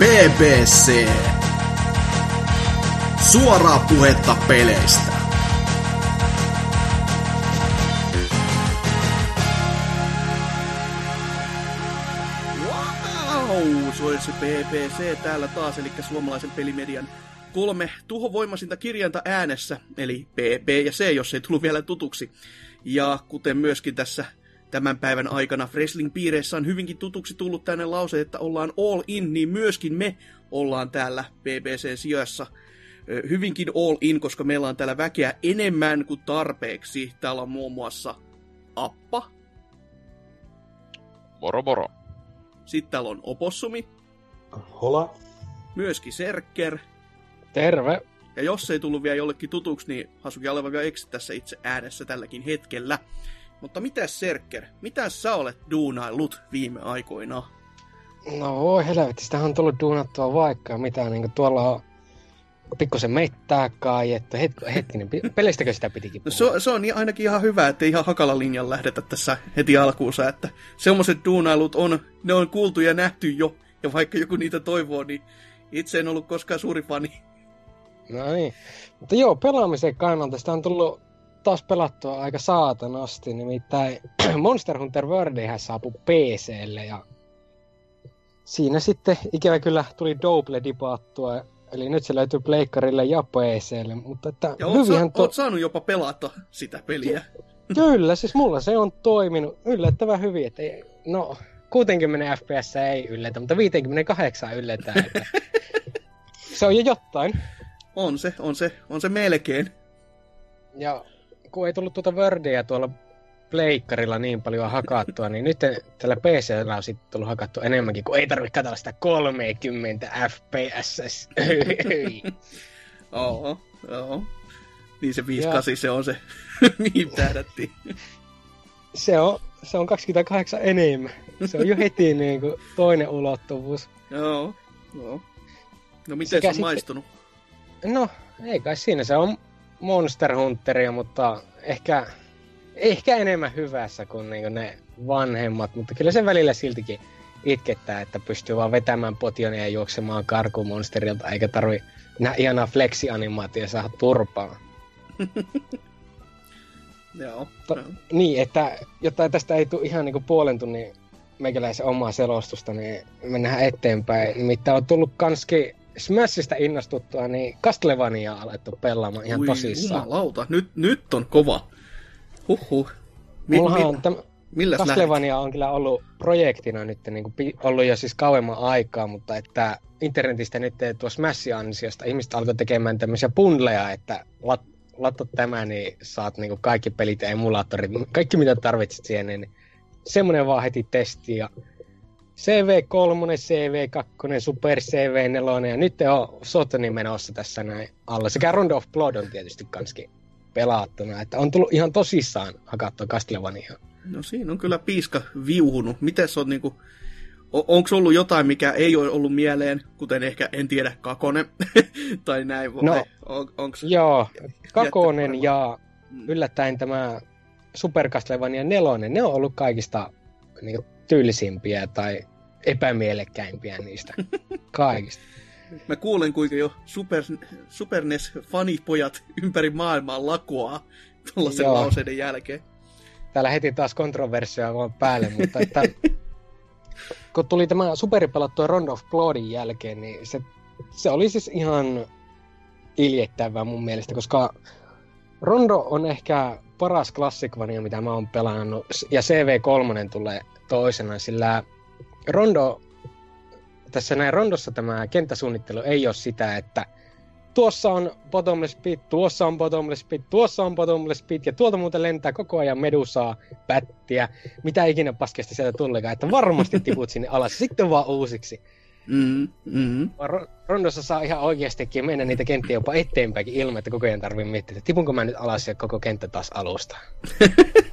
BBC. Suoraa puhetta peleistä. Wow, se olisi BBC täällä taas, eli suomalaisen pelimedian kolme tuhovoimaisinta kirjainta äänessä, eli B, B ja C, jos ei tullut vielä tutuksi. Ja kuten myöskin tässä tämän päivän aikana wrestling-piireissä on hyvinkin tutuksi tullut tänne lause, että ollaan all in, niin myöskin me ollaan täällä BBC-sijassa hyvinkin all in, koska meillä on täällä väkeä enemmän kuin tarpeeksi. Täällä on muun muassa Appa. Moro moro. Sitten täällä on Opossumi. Hola. Myöskin Serker. Terve. Ja jos ei tullut vielä jollekin tutuksi, niin Hasuki Aleva Eksi tässä itse äänessä tälläkin hetkellä. Mutta mitä Serker, mitä sä olet duunaillut viime aikoina? No voi helvetti, sitä on tullut duunattua vaikka mitä, niin tuolla on pikkusen mettää kaiettu. Het, hetkinen, pelistäkö sitä pitikin puhua? No, se, se on ainakin ihan hyvä, että ihan hakala linjan lähdetä tässä heti alkuunsa, että semmoiset duunailut on, ne on kuultu ja nähty jo, ja vaikka joku niitä toivoo, niin itse en ollut koskaan suuri fani. No niin, mutta joo, pelaamisen kannalta sitä on tullut taas pelattua aika saatanasti, nimittäin Monster Hunter Worldihän saapui PClle ja siinä sitten ikävä kyllä tuli Double dipattua, eli nyt se löytyy Pleikkarille ja PClle, mutta että ja oot, sa- to... oot saanut jopa pelata sitä peliä. Kyllä, siis mulla se on toiminut yllättävän hyvin, että ei, no 60 fps ei yllätä, mutta 58 yllätään, että se on jo jotain. On se, on se, on se melkein. Ja kun ei tullut tuota Wordia tuolla pleikkarilla niin paljon hakattua, niin nyt tällä PCllä on sitten tullut hakattua enemmänkin, kun ei tarvitse katsella sitä 30 fps. Oo, joo. Niin se 58 se on se, mihin tähdättiin. Se on, se on 28 enemmän. Se on jo heti niin kuin toinen ulottuvuus. Joo, joo. No miten se on maistunut? No, ei kai siinä. Se on Monster Hunteria, mutta ehkä, ehkä enemmän hyvässä kuin niin ne vanhemmat, mutta kyllä se välillä siltikin itkettää, että pystyy vaan vetämään potionia ja juoksemaan karkumonsterilta, eikä tarvi nää ihanaa flexianimaatio saada turpaa. Joo. To, niin, että jotta tästä ei tule ihan niinku puolen tunnin meikäläisen omaa selostusta, niin mennään eteenpäin. Nimittäin on tullut kanski Smashista innostuttua, niin Castlevania on alettu pelaamaan ihan Ui, tosissaan. Jumalauta, nyt, nyt on kova. Huhhuh. Mi- Mullahan on täm... Castlevania on kyllä ollut projektina nyt niin kuin ollut jo siis kauemman aikaa, mutta että internetistä nyt tuossa Smashin ansiosta ihmiset alkoi tekemään tämmöisiä bundleja, että lat, latta tämä, niin saat niin kuin kaikki pelit ja emulaattorit, kaikki mitä tarvitset siihen, niin semmoinen vaan heti testi ja CV3, CV2, Super CV4 ja nyt on Sotoni menossa tässä näin alla. Sekä Round of Blood on tietysti kanskin pelattuna, että on tullut ihan tosissaan hakattua Castlevania. No siinä on kyllä piiska viuhunut. Miten on niinku, onko ollut jotain, mikä ei ole ollut mieleen, kuten ehkä, en tiedä, Kakonen tai näin? Vai no, on, onks joo, Kakonen ja mm. yllättäen tämä Super Castlevania 4, ne on ollut kaikista niin tyllisimpiä tai epämielekkäimpiä niistä kaikista. Mä kuulen, kuinka jo Super, Super NES-fanipojat ympäri maailmaa lakoaa tuollaisen Joo. lauseiden jälkeen. Täällä heti taas kontroversia vaan päälle, mutta että, kun tuli tämä superipelattua Round of Bloodin jälkeen, niin se, se oli siis ihan iljettävää mun mielestä, koska Rondo on ehkä paras klassikvania, mitä mä oon pelannut, ja CV3 tulee toisena, sillä Rondo, tässä näin Rondossa tämä kenttäsuunnittelu ei ole sitä, että tuossa on bottomless pit, tuossa on bottomless pit, tuossa on bottomless pit, ja tuolta muuten lentää koko ajan medusaa, pättiä, mitä ikinä paskesta sieltä tullekaan, että varmasti tiput sinne alas, sitten vaan uusiksi. Mm, mm. Rondossa saa ihan oikeastikin mennä niitä kenttiä jopa eteenpäinkin ilman, että koko ajan tarvii miettiä, että tipunko mä nyt alas ja koko kenttä taas alusta.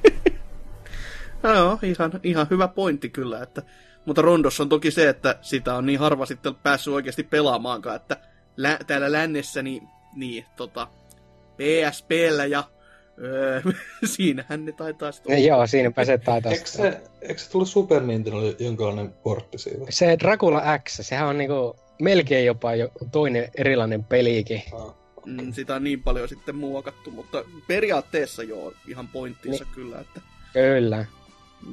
Joo, ihan, ihan hyvä pointti kyllä, että mutta Rondossa on toki se, että sitä on niin harva sitten päässyt oikeasti pelaamaankaan, että lä- täällä lännessä niin, niin tota, PSPllä ja öö, siinähän ne taitaa sitten olla. Joo, siinä se taitaa eikö se, eikö se tullut Super Nintendo jonkinlainen portti siitä? Se Dracula X, sehän on niinku melkein jopa jo toinen erilainen pelikin. Mm, sitä on niin paljon sitten muokattu, mutta periaatteessa joo, ihan pointtinsa niin. kyllä. Että... Kyllä.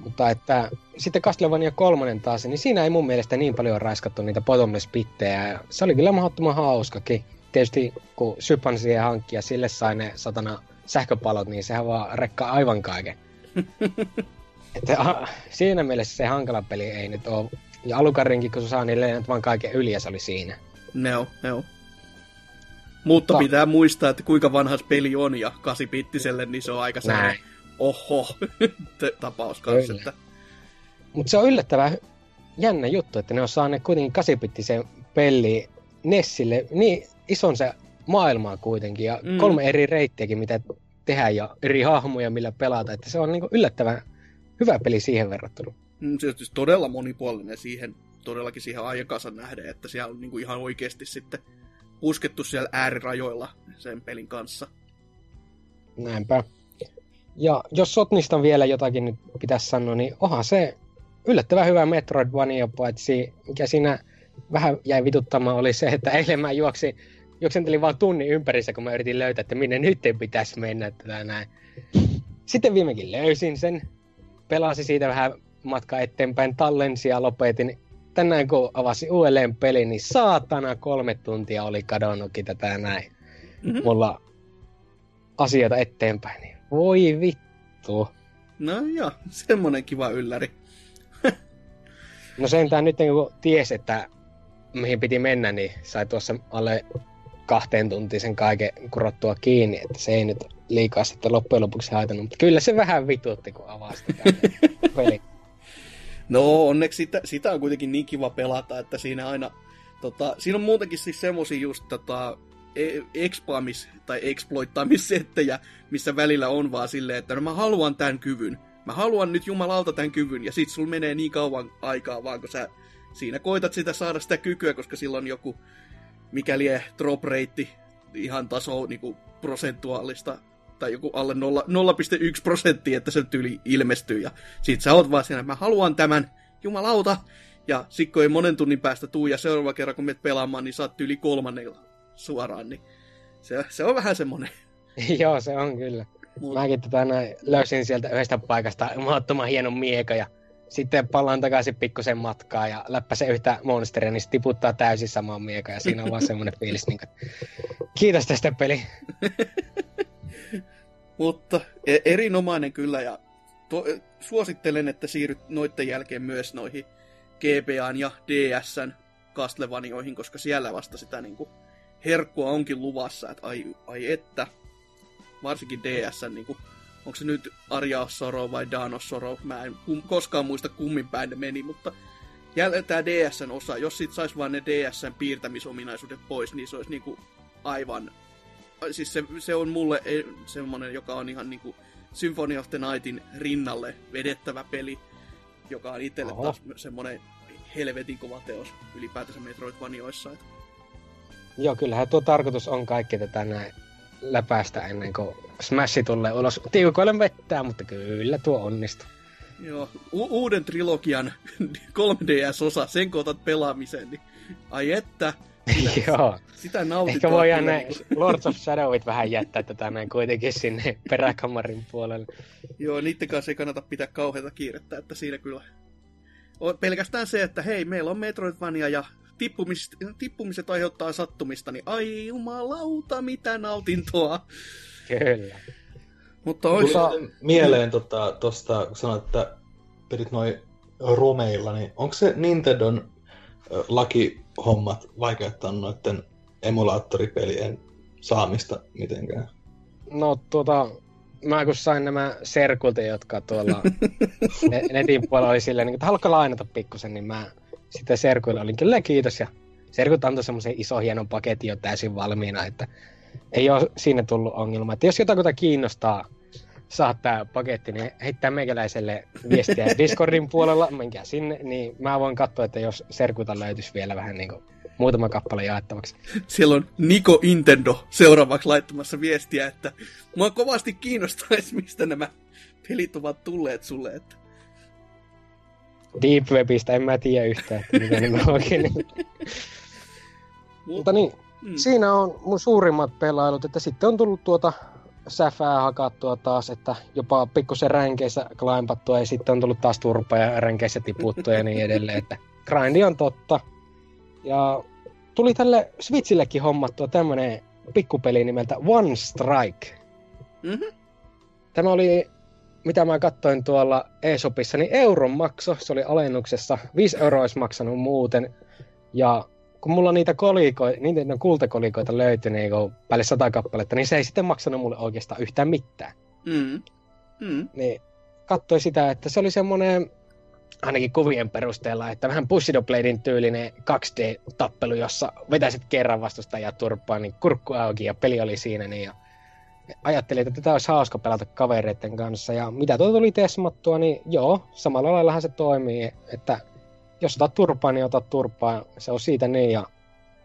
Mutta että sitten Castlevania kolmonen taas, niin siinä ei mun mielestä niin paljon raiskattu niitä bottomless pittejä. Se oli kyllä mahdottoman hauskakin. Tietysti kun Sypan siihen hankkia, sille sai ne satana sähköpalot, niin sehän vaan rekkaa aivan kaiken. että, a, siinä mielessä se hankala peli ei nyt ole. Ja alukarinkin, kun se saa, niin lennät vaan kaiken yli ja se oli siinä. Ne on, ne on. Mutta Ta- pitää muistaa, että kuinka vanha peli on ja kasipittiselle, niin se on aika sellainen oho tapaus kanssa. Että... Mutta se on yllättävän jännä juttu, että ne on saaneet kuitenkin kasipittisen peli Nessille niin ison se maailmaa kuitenkin ja mm. kolme eri reittiäkin, mitä tehdään ja eri hahmoja, millä pelata. Että se on niinku yllättävän hyvä peli siihen verrattuna. Mm, se on siis todella monipuolinen siihen, todellakin siihen aikansa nähden, että siellä on niinku ihan oikeasti sitten puskettu siellä äärirajoilla sen pelin kanssa. Näinpä. Ja jos Sotnista vielä jotakin nyt pitäisi sanoa, niin onhan se yllättävän hyvä Metroidvania, paitsi mikä siinä vähän jäi vituttamaan oli se, että eilen mä juoksin, juoksentelin vaan tunnin ympärissä, kun mä yritin löytää, että minne nyt pitäisi mennä tätä näin. Sitten viimekin löysin sen, pelasin siitä vähän matkaa eteenpäin, tallensin ja lopetin. Tänään kun avasin uudelleen peli, niin saatana kolme tuntia oli kadonnutkin tätä näin. Mm-hmm. Mulla asioita eteenpäin. Niin voi vittu. No joo, semmonen kiva ylläri. no sentään nyt kun ties, että mihin piti mennä, niin sai tuossa alle kahteen tuntiin sen kaiken kurottua kiinni, että se ei nyt liikaa sitten loppujen lopuksi haitannut, mutta kyllä se vähän vitutti, kun avasi peli. No onneksi sitä, sitä, on kuitenkin niin kiva pelata, että siinä aina, tota, siinä on muutenkin siis semmosia just tota, expaamis- tai exploittaamissettejä, missä välillä on vaan silleen, että no mä haluan tämän kyvyn. Mä haluan nyt jumalauta tämän kyvyn, ja sit sul menee niin kauan aikaa vaan, kun sä siinä koitat sitä saada sitä kykyä, koska silloin joku, mikäli drop rate ihan taso niinku prosentuaalista tai joku alle 0,1 prosenttia, että se tyyli ilmestyy. Ja sit sä oot vaan siinä, mä haluan tämän, jumalauta. Ja sit kun ei monen tunnin päästä tuu ja seuraava kerran kun menet pelaamaan, niin saat yli kolmannella suoraan. Niin se, se on vähän semmonen. Joo, se on kyllä. Mut... Mäkin tota näin, löysin sieltä yhdestä paikasta mahdottoman hienon mieka ja sitten palaan takaisin pikkusen matkaa ja läppäsen yhtä monsteria, niin se tiputtaa täysin samaan mieka ja siinä on vaan semmoinen fiilis, niin kuin, kiitos tästä peli. Mutta e- erinomainen kyllä ja to, suosittelen, että siirryt noiden jälkeen myös noihin GBAn ja DSn Castlevanioihin, koska siellä vasta sitä niin kuin, herkkua onkin luvassa, että ai, ai että, varsinkin DSn niin kuin, onko se nyt Arja Soro vai Dano Soro, mä en kum, koskaan muista kummin päin ne meni, mutta jäljellä tämä DSn osa, jos sit sais vaan ne DSn piirtämisominaisuudet pois, niin se olisi niinku aivan siis se, se on mulle e, semmonen, joka on ihan niinku Symphony of the Nightin rinnalle vedettävä peli, joka on itselle Oho. taas semmonen helvetin kova teos ylipäätänsä Metroidvanioissa. Että... Joo, kyllähän tuo tarkoitus on kaikki tätä näin läpäistä ennen kuin Smash tulee ulos. Tiukoille vettää, mutta kyllä tuo onnistuu. Joo, U- uuden trilogian 3DS-osa, sen kun otat pelaamiseen, niin ai että, Joo. Sitä nautit. Ehkä voidaan näin Lords of Shadowit vähän jättää tätä näin kuitenkin sinne peräkamarin puolelle. Joo, niiden kanssa ei kannata pitää kauheita kiirettä, että siinä kyllä on pelkästään se, että hei, meillä on Metroidvania ja tippumiset, tippumiset aiheuttaa sattumista, niin ai jumalauta, mitä nautintoa. Kyllä. Mutta olisi... Tuli mieleen tuosta, tota, kun sanoit, että pedit noin romeilla, niin onko se Nintendon lakihommat vaikeuttaa noiden emulaattoripelien saamista mitenkään? No tuota, mä kun sain nämä serkulta, jotka tuolla netin puolella oli silleen, että haluatko lainata pikkusen, niin mä sitten serkuilla olin kyllä kiitos. Ja serkut antoi semmoisen iso hienon paketin jo täysin valmiina, että ei ole siinä tullut ongelma. Että jos jotakuta kiinnostaa saat tää paketti, niin heittää meikäläiselle viestiä Discordin puolella, menkää sinne, niin mä voin katsoa, että jos Serkuta löytyisi vielä vähän niin kuin muutama kappale jaettavaksi. Siellä on Niko Intendo seuraavaksi laittamassa viestiä, että mua kovasti kiinnostaisi, mistä nämä pelit ovat tulleet sulle. Että... Deep Webistä en mä tiedä yhtään, että mitä ne oikein. Mutta niin, mm. siinä on mun suurimmat pelailut, että sitten on tullut tuota säfää hakattua taas, että jopa pikkusen ränkeissä klaimpattua ja sitten on tullut taas turpa ja ränkeissä tiputtua ja niin edelleen, että grindi on totta. Ja tuli tälle Switchillekin hommattua tämmönen pikkupeli nimeltä One Strike. Mm-hmm. Tämä oli, mitä mä katsoin tuolla eShopissa, niin euron makso, se oli alennuksessa. 5 euroa olisi maksanut muuten. Ja kun mulla niitä kolikoita, niitä kultakolikoita löytyi niin päälle sata kappaletta, niin se ei sitten maksanut mulle oikeastaan yhtään mitään. Mm. Mm. Niin katsoi sitä, että se oli semmoinen, ainakin kuvien perusteella, että vähän Bushido Bladein tyylinen 2D-tappelu, jossa vetäisit kerran vastustajaa turpaan, niin kurkku auki ja peli oli siinä. Niin ja ajattelin, että tätä olisi hauska pelata kavereiden kanssa. Ja mitä tuo tuli tesmattua, niin joo, samalla laillahan se toimii, että jos otat turpaa, niin otat turpaa. Se on siitä niin ja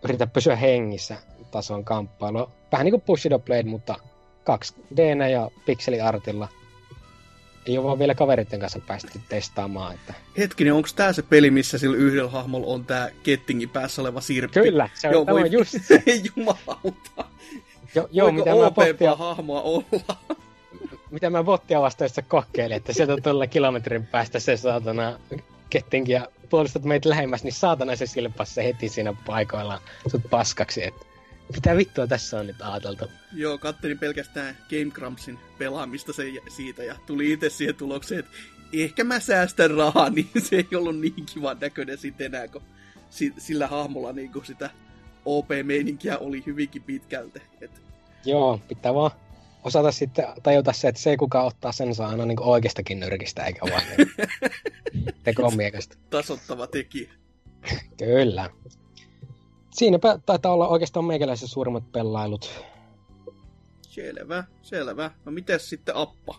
yritä pysyä hengissä tason kamppailu. Vähän niin kuin Bushido Blade, mutta 2 d ja pikseliartilla. Ei ole vaan vielä kaveritten kanssa päästy testaamaan. Että... Hetkinen, onko tämä se peli, missä sillä yhdellä hahmolla on tämä kettingin päässä oleva sirppi? Kyllä, se on, Joo, voi... on just se. Jumalauta. Jo, joo, mitä mä bottia... hahmoa olla? mitä mä bottia vastaista kokeilin, että sieltä tuolla kilometrin päästä se saatana kettinkin ja puolustat meitä lähemmäs, niin saatana se silpasi se heti siinä paikoillaan sut paskaksi, että mitä vittua tässä on nyt ajateltu? Joo, kattelin pelkästään Game Grumpsin pelaamista se, siitä ja tuli itse siihen tulokseen, että ehkä mä säästän rahaa, niin se ei ollut niin kivan näköinen sitten enää, kun sillä hahmolla niin kuin sitä OP-meininkiä oli hyvinkin pitkälti. Et... Joo, pitää vaan osata sitten tajuta se, että se kuka ottaa sen saa aina niin oikeastakin nyrkistä, eikä vaan niin tekomiekasta. Tasottava tekijä. Kyllä. Siinäpä taitaa olla oikeastaan meikäläisen suurimmat pelailut. Selvä, selvä. No miten sitten Appa?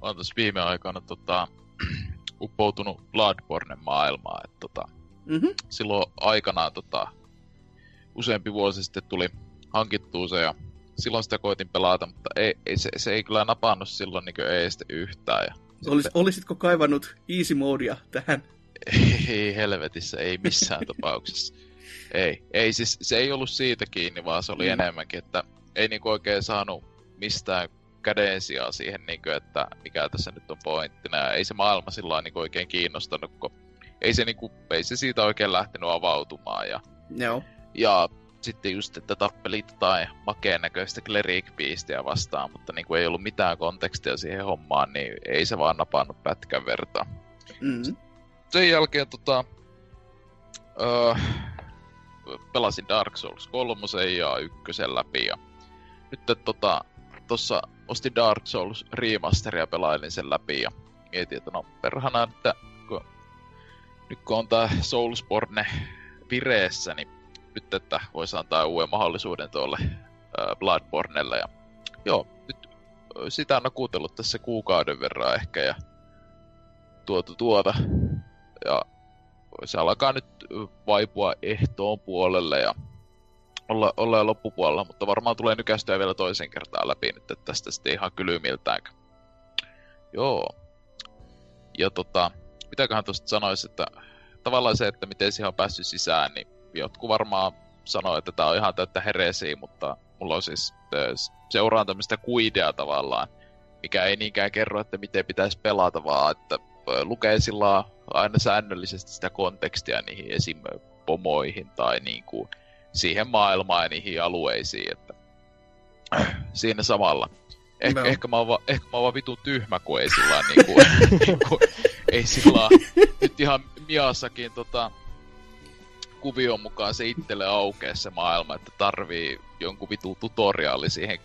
Mä oon tässä viime aikoina tota, uppoutunut Bloodborne maailmaan. Että, tota, mm-hmm. Silloin aikanaan tota, useampi vuosi sitten tuli hankittua se ja silloin sitä koitin pelata, mutta ei, ei, se, se ei kyllä napannut silloin niin ei sitten yhtään. Ja Olis, sitten... Olisitko kaivannut easy modea tähän? Ei helvetissä, ei missään tapauksessa. Ei, ei siis, se ei ollut siitä kiinni, vaan se oli mm. enemmänkin, että ei niinku oikein saanut mistään kädensijaa siihen, niinku, että mikä tässä nyt on pointtina. Ja ei se maailma sillä niinku oikein kiinnostanut, kun ei se, niinku, ei se siitä oikein lähtenyt avautumaan. Ja, Joo. ja sitten just, että tappelit tai makeen näköistä cleric vastaan, mutta niin kuin ei ollut mitään kontekstia siihen hommaan, niin ei se vaan napannut pätkän vertaa. Mm-hmm. Sen jälkeen tota, öö, pelasin Dark Souls 3 ja 1 läpi ja nyt tota, tossa ostin Dark Souls remasteria pelailin sen läpi ja mietin, että no perhana, että nyt kun on tää Soulsborne vireessä, niin nyt, että voisi antaa uuden mahdollisuuden tuolle Bloodbornelle. Ja, joo, nyt sitä on kuutellut tässä kuukauden verran ehkä ja tuota tuota. Ja se alkaa nyt vaipua ehtoon puolelle ja olla, olla loppupuolella, mutta varmaan tulee nykästyä vielä toisen kertaan läpi nyt, että tästä sitten ihan kylymiltään. Joo. Ja tota, mitäköhän tuosta sanoisi, että tavallaan se, että miten siihen on päässyt sisään, niin jotkut varmaan sanoo, että tämä on ihan täyttä heresiä, mutta mulla on siis seuraan tämmöistä kuidea tavallaan, mikä ei niinkään kerro, että miten pitäisi pelata, vaan että lukee sillä aina säännöllisesti sitä kontekstia niihin esim. pomoihin tai niin kuin siihen maailmaan ja niihin alueisiin, että siinä samalla. Eh, no. ehkä, mä oon va, ehkä mä oon vaan vitu tyhmä, kun ei sillä niin kuin, niin kuin, ei sillä nyt ihan Miassakin tota, kuvion mukaan se itselle aukeaa se maailma, että tarvii jonkun vitu tutoriaali siihen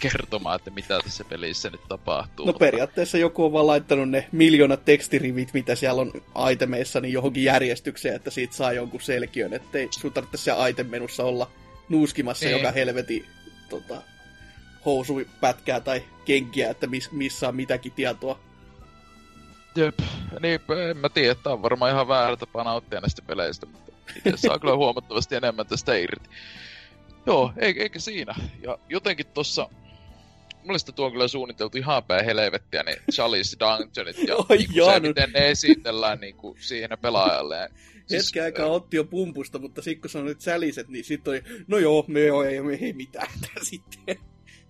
kertomaan, että mitä tässä pelissä nyt tapahtuu. No periaatteessa joku on vaan laittanut ne miljoonat tekstirivit, mitä siellä on itemeissa, niin johonkin järjestykseen, että siitä saa jonkun selkiön, ettei sun tarvitse siellä item-menussa olla nuuskimassa niin. joka helveti tota, housupätkää tai kenkiä, että miss, missä on mitäkin tietoa. Jep, niin en mä tiedä, että on varmaan ihan väärä tapa nauttia näistä peleistä, mutta itse saa kyllä huomattavasti enemmän tästä irti. Joo, eikä siinä. Ja jotenkin tuossa mielestä tuo on kyllä suunniteltu ihan päin helvettiä, niin Chalice Dungeonit ja Oi niin se, miten ne esitellään niin kuin siihen pelaajalle. Siis, Hetken aikaa otti jo pumpusta, mutta sitten kun sanoit säliset, niin sitten oli, no joo, me joo, ei, me ei mitään sitten.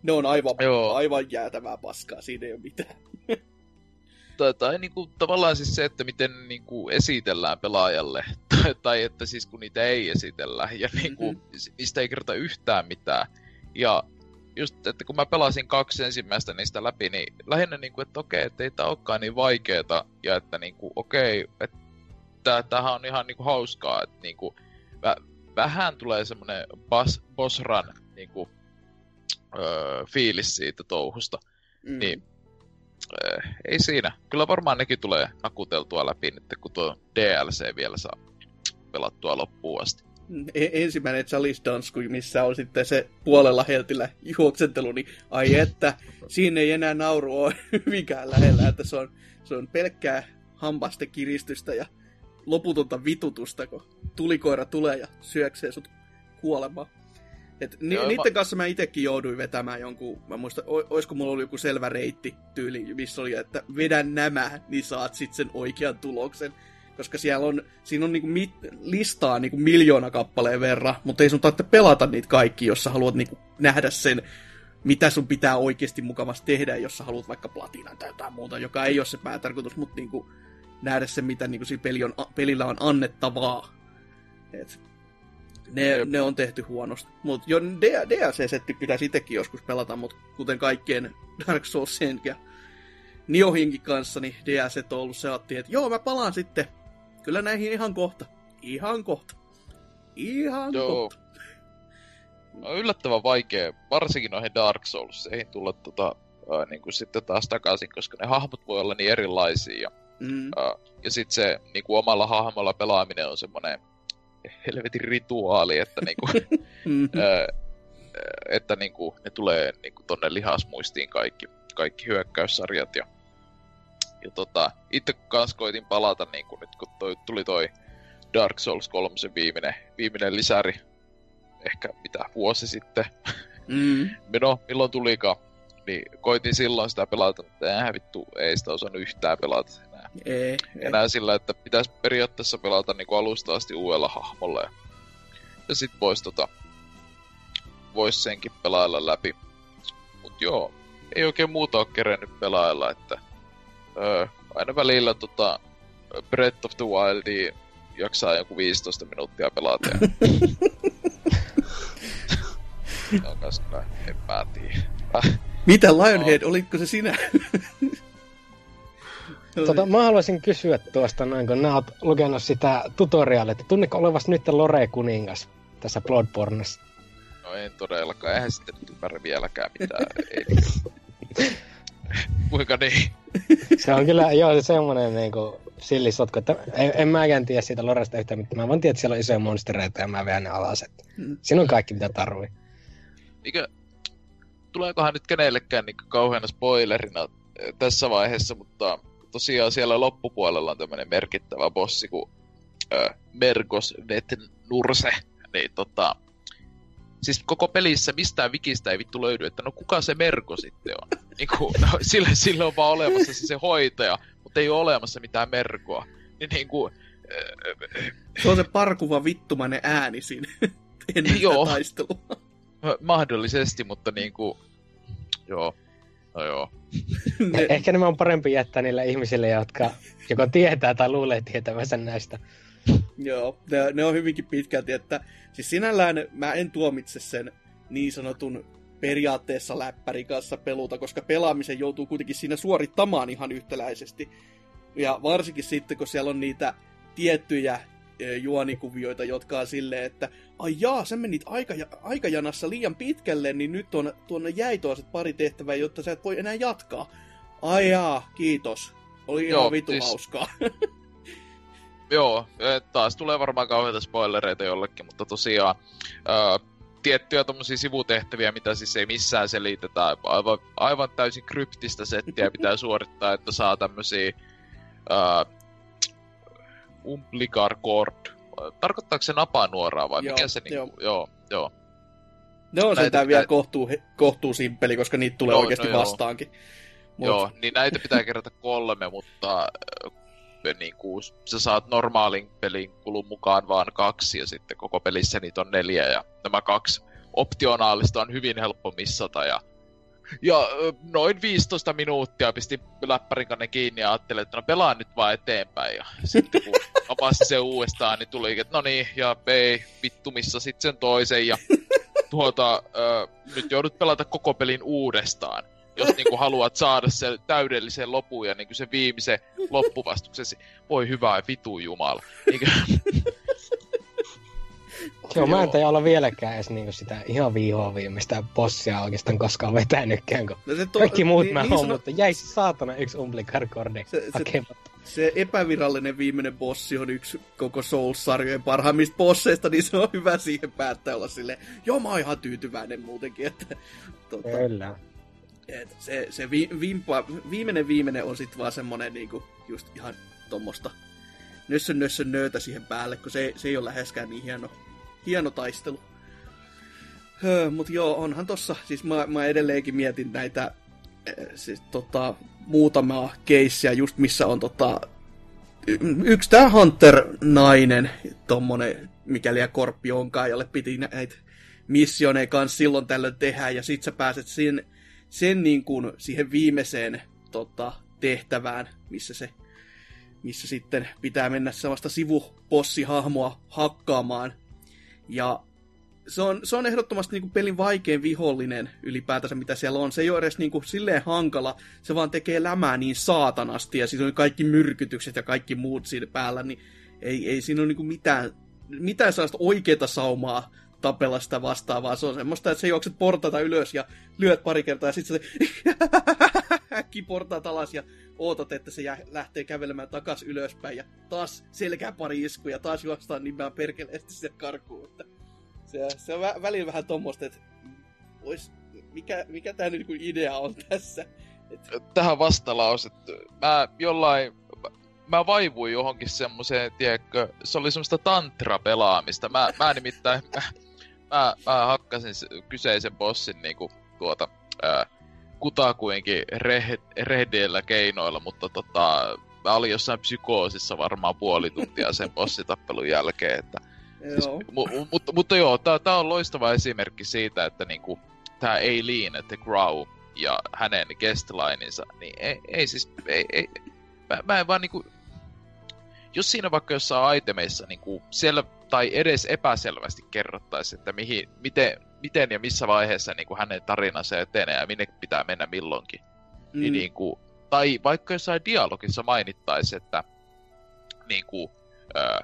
Ne on aivan, Joo. aivan jäätävää paskaa, siinä ei ole mitään. tai, tai niin kuin, tavallaan siis se, että miten niin kuin, esitellään pelaajalle, tai, tai että siis kun niitä ei esitellä, ja niin kuin, mm-hmm. niistä ei kerrota yhtään mitään. Ja just, että kun mä pelasin kaksi ensimmäistä niistä läpi, niin lähinnä niin kuin, että okei, että ei tää olekaan niin vaikeeta, ja että niin kuin, okei, että tämähän on ihan niin kuin, hauskaa, että niin kuin, vä- vähän tulee semmoinen boss, boss run niin kuin, öö, fiilis siitä touhusta. Mm. Niin, äh, ei siinä. Kyllä varmaan nekin tulee nakuteltua läpi nyt, kun tuo DLC vielä saa pelattua loppuun asti. E- ensimmäinen Chalice Dance, missä on sitten se puolella heltillä juoksentelu, niin ai että, siinä ei enää nauru ole hyvinkään lähellä, että se on, se on pelkkää hampasten kiristystä ja loputonta vitutusta, kun tulikoira tulee ja syöksee sut kuolemaan. Et ni, Joo, niiden mä- kanssa mä itekin jouduin vetämään jonkun, mä muistan, o- olisiko mulla ollut joku selvä reitti tyyli, missä oli, että vedän nämä, niin saat sitten sen oikean tuloksen. Koska siellä on, siinä on niinku mit, listaa niinku miljoona kappaleen verran, mutta ei sun tarvitse pelata niitä kaikki, jos sä haluat niinku nähdä sen, mitä sun pitää oikeasti mukavasti tehdä, jos sä haluat vaikka platinan tai jotain muuta, joka ei ole se päätarkoitus, mutta niinku nähdä se, mitä niinku siinä peli on, pelillä on annettavaa. Et ne, Jep. ne on tehty huonosti. Mutta jo DLC-setti pitäisi itsekin joskus pelata, mutta kuten kaikkien Dark Soulsien ja Niohinkin kanssa, niin DLC on ollut se, että joo, mä palaan sitten. Kyllä näihin ihan kohta. Ihan kohta. Ihan Joo. kohta. On yllättävän vaikea, varsinkin noihin Dark Soulseihin tulla tota, ää, niin kuin sitten taas takaisin, koska ne hahmot voi olla niin erilaisia. Ja, Mm. ää, ja sitten se niin kuin omalla hahmolla pelaaminen on semmoinen helvetin rituaali, että niin kuin, Mm. Öö, että niinku, ne tulee niinku tonne lihasmuistiin kaikki, kaikki hyökkäyssarjat. Ja, ja tota, itse kans koitin palata niinku nyt kun toi, tuli toi Dark Souls 3 viimeinen, viimeinen lisäri, ehkä mitä vuosi sitten, Mm. no milloin tulikaan, niin koitin silloin sitä pelata, mutta vittu, ei sitä osannut yhtään pelata enää. Ei, ei. Enää sillä, että pitäisi periaatteessa pelata niinku alusta asti uudella hahmolla. Ja, ja sit vois tota, vois senkin pelailla läpi. Mut joo, ei oikein muuta ole kerennyt pelailla, että öö, aina välillä tota, Breath of the Wildia jaksaa joku 15 minuuttia pelata. Ja... en mä tiedä. Äh, Mitä Lionhead, olitko se sinä? Tota, mä haluaisin kysyä tuosta noin, kun nää oot lukenut sitä tutoriaalia, että tunneko olevas nyt Lore kuningas tässä Bloodborneissa? no en todellakaan, eihän sitten nyt ymmärrä vieläkään mitään. ei. Kuinka niin? Se on kyllä, joo, se semmonen niinku sillisotko, että en, en mäkään tiedä siitä Loresta yhtään mitään. Mä vaan tiedän, että siellä on isoja monstereita ja mä veän ne alas. Että Mm. siinä on kaikki, mitä tarvii. Niinkö, tuleekohan nyt kenellekään niin kauheana spoilerina eh, tässä vaiheessa, mutta tosiaan siellä loppupuolella on tämmönen merkittävä bossi kuin äh, Mergos Vet Nurse. Niin tota, siis koko pelissä mistään wikistä ei vittu löydy, että no kuka se Merko sitten on? Niin kuin, no, sillä, sillä on vaan olemassa se, se hoitaja, mutta ei ole olemassa mitään Merkoa. Niin niin kuin, Se on se parkuva vittumainen ääni siinä ennen Joo. taistelua. mahdollisesti, mutta niin kuin, joo, no joo. Ne, Eh- Ehkä nämä on parempi jättää niille ihmisille, jotka joko tietää tai luulee tietävänsä näistä. Joo, ne, ne on hyvinkin pitkälti, että siis sinällään mä en tuomitse sen niin sanotun periaatteessa läppärin kanssa peluta, koska pelaamisen joutuu kuitenkin siinä suorittamaan ihan yhtäläisesti. Ja varsinkin sitten, kun siellä on niitä tiettyjä juonikuvioita, jotka on silleen, että ai jaa, sä menit aika, aikajanassa liian pitkälle, niin nyt on tuonne jäi toiset pari tehtävää, jotta sä et voi enää jatkaa. Ai jaa, kiitos. Oli ihan Joo, vitu siis- hauskaa. Joo, eh, taas tulee varmaan kauheita spoilereita jollekin, mutta tosiaan ää, tiettyjä tommosia sivutehtäviä, mitä siis ei missään selitetä, aivan, aivan täysin kryptistä settiä pitää suorittaa, että saa tämmösiä ää, umbilical cord. Tarkoittaako se napanuoraa vai Joo, mikä se joo. niinku, joo, joo. Ne on sentään pitää... vielä kohtuu, kohtuu simppeli, koska niitä tulee joo, oikeasti no vastaankin. Mut... Joo, niin näitä pitää kerätä kolme, mutta niin kuin, sä saat normaalin pelin kulun mukaan vaan kaksi ja sitten koko pelissä niitä on neljä ja nämä kaksi optionaalista on hyvin helppo missata ja ja noin 15 minuuttia pistin läppärin kanne kiinni ja ajattelin, että no pelaan nyt vaan eteenpäin. Ja sitten kun avasin se uudestaan, niin tuli, että no niin, ja ei, vittu missä sitten sen toisen. Ja tuota, äh, nyt joudut pelata koko pelin uudestaan jos niinku haluat saada sen täydellisen lopun ja niinku se viimeisen loppuvastuksesi. Voi hyvää vitu jumala. Niinku... Joo, mä en tajua olla vieläkään edes niinku sitä ihan viihoa viimeistä bossia oikeastaan koskaan vetänytkään, kun no se to, kaikki muut niin, mä niin sano... mutta jäi saatana yksi Umblicar-kordi se, se, se, epävirallinen viimeinen bossi on yksi koko Souls-sarjojen parhaimmista bosseista, niin se on hyvä siihen päättää olla silleen, joo mä oon ihan tyytyväinen muutenkin, että... Tota, Kyllä. Et se, se vi, vimpa, viimeinen viimeinen on sitten vaan semmonen niinku just ihan tommosta nössön nössön nöötä siihen päälle, kun se, se ei ole läheskään niin hieno, hieno taistelu. Höö, mut joo, onhan tossa, siis mä, mä edelleenkin mietin näitä siis, tota, muutamaa keissiä, just missä on tota, yksi tää Hunter-nainen, tommonen, mikäli ja korppi onkaan, jolle piti näitä missioneja kanssa silloin tällöin tehdä, ja sit sä pääset sinne sen niin kuin siihen viimeiseen tota, tehtävään, missä se missä sitten pitää mennä sellaista sivupossihahmoa hakkaamaan. Ja se on, se on ehdottomasti niin kuin pelin vaikein vihollinen ylipäätänsä, mitä siellä on. Se ei ole edes niin kuin silleen hankala, se vaan tekee lämää niin saatanasti, ja siinä on kaikki myrkytykset ja kaikki muut siinä päällä, niin ei, ei siinä ole niin kuin mitään, mitään sellaista oikeaa saumaa tapella sitä vastaan, vaan se on semmoista, että sä juokset portaita ylös ja lyöt pari kertaa ja sitten se äkki portaat alas ja ootat, että se lähtee kävelemään takas ylöspäin ja taas selkää pari isku ja taas juostaan nimeä perkeleesti sitä karkuun. Että se, se on vä- välillä vähän tommoista, että vois, mikä, mikä tämä niinku idea on tässä. Et... Tähän vastalause, mä jollain mä vaivuin johonkin semmoiseen, tiedätkö, se oli semmoista tantra-pelaamista. Mä, mä nimittäin, mä, mä, mä hakkasin kyseisen bossin niinku tuota, ää, kutakuinkin rehdeillä keinoilla, mutta tota, mä olin jossain psykoosissa varmaan puoli tuntia sen bossitappelun jälkeen, että Siis, mu, mutta, mutta joo, tää, tää on loistava esimerkki siitä, että niinku, tää Eileen, The Grow ja hänen guestlineinsa, niin ei, ei siis, ei, ei, mä, mä en vaan niinku, jos siinä vaikka jossain itemeissa niinku sel, tai edes epäselvästi kerrottaisi, että mihin, miten, miten ja missä vaiheessa niinku hänen tarinansa etenee ja minne pitää mennä milloinkin. Niin mm. Niin niinku, tai vaikka jossain dialogissa mainittaisi, että niinku, öö,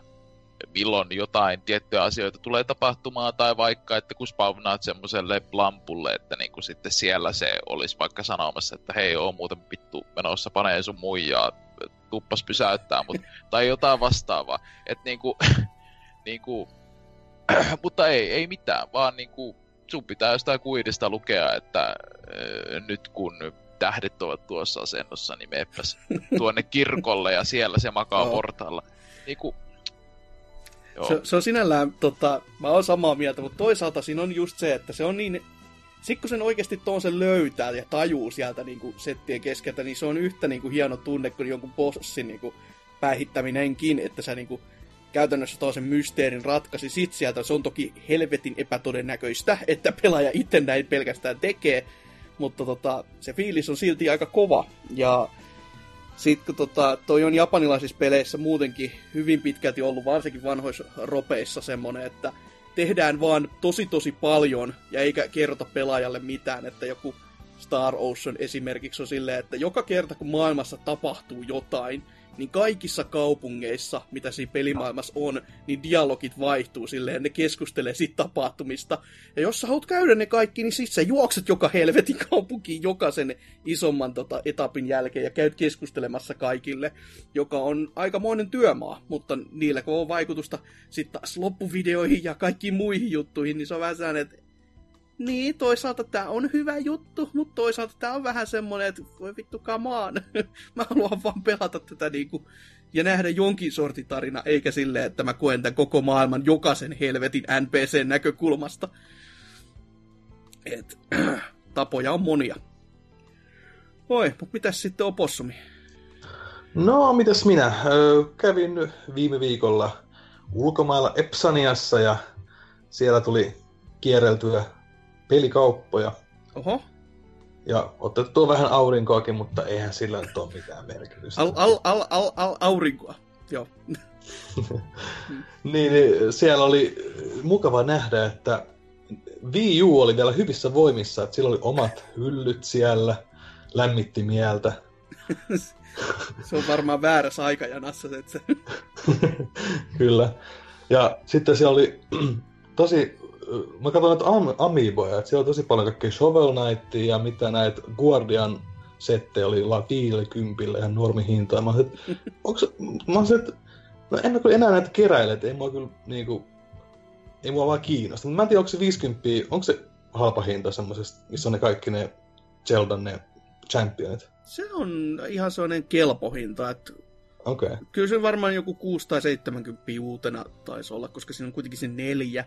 milloin jotain tiettyjä asioita tulee tapahtumaan, tai vaikka, että kun spawnaat semmoiselle lampulle, että niinku sitten siellä se olisi vaikka sanomassa, että hei, oo muuten vittu menossa panee sun muijaa, tuppas pysäyttää, mut, tai jotain vastaavaa. Et niinku, niinku, mutta ei, ei mitään, vaan niinku, sun pitää jostain kuidista lukea, että äh, nyt kun tähdet ovat tuossa asennossa, niin meepäs tuonne kirkolle ja siellä se makaa portaalla. Niinku, Se, se on sinällään, tota, mä oon samaa mieltä, mutta toisaalta siinä on just se, että se on niin... Sitten kun sen oikeasti tuon sen löytää ja tajuu sieltä niin kuin settien keskeltä, niin se on yhtä niin kuin hieno tunne kuin jonkun bossin niin kuin päihittäminenkin, että sä niin kuin käytännössä tuo sen mysteerin ratkaisi sit sieltä. Se on toki helvetin epätodennäköistä, että pelaaja itse näin pelkästään tekee, mutta tota, se fiilis on silti aika kova. Ja sitten tota, toi on japanilaisissa peleissä muutenkin hyvin pitkälti ollut, varsinkin vanhoissa ropeissa semmonen, että tehdään vaan tosi tosi paljon ja eikä kerrota pelaajalle mitään, että joku Star Ocean esimerkiksi on silleen, että joka kerta kun maailmassa tapahtuu jotain, niin kaikissa kaupungeissa, mitä siinä pelimaailmassa on, niin dialogit vaihtuu silleen, ne keskustelee siitä tapahtumista. Ja jos sä haluat käydä ne kaikki, niin sit sä juokset joka helvetin kaupunkiin jokaisen isomman tota, etapin jälkeen ja käyt keskustelemassa kaikille, joka on aikamoinen työmaa, mutta niillä kun on vaikutusta sitten taas loppuvideoihin ja kaikkiin muihin juttuihin, niin se on vähän sellainen, että niin, toisaalta tämä on hyvä juttu, mutta toisaalta tämä on vähän semmoinen, että voi vittu kamaan. mä haluan vaan pelata tätä niinku, ja nähdä jonkin sortin tarina, eikä silleen, että mä koen tämän koko maailman jokaisen helvetin NPCn näkökulmasta. Et, tapoja on monia. Oi, mutta mitäs sitten opossumi? No, mitäs minä? Kävin viime viikolla ulkomailla Epsaniassa ja siellä tuli kierreltyä pelikauppoja. Oho. Ja otettua vähän aurinkoakin, mutta eihän sillä nyt ole mitään merkitystä. Al, al, al, al, al, aurinkoa, joo. niin, niin, siellä oli mukava nähdä, että Wii U oli vielä hyvissä voimissa, että sillä oli omat hyllyt siellä, lämmitti mieltä. se on varmaan väärässä aikajanassa. Että se... Kyllä. Ja sitten siellä oli tosi, mä katsoin näitä am- Amiiboja, että siellä oli tosi paljon kaikkea Shovel Knightia ja mitä näitä Guardian settejä oli 50 ihan normihintaa. Mä olisin, että, onks, mä olisin, että no en mä kyllä enää näitä keräile, että ei mua kyllä niinku, ei mua vaan kiinnosta. Mutta mä en tiedä, onko se 50, onko se halpa hinta semmoisesta, missä on ne kaikki ne Zeldan ne championit? Se on ihan sellainen kelpohinta, että Okay. Kyllä se varmaan joku 6 tai 70 uutena taisi olla, koska siinä on kuitenkin se neljä.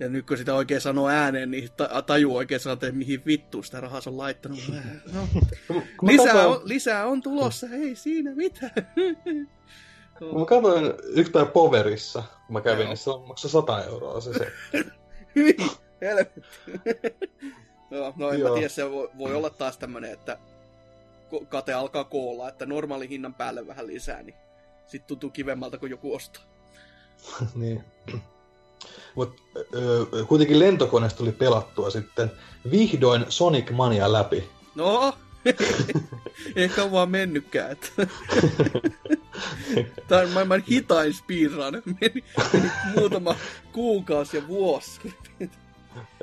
Ja nyt kun sitä oikein sanoo ääneen, niin ta- tajuu oikein sanoa, että mihin vittu sitä rahaa on laittanut. No. lisää, on, lisää on tulossa, ei siinä mitään. Mä katsoin yksi päivä Poverissa, kun mä kävin, niin se on maksaa 100 euroa se se. Hyi, helvetti. no, no en Joo. mä tiedä, se voi, voi olla taas tämmönen, että kate alkaa koolla, että normaali hinnan päälle vähän lisää, niin sitten tuntuu kivemmalta, kun joku ostaa. niin. Mutta kuitenkin lentokoneesta tuli pelattua sitten vihdoin Sonic Mania läpi. No, on vaan mennytkään. Tämä on maailman hitain speedrun. Meni, meni muutama kuukausi ja vuosi.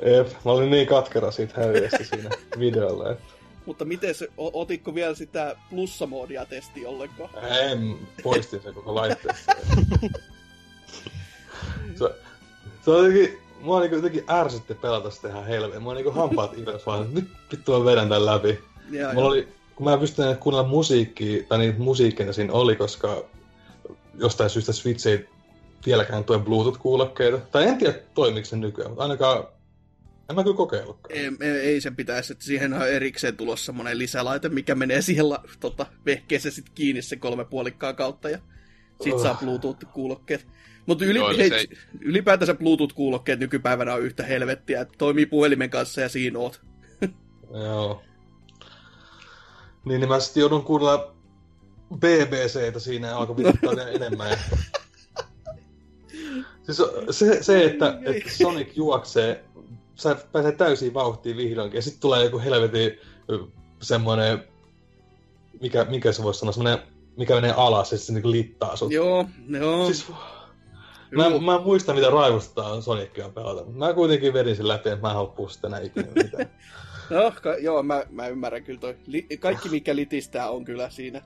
Ep, mä olin niin katkera siitä häviöstä siinä videolla, että... Mutta miten se, otitko vielä sitä plussamoodia testi ollenkaan? En, poistin sen koko laitteesta. se, se on jotenkin, mua niinku jotenkin ärsytti pelata sitä ihan helvetin. Mua niinku hampaat ylös vaan, nyt vittu mä vedän tän läpi. Ja, Mulla oli, kun mä en pystynyt kuunnella musiikkia, tai niitä musiikkeja siinä oli, koska jostain syystä Switch ei vieläkään tue Bluetooth-kuulokkeita. Tai en tiedä toimiko se nykyään, mutta ainakaan en mä kyllä kokeillutkaan. Ei, ei, ei sen pitäisi, että siihen on erikseen tulossa semmonen lisälaite, mikä menee siihen la, tota, vehkeeseen sit kiinni se kolme puolikkaa kautta ja sit oh. saa Bluetooth-kuulokkeet. Mutta yli, se... ylipäätänsä Bluetooth-kuulokkeet nykypäivänä on yhtä helvettiä, että toimii puhelimen kanssa ja siinä oot. Joo. Niin, niin mä sitten joudun kuunnella BBCtä siinä ja alkoi vituttaa enemmän. Siis se, se että, että Sonic juoksee sä pääsee täysin vauhtiin vihdoinkin, ja sitten tulee joku helvetin semmoinen, mikä, mikä se voisi sanoa, semmoinen, mikä menee alas, ja se niinku littaa sut. Joo, joo. Siis, Mä, mä en muista, mitä raivostaa Sonicia pelata, mutta mä kuitenkin vedin sen läpi, että mä en halua sitä enää ikinä mitään. no, ka- joo, mä, mä ymmärrän kyllä toi. Li- kaikki, mikä litistää, on kyllä siinä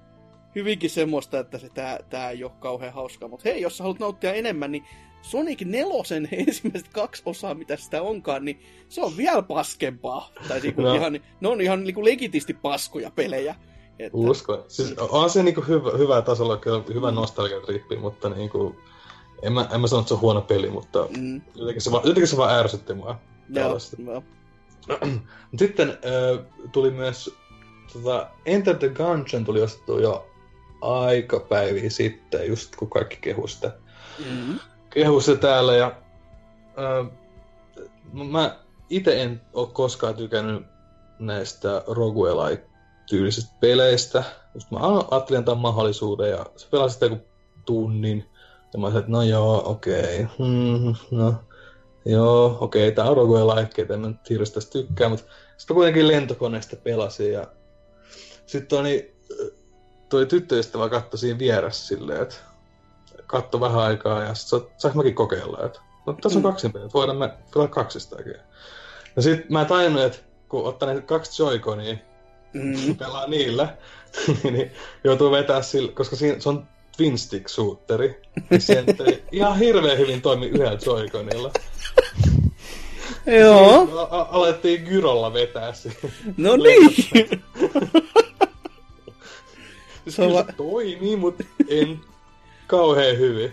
hyvinkin semmoista, että se tää, tää ei ole kauhean hauskaa. Mutta hei, jos sä haluat nauttia enemmän, niin Sonic 4 ensimmäiset kaksi osaa, mitä sitä onkaan, niin se on vielä paskempaa. Tai niinku no. ihan, ne on ihan niinku legitisti paskoja pelejä. Että... Usko. Siis on se niinku hyvä, hyvä tasolla, kyllä hyvä mm. nostalgia-trippi, mutta niinku, en mä, en mä sano, että se on huono peli, mutta mm. jotenkin, se vaan, jotenkin se vaan ärsytti mua. Joo, no. Sitten äh, tuli myös tota, Enter the Gungeon tuli ostettu jo aikapäiviä sitten, just kun kaikki kehu sitä. Mm-hmm kehu täällä ja ää, mä itse en ole koskaan tykännyt näistä roguelike-tyylisistä peleistä. Just mä ajattelin antaa mahdollisuuden ja se pelasi sitä joku tunnin. Ja mä sanoin, että no joo, okei. Okay. Hmm, no, joo, okei, okay, tää on roguelike, en mä nyt hirveästi tykkää, mutta sitten kuitenkin lentokoneesta pelasin ja sitten toi, niin, toi tyttöystävä katsoi siinä vieressä silleen, että katto vähän aikaa ja sitten saanko mäkin kokeilla, että no tässä on mm. kaksi peliä, voidaan me pelata kaksistakin. Ja sitten mä tajunnut, että kun ottaa ne kaksi joikonia, mm. pelaa niillä, niin joutuu vetää sillä, koska siinä, se on twin stick shooteri, niin se ihan hirveän hyvin toimi yhdellä joikonilla. Joo. A- alettiin gyrolla vetää. No niin. se, on... se toimii, mutta en kauhean hyvin.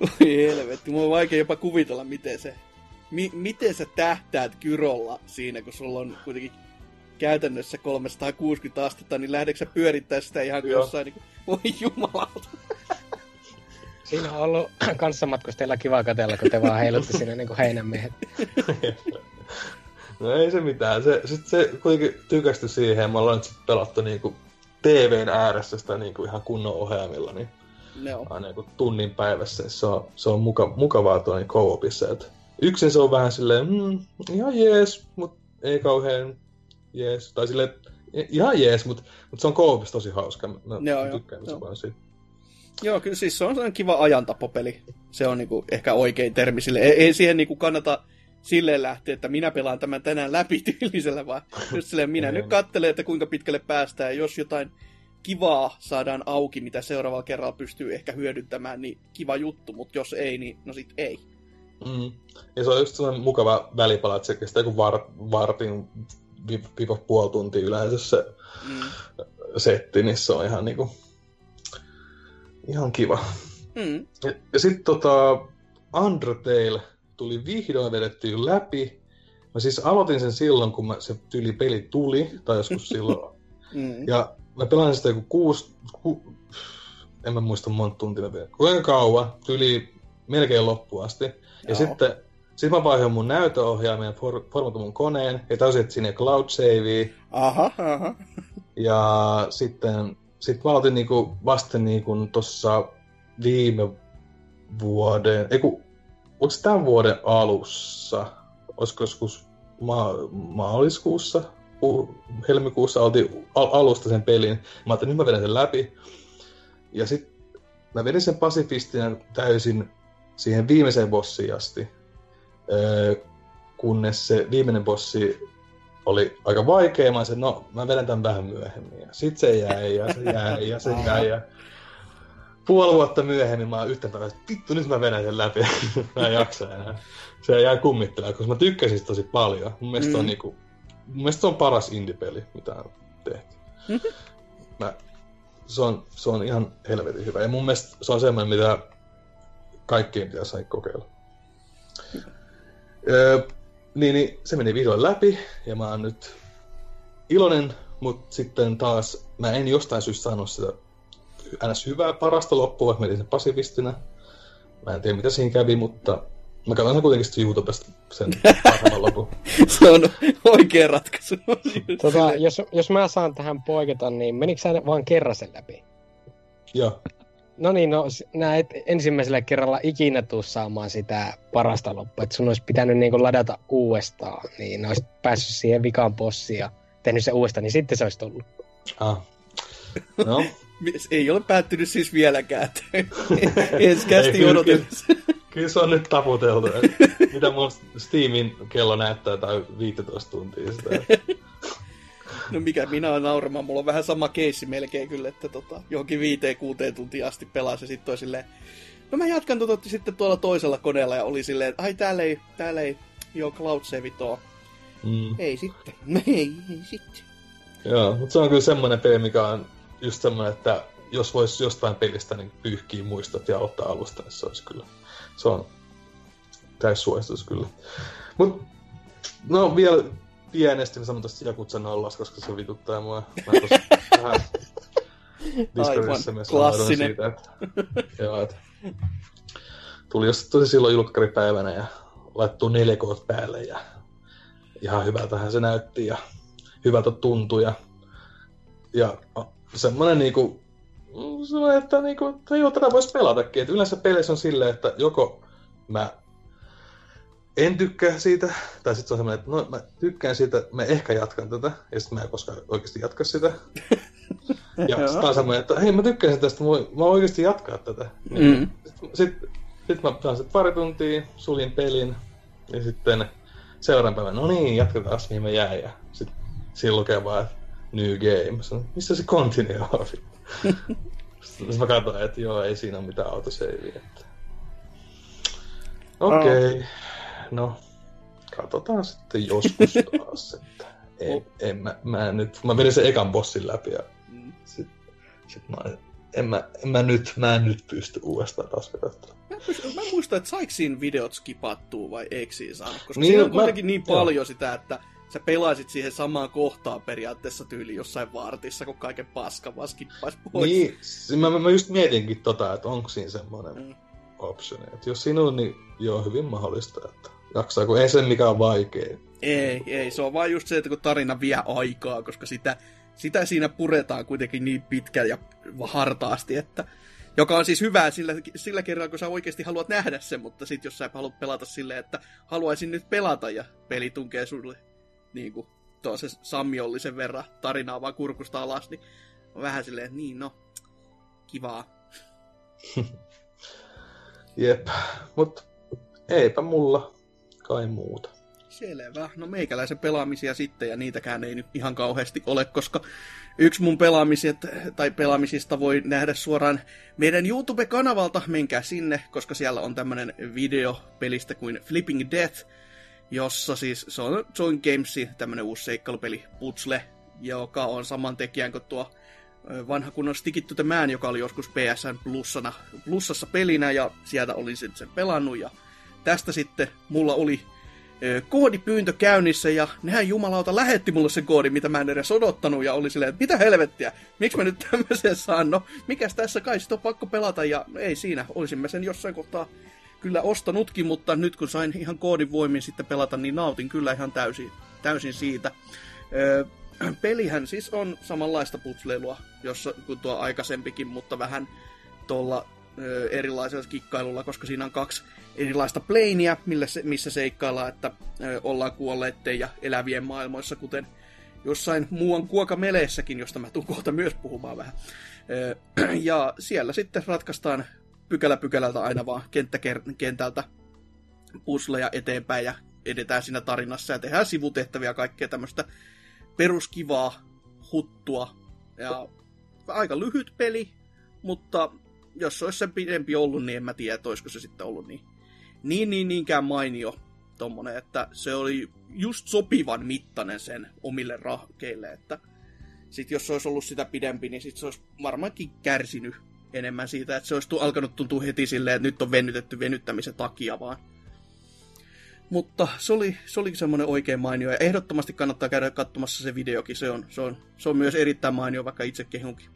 Oi helvetti, mulla on vaikea jopa kuvitella, miten se mi- miten sä tähtäät Kyrolla siinä, kun sulla on kuitenkin käytännössä 360 astetta, niin lähdetkö sä pyörittää sitä ihan kuin jossain niin kuin, voi jumalauta. Siinä on ollut kanssamatkustajilla kiva katella, kun te vaan heilutte siinä niin kuin heinämiehet. no ei se mitään. Se, sit se kuitenkin tykästyi siihen ja me ollaan nyt pelattu niinku TVn ääressä sitä niinku ihan kunnon ohjaamilla, niin no. aina niinku tunnin päivässä. Se on, se on muka, mukavaa tuo niin co-opissa. Et yksin se on vähän silleen, mm, ihan jees, mutta ei kauhean jees. Tai silleen, ihan jees, mutta, mutta se on co tosi hauska. Mä joo, tykkään joo, paljon siitä. Joo, kyllä siis se on sellainen kiva ajantapopeli. Se on niinku ehkä oikein termi sille. Ei, ei siihen niinku kannata silleen lähteä, että minä pelaan tämän tänään läpi tyylisellä, vaan just silleen minä nyt katselen, että kuinka pitkälle päästään. Jos jotain kivaa saadaan auki, mitä seuraavalla kerralla pystyy ehkä hyödyntämään, niin kiva juttu, mutta jos ei, niin no sit ei. Mm. Ja se on just sellainen mukava välipala, että se kestää joku var, vartin viiva puoli tuntia yleensä se mm. setti, niin se on ihan niinku ihan kiva. Mm. Ja, ja sitten tota, Undertale tuli vihdoin vedettyä läpi. Mä siis aloitin sen silloin, kun mä, se tyli peli tuli, tai joskus silloin. mm. Ja mä pelasin sitä joku kuusi, ku, en mä muista monta tuntia vielä. Kuinka kauan, tyli melkein loppuun asti. Joo. Ja sitten sit mä vaihoin mun näytöohjaimen, for, formatoin mun koneen, ja täysin sinne cloud savea. Aha, aha. Ja sitten sit mä aloitin niinku vasta niinku tossa viime vuoden, ei kun onko tämän vuoden alussa, olisiko joskus ma- maaliskuussa, helmikuussa oltiin al- alusta sen pelin. Mä ajattelin, nyt mä vedän sen läpi. Ja sitten mä vedin sen pasifistina täysin siihen viimeiseen bossiin asti. Öö, kunnes se viimeinen bossi oli aika vaikea. Mä sanoin, no mä vedän tämän vähän myöhemmin. Ja sit se jäi ja se jäi ja se jäi. Ja puoli vuotta myöhemmin mä oon yhtä päivää, että vittu nyt mä venän sen läpi. mä en jaksa enää. Se jää kummittelemaan, koska mä tykkäsin tosi paljon. Mun mielestä, mm. on niinku, mun mielestä se on paras indie-peli, mitä on tehty. Mä, se, on, se on ihan helvetin hyvä. Ja mun mielestä se on semmoinen, mitä kaikkien pitäisi saada kokeilla. Öö, niin, niin, se meni vihdoin läpi, ja mä oon nyt iloinen, mutta sitten taas mä en jostain syystä saanut sitä ns. hyvää parasta loppua, että menin sen pasifistina. Mä en tiedä mitä siinä kävi, mutta mä katson sen kuitenkin sitten YouTubesta sen parhaan lopun. Se on oikea ratkaisu. tota, jos, jos mä saan tähän poiketa, niin menikö sä vaan kerran sen läpi? Joo. No niin, no nää et ensimmäisellä kerralla ikinä tuu saamaan sitä parasta loppua, että sun olisi pitänyt niinku ladata uudestaan, niin olisit päässyt siihen vikaan bossiin ja tehnyt se uudestaan, niin sitten se olisi tullut. Ah. No, ei ole päättynyt siis vieläkään. Ensi kästi odotellessa. Kyllä se on nyt taputeltu. Mitä mun Steamin kello näyttää tai 15 tuntia sitä. No mikä minä olen nauramaan, mulla on vähän sama keissi melkein kyllä, että tota, johonkin viiteen kuuteen tuntia asti pelasi ja sitten silleen, no mä jatkan tota sitten tuolla toisella koneella ja oli silleen, ai täällä ei, täällä ei, joo cloud save Mm. Ei sitten, ei, ei sitten. Joo, mutta se on kyllä semmoinen peli, mikä on just semmoinen, että jos voisi jostain pelistä niin pyyhkiä muistot ja ottaa alusta, niin se olisi kyllä, se on täys suositus kyllä. Mut, no vielä pienesti mä sanon tästä Jakutsa nollas, koska se vituttaa mua. Mä vähän Discordissa myös klassinen. siitä, että, joo, että tuli jos tosi silloin julkkaripäivänä ja laittuu 4 päälle ja ihan hyvältähän se näytti ja hyvältä tuntui ja, ja semmoinen niinku, semmoinen, että, niinku, että joo, tätä voisi pelatakin. Et yleensä peleissä on silleen, että joko mä en tykkää siitä, tai sitten se on semmoinen, että no mä tykkään siitä, mä ehkä jatkan tätä, ja sitten mä en koskaan oikeasti jatka sitä. ja sitten on semmoinen, että hei mä tykkään tästä, mä, mä voin oikeasti jatkaa tätä. Mm. Sitten sit, sit mä pelasin pari tuntia, suljin pelin, ja sitten seuraavan päivän, no niin, jatketaan, mihin mä jäin, ja sitten siinä lukee vaan, että New Game. Sanoin, missä se continue on? Sitten mä katsoin, että joo, ei siinä ole mitään autoseiviä. Okei, okay. No katsotaan sitten joskus taas. Että en, en, mä, mä, nyt, mä vedin sen ekan bossin läpi ja mm. sit, sit mä en mä, en mä, nyt, mä en nyt pysty uudestaan taas katsomaan. Mä, mä muistan, että saiko siinä videot skipattua vai eikö siinä saanut, koska niin, siinä on kuitenkin mä, niin paljon joo. sitä, että sä pelaisit siihen samaan kohtaan periaatteessa tyyli jossain vartissa, kun kaiken paska vaan skippaisi pois. Niin, mä, mä just mietinkin tota, että onko siinä semmoinen mm. optioni. Että jos siinä on, niin joo, hyvin mahdollista, että jaksaako. Ei se mikään vaikea. Ei, ei. Se on vaan just se, että kun tarina vie aikaa, koska sitä, sitä siinä puretaan kuitenkin niin pitkään ja hartaasti, että joka on siis hyvää sillä, sillä kerralla, kun sä oikeasti haluat nähdä sen, mutta sitten jos sä haluat pelata silleen, että haluaisin nyt pelata ja peli tunkee sulle niin kuin se sammiollisen verran tarinaa vaan kurkusta alas, niin on vähän silleen, että niin no, kivaa. Jep, mutta eipä mulla kai muuta. Selvä. No meikäläisen pelaamisia sitten, ja niitäkään ei nyt ihan kauheasti ole, koska yksi mun pelaamiset, tai pelaamisista voi nähdä suoraan meidän YouTube-kanavalta. Menkää sinne, koska siellä on tämmönen video pelistä kuin Flipping Death, jossa siis se on Join Gamesin tämmönen uusi seikkailupeli Putsle, joka on saman tekijän kuin tuo vanha kunnon Stick to the Man, joka oli joskus PSN plussana, plussassa pelinä, ja sieltä olin sitten sen pelannut, ja tästä sitten mulla oli koodipyyntö käynnissä ja nehän jumalauta lähetti mulle sen koodin, mitä mä en edes odottanut ja oli silleen, että mitä helvettiä, miksi mä nyt tämmöisen saan, no mikäs tässä kai sit on pakko pelata ja ei siinä, olisimme sen jossain kohtaa kyllä ostanutkin, mutta nyt kun sain ihan koodin voimin sitten pelata, niin nautin kyllä ihan täysin, täysin siitä. Öö, pelihän siis on samanlaista putsleilua, jossa kuin tuo aikaisempikin, mutta vähän tuolla erilaisella kikkailulla, koska siinä on kaksi erilaista pleinia, millä missä seikkaillaan, että ollaan kuolleiden ja elävien maailmoissa, kuten jossain muuan kuokameleessäkin, josta mä tuun kohta myös puhumaan vähän. Ja siellä sitten ratkaistaan pykälä pykälältä aina vaan kenttä kentältä pusleja eteenpäin ja edetään siinä tarinassa ja tehdään sivutehtäviä kaikkea tämmöistä peruskivaa huttua. Ja aika lyhyt peli, mutta jos se olisi sen pidempi ollut, niin en mä tiedä, että olisiko se sitten ollut niin, niin, niin niinkään mainio tommonen, että se oli just sopivan mittainen sen omille rahkeille, että sit jos se olisi ollut sitä pidempi, niin sit se olisi varmaankin kärsinyt enemmän siitä, että se olisi alkanut tuntua heti silleen, että nyt on venytetty venyttämisen takia vaan. Mutta se oli, se oli semmoinen oikein mainio, ja ehdottomasti kannattaa käydä katsomassa se videokin, se on, se on, se on myös erittäin mainio, vaikka itse kehunkin.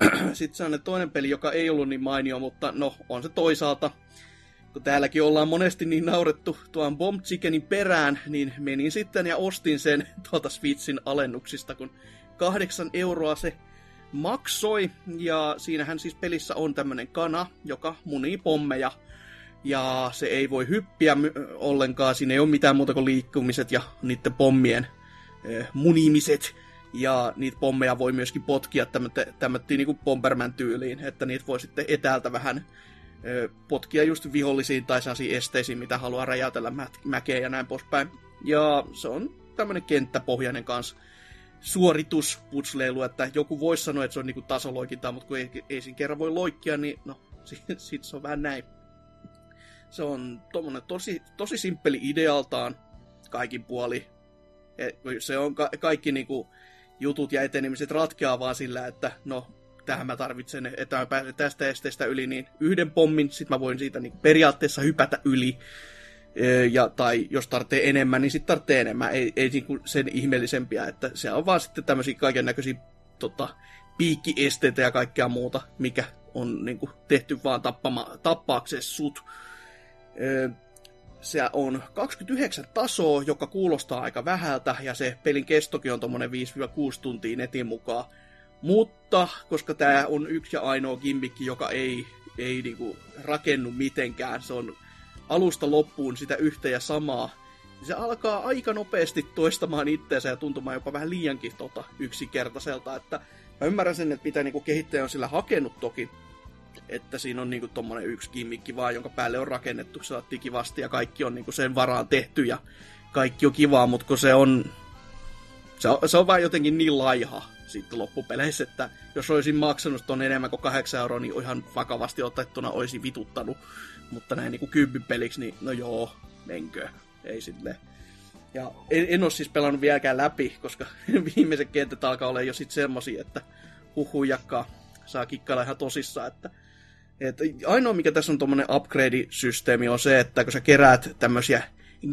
sitten se on toinen peli, joka ei ollut niin mainio, mutta no, on se toisaalta. Kun täälläkin ollaan monesti niin naurettu tuon Bomb Chickenin perään, niin menin sitten ja ostin sen tuolta Switchin alennuksista, kun kahdeksan euroa se maksoi. Ja siinähän siis pelissä on tämmönen kana, joka munii pommeja. Ja se ei voi hyppiä ollenkaan, siinä ei ole mitään muuta kuin liikkumiset ja niiden pommien eh, munimiset. Ja niitä pommeja voi myöskin potkia tämmöttiin niinku Bomberman-tyyliin, että niitä voi sitten etäältä vähän ö, potkia just vihollisiin tai sellaisiin esteisiin, mitä haluaa räjäytellä mä- mäkeä ja näin poispäin. Ja se on tämmönen kenttäpohjainen kanssa suoritusputsleilu, että joku voisi sanoa, että se on niinku tasoloikintaa, mutta kun ei, ei siinä kerran voi loikkia, niin no, sit, sit se on vähän näin. Se on tommonen tosi, tosi simppeli idealtaan kaikin puoli. Et, se on ka- kaikki niinku jutut ja etenemiset ratkeaa vaan sillä, että no, tähän mä tarvitsen, että mä pääsen tästä esteestä yli, niin yhden pommin, sit mä voin siitä niin periaatteessa hypätä yli. Ja, tai jos tarvitsee enemmän, niin sitten tarvitsee enemmän. Ei, ei kuin sen ihmeellisempiä, että se on vaan sitten tämmöisiä kaiken näköisiä tota, piikkiesteitä ja kaikkea muuta, mikä on niin kuin, tehty vaan tappama, tappaakseen sut se on 29 tasoa, joka kuulostaa aika vähältä, ja se pelin kestokin on tommonen 5-6 tuntia netin mukaan. Mutta, koska tämä on yksi ja ainoa gimmikki, joka ei, ei niinku rakennu mitenkään, se on alusta loppuun sitä yhtä ja samaa, se alkaa aika nopeasti toistamaan itseensä ja tuntumaan jopa vähän liiankin tota yksinkertaiselta, että mä ymmärrän sen, että mitä niinku kehittäjä on sillä hakenut toki, että siinä on niinku tommonen yksi kimmikki vaan, jonka päälle on rakennettu saatti kivasti ja kaikki on niinku sen varaan tehty ja kaikki on kivaa, mutta kun se on, se on, se on vaan jotenkin niin laiha sitten loppupeleissä, että jos olisin maksanut ton enemmän kuin 8 euroa, niin ihan vakavasti otettuna olisi vituttanut. Mutta näin niinku kympipeliksi, niin no joo, menkö. Ei sille. Ja en, en ole siis pelannut vieläkään läpi, koska viimeiset kentät alkaa olla jo sitten semmosia, että huhujakkaa saa kikkailla ihan tosissaan, että et ainoa, mikä tässä on tuommoinen upgrade-systeemi, on se, että kun sä keräät tämmöisiä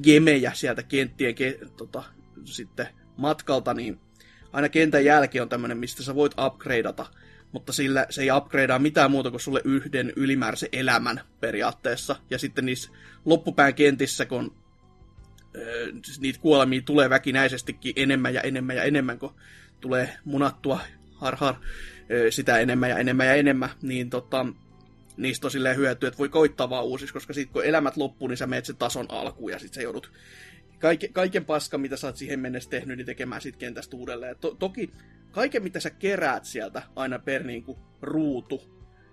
gemejä sieltä kenttien ke, tota, sitten matkalta, niin aina kentän jälkeen on tämmöinen, mistä sä voit upgradeata, mutta sillä se ei upgradea mitään muuta kuin sulle yhden ylimääräisen elämän periaatteessa. Ja sitten niissä loppupään kentissä, kun ö, siis niitä kuolemia tulee väkinäisestikin enemmän ja enemmän ja enemmän, kun tulee munattua har, har ö, sitä enemmän ja enemmän ja enemmän, niin tota, niistä on silleen hyötyä, että voi koittaa vaan uusiksi, koska sitten kun elämät loppuu, niin sä menet sen tason alkuun ja sitten sä joudut kaike, kaiken paskan, mitä sä oot siihen mennessä tehnyt, niin tekemään sit kentästä uudelleen. To, toki kaiken, mitä sä keräät sieltä aina per niin kuin, ruutu,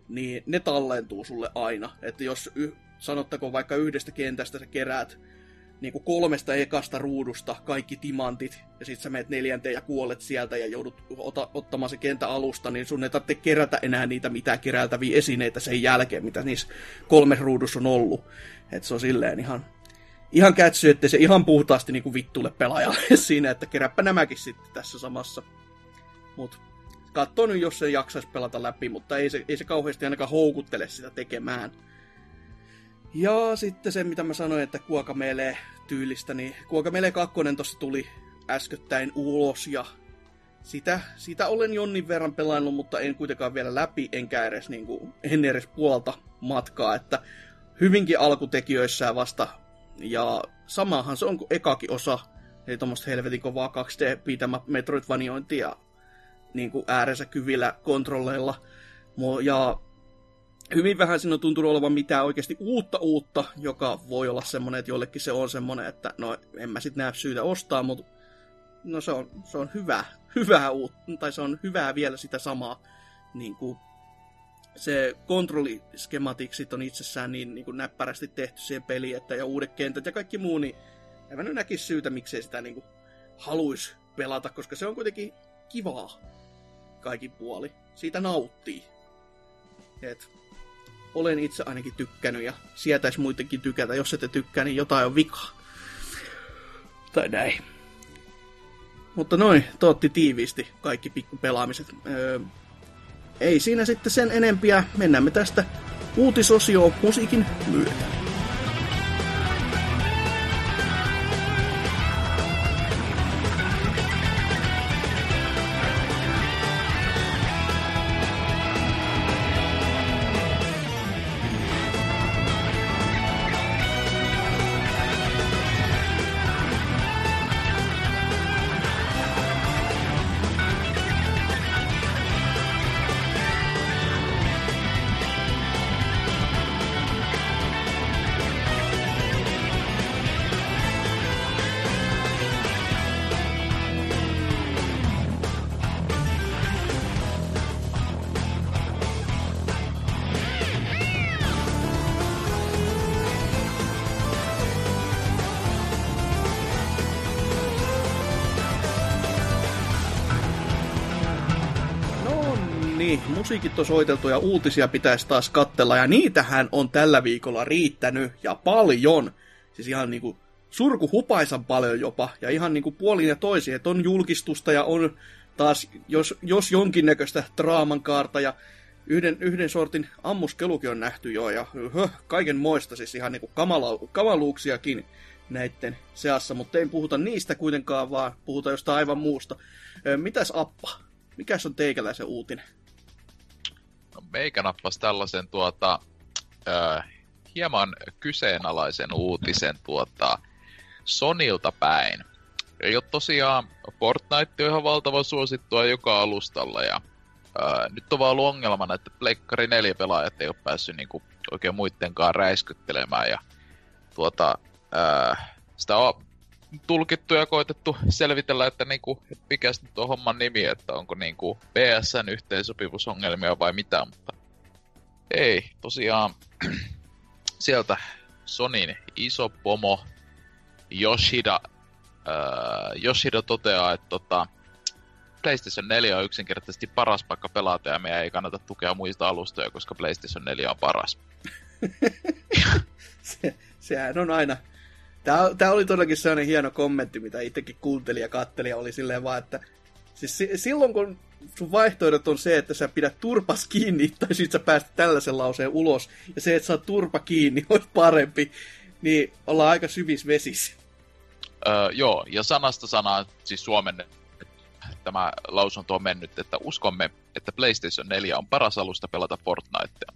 niin ne tallentuu sulle aina. Että jos y, sanottako vaikka yhdestä kentästä sä keräät niin kuin kolmesta ekasta ruudusta kaikki timantit, ja sitten sä menet neljänteen ja kuolet sieltä ja joudut ota, ottamaan se kentä alusta, niin sun ei tarvitse kerätä enää niitä mitään keräiltäviä esineitä sen jälkeen, mitä niissä kolmes ruudussa on ollut. että se on silleen ihan, ihan kätsy, että se ihan puhtaasti niin kuin vittuille pelaajalle siinä, että keräppä nämäkin sitten tässä samassa. Mut katso nyt, jos se jaksaisi pelata läpi, mutta ei se, ei se kauheasti ainakaan houkuttele sitä tekemään. Ja sitten se, mitä mä sanoin, että Kuokamele tyylistä, niin Kuokamele 2 tossa tuli äskettäin ulos ja sitä, sitä olen jonnin verran pelannut, mutta en kuitenkaan vielä läpi, enkä edes, niin kuin, en edes puolta matkaa, että hyvinkin alkutekijöissään vasta, ja samahan se on kuin ekakin osa, eli tuommoista helvetin kovaa 2D-pitämä metroidvaniointia niin kuin äärensä kyvillä kontrolleilla, ja hyvin vähän siinä on tuntunut olevan mitään oikeasti uutta uutta, joka voi olla semmoinen, että jollekin se on semmoinen, että no en mä sit näe syytä ostaa, mutta no se on, se on hyvä, hyvää uutta, tai se on hyvää vielä sitä samaa, niin kuin se kontrolliskematiksit on itsessään niin, niin kuin näppärästi tehty siihen peliin, että ja uudet kentät ja kaikki muu, niin en mä nyt näkisi syytä, miksei sitä niin haluaisi pelata, koska se on kuitenkin kivaa kaikin puoli. Siitä nauttii. Et olen itse ainakin tykkännyt ja sietäisi muidenkin tykätä. Jos ette tykkää, niin jotain on vikaa. Tai näin. Mutta noin, tootti tiiviisti kaikki pikkupelaamiset. Öö, ei siinä sitten sen enempiä. Mennään me tästä uutisosioon musiikin myötä. Musiikit on soiteltu ja uutisia pitäisi taas kattella, ja niitähän on tällä viikolla riittänyt, ja paljon. Siis ihan niinku surkuhupaisan paljon jopa, ja ihan niinku puolin ja toisin, että on julkistusta ja on taas, jos, jos jonkinnäköistä draaman kaarta, ja yhden, yhden sortin ammuskelukin on nähty jo, ja höh, kaiken moista, siis ihan niinku kamala, kamaluuksiakin näiden seassa, mutta ei puhuta niistä kuitenkaan, vaan puhuta jostain aivan muusta. Mitäs Appa? Mikäs on teikäläisen uutinen? Meikä nappas tällaisen tuota, ö, hieman kyseenalaisen uutisen tuota, Sonilta päin. Ei ole tosiaan, Fortnite on ihan valtavan suosittua joka alustalla ja ö, nyt on vaan ollut ongelmana, että Pleikkari 4 pelaajat ei ole päässyt niinku oikein muittenkaan räiskyttelemään ja tuota, ö, sitä on tulkittu ja koitettu selvitellä, että niinku, mikä nyt on homman nimi, että onko niinku PSN yhteensopivuusongelmia vai mitä, mutta ei, tosiaan sieltä Sonin iso pomo Yoshida, äh, Yoshida toteaa, että tota, PlayStation 4 on yksinkertaisesti paras paikka pelata ja meidän ei kannata tukea muista alustoja, koska PlayStation 4 on paras. Se, sehän on aina Tämä, tämä oli todellakin sellainen hieno kommentti, mitä itsekin kuuntelin ja kattelin, oli silleen vaan, että siis silloin kun sun vaihtoehdot on se, että sä pidät turpas kiinni, tai sit sä pääst tällaisen lauseen ulos, ja se, että sä turpa kiinni, olisi parempi, niin ollaan aika syvissä vesissä. Öö, joo, ja sanasta sanaa, siis suomen tämä lausunto on mennyt, että uskomme, että PlayStation 4 on paras alusta pelata Fortnitea.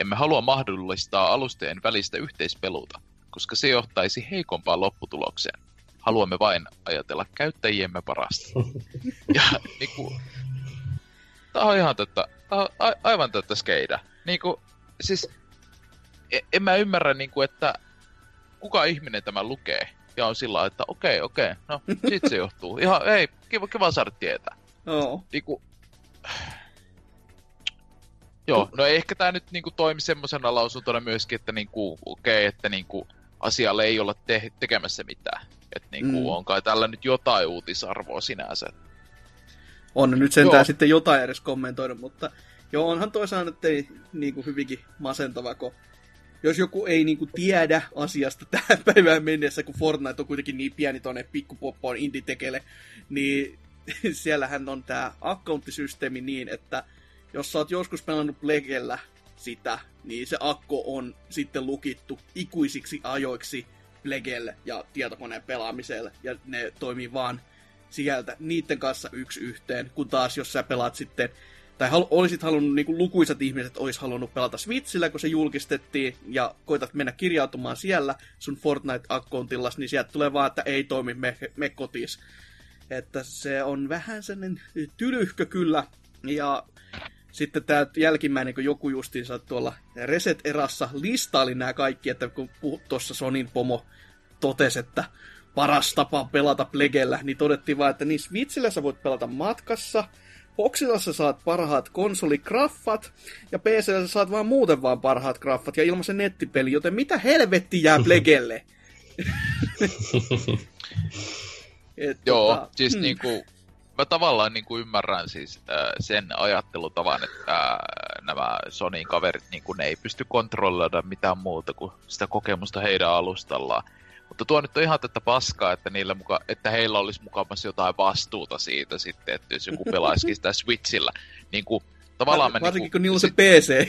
Emme halua mahdollistaa alusteen välistä yhteispeluta, koska se johtaisi heikompaan lopputulokseen. Haluamme vain ajatella käyttäjiemme parasta. ja niin kuin, Tämä on ihan tätä, tää on a, aivan tätä skeida. Niinku, siis, en, en mä ymmärrä, niinku, että kuka ihminen tämä lukee. Ja on sillä että okei, okay, okei, okay, no sit se johtuu. Ihan, ei, kiva, kiva saada tietää. Joo. Niinku, Joo, no ehkä tämä nyt niinku toimi semmoisena lausuntona myöskin, että niinku, okei, okay, että niinku, asialle ei olla te- tekemässä mitään. Että niinku, mm. on kai tällä nyt jotain uutisarvoa sinänsä. On nyt sentään joo. sitten jotain edes kommentoida, mutta joo, onhan toisaalta että ei niin kuin hyvinkin masentava, kun jos joku ei niin kuin, tiedä asiasta tähän päivään mennessä, kun Fortnite on kuitenkin niin pieni tuonne pikkupoppoon indie niin siellähän on tämä accounttisysteemi niin, että jos sä oot joskus pelannut Plegellä sitä, niin se akko on sitten lukittu ikuisiksi ajoiksi Plegelle ja tietokoneen pelaamiselle, ja ne toimii vaan sieltä niiden kanssa yksi yhteen, kun taas jos sä pelaat sitten, tai hal- olisit halunnut, niin kuin lukuisat ihmiset olisi halunnut pelata Switchillä, kun se julkistettiin, ja koitat mennä kirjautumaan siellä sun Fortnite-akkoontillas, niin sieltä tulee vaan, että ei toimi, me, me kotis. Että se on vähän sellainen tylyhkö kyllä, ja sitten tämä jälkimmäinen, kun joku justiinsa tuolla Reset-erassa listaili nämä kaikki, että kun tuossa Sonin pomo totesi, että paras tapa pelata Plegellä, niin todettiin vaan, että niin Switchillä sä voit pelata matkassa, Foxilla sä saat parhaat konsoligraffat, ja PCllä sä saat vaan muuten vaan parhaat graffat ja ilmaisen nettipeli, joten mitä helvetti jää Plegelle? Et, Joo, tota, siis hmm. niinku, mä tavallaan niinku ymmärrän siis äh, sen ajattelutavan, että äh, nämä Sonin kaverit niinku, ne ei pysty kontrolloida mitään muuta kuin sitä kokemusta heidän alustallaan. Mutta tuo nyt on ihan tätä paskaa, että, niillä muka, että heillä olisi mukavasti jotain vastuuta siitä sitten, että jos joku pelaisikin sitä Switchillä. Niin kuin, tavallaan Var, varsinkin niin kun niillä on se PC.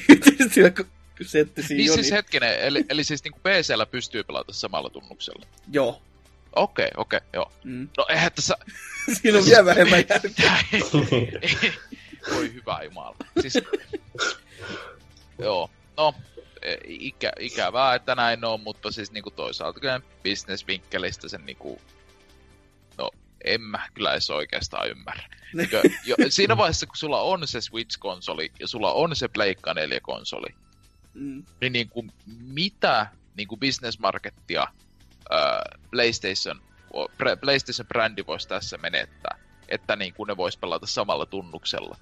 setti siinä niin siis niin... hetkinen, eli, eli siis niin kuin PCllä pystyy pelata samalla tunnuksella. Joo. Okei, okay, okei, okay, joo. Mm. No eihän tässä... Siinä on vielä vähemmän järkeä. Voi hyvä jumala. Siis... joo, no, ikä, ikävää, että näin on, mutta siis niinku toisaalta kyllä bisnesvinkkelistä sen niinku, no en mä kyllä edes oikeastaan ymmärrä. Eikö, jo, siinä vaiheessa, kun sulla on se Switch-konsoli ja sulla on se Pleikka 4-konsoli, mm. niin niinku, mitä niinku business-markettia PlayStation, PlayStation-brändi voisi tässä menettää, että niinku ne vois pelata samalla tunnuksella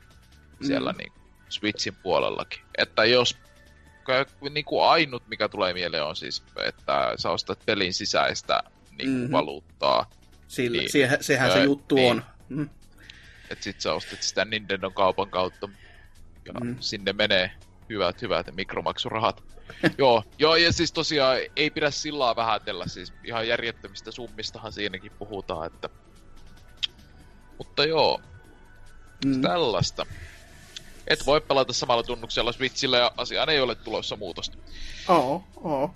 siellä mm. niinku Switchin puolellakin. Että jos niin kuin ainut, mikä tulee mieleen on siis, että sä ostat pelin sisäistä niin kuin mm-hmm. valuuttaa. Sillä, niin, siihen, sehän ää, se juttu niin, on. Mm. Että sit sä ostat sitä Nintendo kaupan kautta ja mm. sinne menee hyvät, hyvät mikromaksurahat. joo, joo, ja siis tosiaan ei pidä sillä vähätellä, siis ihan järjettömistä summistahan siinäkin puhutaan, että... Mutta joo, mm. tällaista. Et voi pelata samalla tunnuksella Switchillä ja asiaan ei ole tulossa muutosta. Oo, oo.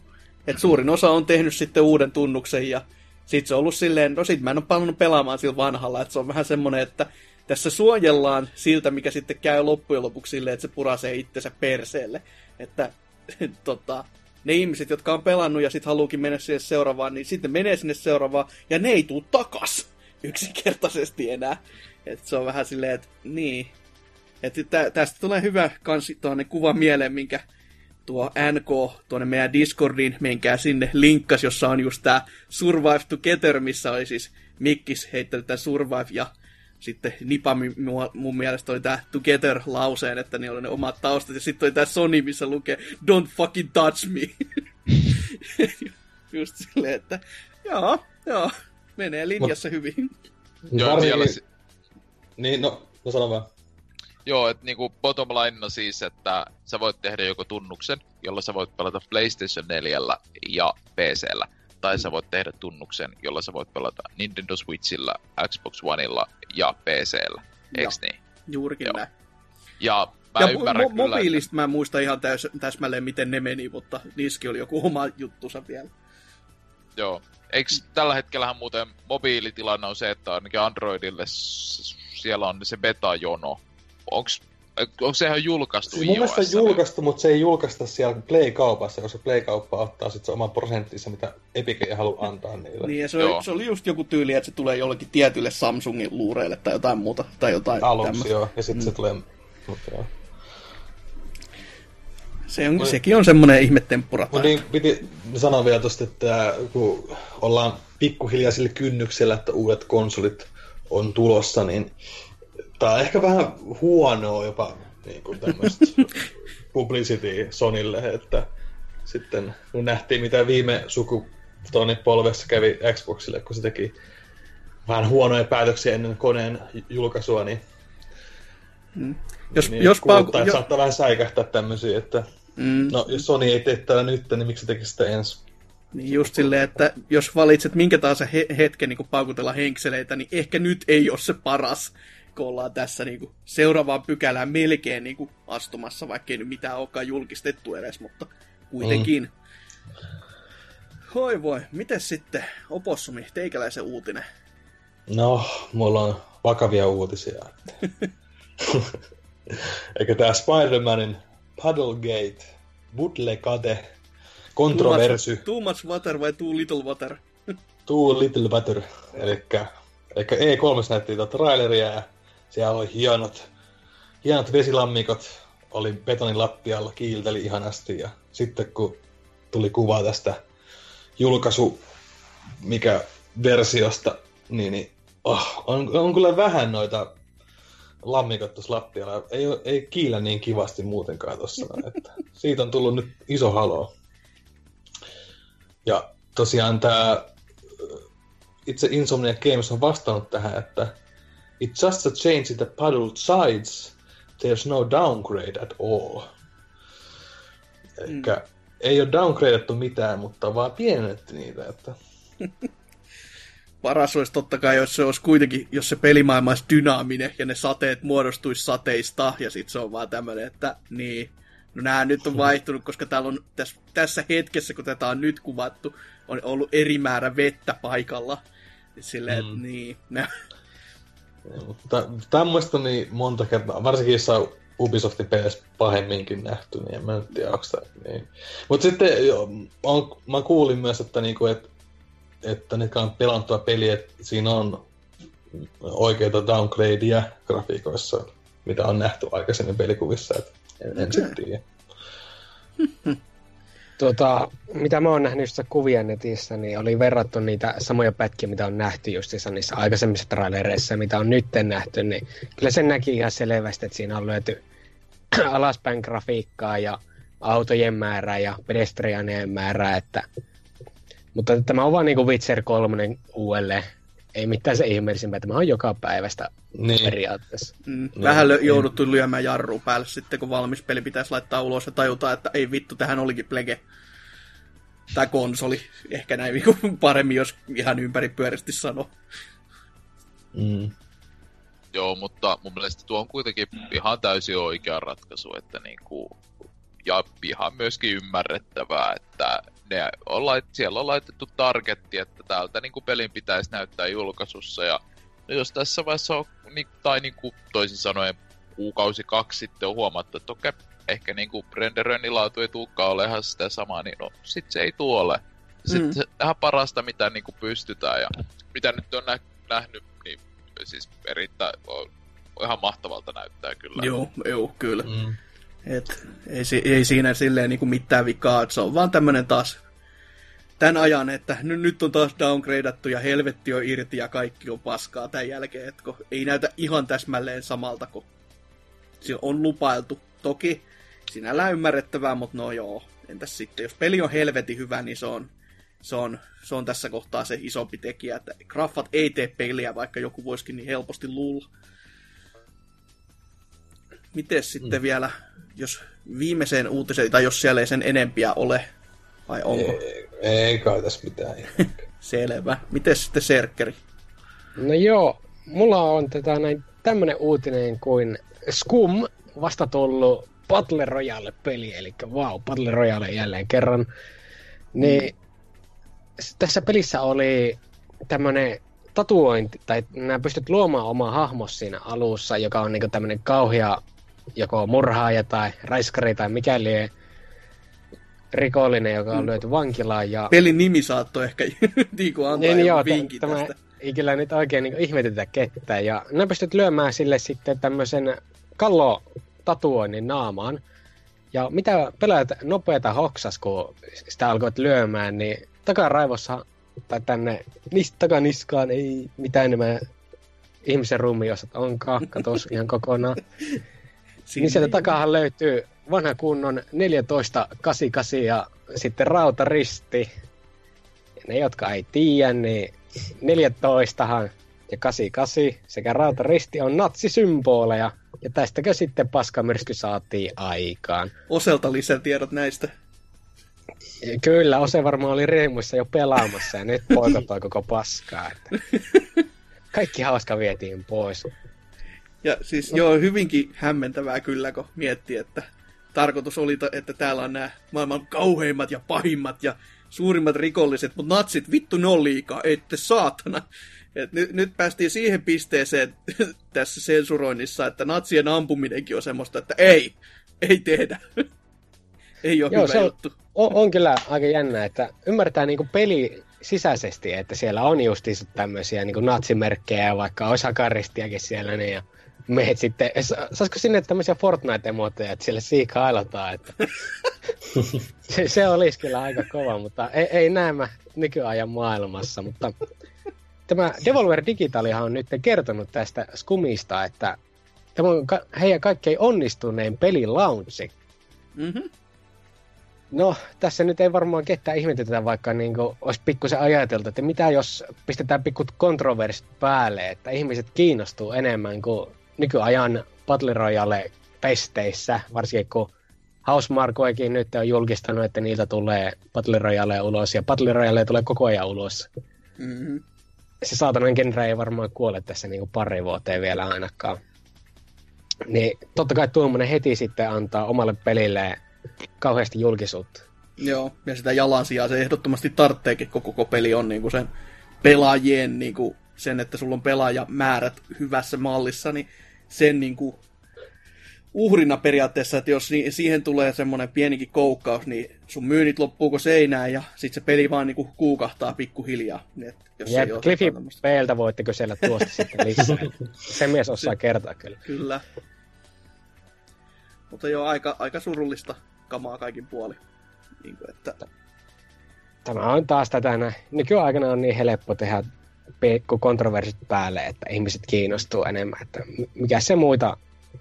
Et suurin osa on tehnyt sitten uuden tunnuksen ja sit se on ollut silleen, no sit mä en ole palannut pelaamaan sillä vanhalla, että se on vähän semmonen, että tässä suojellaan siltä, mikä sitten käy loppujen lopuksi silleen, että se purasee itsensä perseelle. Että tota, ne ihmiset, jotka on pelannut ja sitten haluukin mennä sinne seuraavaan, niin sitten menee sinne seuraavaan ja ne ei tuu takas yksinkertaisesti enää. Et se on vähän silleen, että niin, että tä, tästä tulee hyvä kansi tuonne kuva mieleen, minkä tuo NK tuonne meidän Discordiin, menkää sinne, linkkas, jossa on just tämä Survive Together, missä oli siis Mikkis heittänyt tämä Survive ja sitten Nipa mun mielestä oli tämä Together-lauseen, että ne oli ne omat taustat, ja sitten oli tämä Sony, missä lukee Don't fucking touch me. Just silleen, että joo, joo, menee linjassa hyvin. Joo, vielä... Niin, no, no sano vaan. Joo, että niinku bottom line siis, että sä voit tehdä joko tunnuksen, jolla sä voit pelata PlayStation 4 ja PCllä. Tai sä voit tehdä tunnuksen, jolla sä voit pelata Nintendo Switchillä, Xbox Oneilla ja PCllä. Eiks niin? juurikin Joo. näin. Ja mä ja ymmärrän mo- kyllä, mobiilista että... mä en muista ihan täys, täsmälleen, miten ne meni, mutta niski oli joku oma juttusa vielä. Joo. Eikö tällä hetkellähän muuten mobiilitilanne on se, että ainakin Androidille siellä on se beta-jono. Onks, onko se ihan julkaistu Mun mielestä julkaistu, mutta se ei julkaista siellä Play-kaupassa, koska Play-kauppa ottaa sitten oman prosenttinsa, mitä Epic ei halua antaa niille. Niin, ja se, oli, se oli just joku tyyli, että se tulee jollekin tietylle Samsungin luureille tai jotain muuta. Tai jotain Aluksi tämmöistä. joo, ja sitten mm. se tulee... Mutta joo. Se on, no, sekin on semmoinen ihmettemppura. No niin, piti sanoa vielä tosta, että kun ollaan pikkuhiljaa sillä kynnyksellä, että uudet konsolit on tulossa, niin Tää on ehkä vähän huonoa jopa niin kuin tämmöistä publicity Sonille, että sitten kun nähtiin mitä viime polvessa kävi Xboxille, kun se teki vähän huonoja päätöksiä ennen koneen julkaisua, niin, mm. jos, niin jos pauk- jo... saattaa vähän säikähtää tämmöisiä, että mm. no jos Sony ei tee tätä nyt, niin miksi se tekisi sitä ensin? Niin just silleen, että jos valitset minkä tahansa he- hetken niin paukutella henkseleitä, niin ehkä nyt ei ole se paras kun ollaan tässä niin kuin seuraavaan pykälään melkein niin kuin astumassa, vaikka ei nyt mitään olekaan julkistettu edes, mutta kuitenkin. Mm. Hoi voi, miten sitten opossumi, teikäläisen uutinen? No, mulla on vakavia uutisia. Eikä tää Spider-Manin Puddlegate, Budlegate, kontroversy. Too much, too much water vai too little water? too little water. Eli E3 näytti tuota traileria ja siellä oli hienot, hienot vesilammikot, oli betonin lattialla, kiilteli ihanasti ja sitten kun tuli kuva tästä julkaisu, mikä versiosta, niin, niin oh, on, on kyllä vähän noita lammikot tuossa lattialla. Ei, ei kiillä niin kivasti muutenkaan tuossa. Siitä on tullut nyt iso halo. Ja tosiaan tämä itse Insomnia Games on vastannut tähän, että It's just a change in the paddle sides. There's no downgrade at all. Eikä mm. ei ole downgradeattu mitään, mutta vaan pienennetty niitä. Että... Paras olisi totta kai, jos se olisi kuitenkin, jos se pelimaailma olisi dynaaminen ja ne sateet muodostuisi sateista ja sitten se on vaan tämmöinen, että niin, no nämä nyt on vaihtunut, koska täällä on tässä, tässä hetkessä, kun tätä on nyt kuvattu, on ollut eri määrä vettä paikalla. Silleen, mm. että niin, Tämmöistä niin monta kertaa, varsinkin jossain Ubisoftin peleissä pahemminkin nähty, niin en mä nyt tiedä, onko niin. Mutta sitten jo, on, mä kuulin myös, että, niinku, et, että nyt on pelantua peliä, että siinä on oikeita downgradeja grafiikoissa, mitä on nähty aikaisemmin pelikuvissa, että en, en sitten tiedä. Tuota, mitä mä oon nähnyt sitä kuvia netissä, niin oli verrattu niitä samoja pätkiä, mitä on nähty justissa niissä aikaisemmissa trailereissa, mitä on nyt nähty, niin kyllä sen näki ihan selvästi, että siinä on löyty alaspäin grafiikkaa ja autojen määrää ja pedestrianien määrää, että... Mutta tämä on vaan niin kuin Witcher 3 uudelleen. Ei mitään se ihmeellisempää, tämä on joka päivästä niin. periaatteessa. Mm, no, vähän lö- jouduttu lyömään jarru päälle sitten, kun valmis peli pitäisi laittaa ulos ja tajutaan, että ei vittu, tähän olikin plege. Tai konsoli, ehkä näin niinku paremmin, jos ihan ympäripyörästi sanoo. Mm. Joo, mutta mun mielestä tuo on kuitenkin ihan täysin oikea ratkaisu, että niinku, ja ihan myöskin ymmärrettävää, että ne on lait, siellä on laitettu targetti, että täältä niin kuin pelin pitäisi näyttää julkaisussa. Ja no jos tässä vaiheessa on, niin, tai niin kuin toisin sanoen kuukausi kaksi sitten on huomattu, että okei, ehkä niin kuin renderöinnin laatu ei tulekaan olemaan sitä samaa, niin no sit se ei tuole. Sitten mm. ihan parasta, mitä niin kuin pystytään ja mitä nyt on nä- nähnyt, niin siis erittäin on, ihan mahtavalta näyttää kyllä. Joo, joo, kyllä. Mm. Et ei, ei siinä silleen niin kuin mitään vikaa, että se on vaan tämmönen taas tämän ajan, että nyt, nyt on taas downgradeattu ja helvetti on irti ja kaikki on paskaa tämän jälkeen, että ei näytä ihan täsmälleen samalta kuin se on lupailtu. Toki sinällään ymmärrettävää, mutta no joo, entäs sitten, jos peli on helvetin hyvä, niin se on, se on, se on tässä kohtaa se isompi tekijä, että graffat ei tee peliä, vaikka joku voisikin niin helposti luulla. Miten sitten mm. vielä, jos viimeiseen uutiseen, tai jos siellä ei sen enempiä ole, vai onko? Ei, ei kai tässä mitään. Selvä. Miten sitten Serkkeri? No joo, mulla on tätä näin tämmönen uutinen kuin Scum vasta tullut Battle Royale-peli, eli wow, Battle Royale jälleen kerran. Niin mm. tässä pelissä oli tämmönen tatuointi, tai nämä pystyt luomaan oma hahmos siinä alussa, joka on niinku tämmönen kauhea joko murhaaja tai raiskari tai mikäli rikollinen, joka on mm. lyöty vankilaan. Ja... Pelin nimi saattoi ehkä niin kuin antaa niin, joo, vinkin tämä, tästä. Ei kyllä nyt oikein niin ihmetytä ketään. Ja nämä pystyt lyömään sille sitten tämmöisen kallo tatuoinnin naamaan. Ja mitä pelaajat nopeata hoksas, kun sitä alkoit lyömään, niin takaraivossa tai tänne nis, takaniskaan ei mitään enemmän ihmisen ruumiosat onkaan, katos ihan kokonaan. Siinä niin sieltä takahan löytyy vanha kunnon 1488 ja sitten rautaristi. Ja ne, jotka ei tiedä, niin 14 ja 88 sekä rautaristi on natsisymboleja. Ja tästäkö sitten paskamyrsky saatiin aikaan. Oselta lisätiedot näistä. Kyllä, Ose varmaan oli riemuissa jo pelaamassa ja nyt poikotoi koko paskaa. Että kaikki hauska vietiin pois. Ja siis no. joo, hyvinkin hämmentävää kyllä, kun miettii, että tarkoitus oli, että täällä on nämä maailman kauheimmat ja pahimmat ja suurimmat rikolliset, mutta natsit, vittu ne on liikaa, ette saatana. Et nyt, nyt päästiin siihen pisteeseen tässä sensuroinnissa, että natsien ampuminenkin on semmoista, että ei, ei tehdä. ei ole Joo, hyvä se on, juttu. On, on kyllä aika jännä, että ymmärtää niinku peli sisäisesti, että siellä on justiinsa tämmöisiä niinku natsimerkkejä, vaikka osa karistiakin siellä, niin ja meet sitten, saisiko sinne tämmöisiä Fortnite-emoteja, että siellä siikailotaan, että se, se olisi kyllä aika kova, mutta ei, ei näemä nykyajan maailmassa, mutta tämä Devolver Digitalihan on nyt kertonut tästä Skumista, että tämä on ka- heidän kaikkein onnistunein pelin launchi. Mm-hmm. No, tässä nyt ei varmaan ketään ihmetytä, vaikka niin kuin olisi pikkusen ajateltu, että mitä jos pistetään pikkut kontroversit päälle, että ihmiset kiinnostuu enemmän kuin nykyajan Battle Royale pesteissä, varsinkin kun Housemarquekin nyt on julkistanut, että niiltä tulee Battle Royale ulos, ja Battle Royale tulee koko ajan ulos. Mm-hmm. Se saatanan genre ei varmaan kuole tässä niin kuin pari vuoteen vielä ainakaan. Niin totta kai tuommoinen heti sitten antaa omalle pelille kauheasti julkisuutta. Joo, ja sitä jalansijaa se ehdottomasti tartteekin, koko, koko peli on niin kuin sen pelaajien niin kuin sen, että sulla on pelaajamäärät hyvässä mallissa, niin sen niin kuin uhrina periaatteessa, että jos siihen tulee semmoinen pienikin koukkaus, niin sun myynnit loppuuko seinään ja sitten se peli vaan niin kuukahtaa pikkuhiljaa. Niin et jos Jep, Cliffy Peeltä voitteko siellä tuosta sitten lisää. Se mies osaa kertoa kyllä. Kyllä. Mutta joo, aika, aika surullista kamaa kaikin puoli. Niin kuin, että... Tämä on taas tätä näin. Nykyaikana on niin helppo tehdä pikku kontroversit päälle, että ihmiset kiinnostuu enemmän. Että mikä se muita,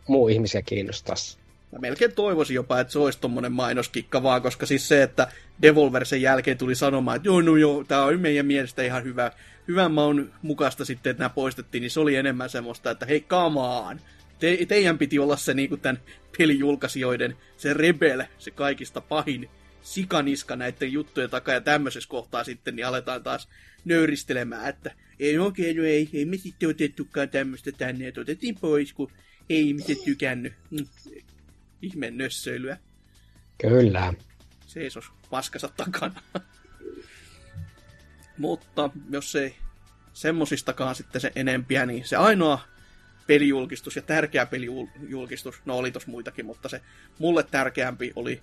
muu ihmisiä kiinnostaisi. Mä melkein toivoisin jopa, että se olisi tommonen mainoskikka vaan, koska siis se, että Devolver sen jälkeen tuli sanomaan, että joo, no joo, tää on meidän mielestä ihan hyvä, hyvän maun mukaista sitten, että nämä poistettiin, niin se oli enemmän semmoista, että hei, on. Te, teidän piti olla se niin tämän pelijulkaisijoiden, se rebel, se kaikista pahin sikaniska näiden juttujen takaa ja tämmöisessä kohtaa sitten, niin aletaan taas nöyristelemään, että ei oikein, no ei, ei me sitten otettukaan tämmöistä tänne, että otettiin pois, kun ei ihmiset tykännyt. Mm. Ihme nössöilyä. Kyllä. Seisos paskansa takana. Mutta jos ei semmosistakaan sitten se enempiä, niin se ainoa pelijulkistus ja tärkeä pelijulkistus, no oli tos muitakin, mutta se mulle tärkeämpi oli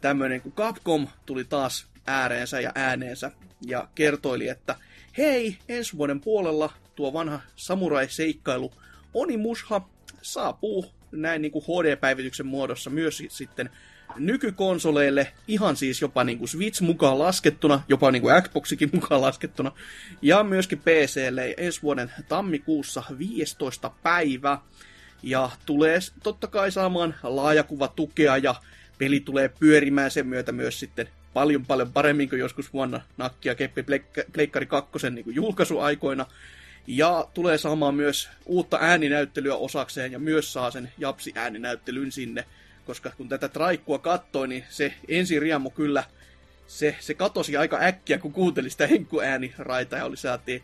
tämmöinen, kun Capcom tuli taas ääreensä ja ääneensä ja kertoili, että hei, ensi vuoden puolella tuo vanha samurai-seikkailu Onimusha saapuu näin niin kuin HD-päivityksen muodossa myös sitten nykykonsoleille, ihan siis jopa niin kuin Switch mukaan laskettuna, jopa niin kuin Xboxikin mukaan laskettuna, ja myöskin PClle ensi vuoden tammikuussa 15. päivä. Ja tulee totta kai saamaan laajakuvatukea ja peli tulee pyörimään sen myötä myös sitten paljon paljon paremmin kuin joskus vuonna Nakkia Keppi Pleikkari 2 niin julkaisuaikoina. Ja tulee saamaan myös uutta ääninäyttelyä osakseen ja myös saa sen Japsi-ääninäyttelyn sinne. Koska kun tätä traikkua kattoi, niin se ensi riemu kyllä, se, se katosi aika äkkiä, kun kuunteli sitä Henkku ääniraita ja oli saatiin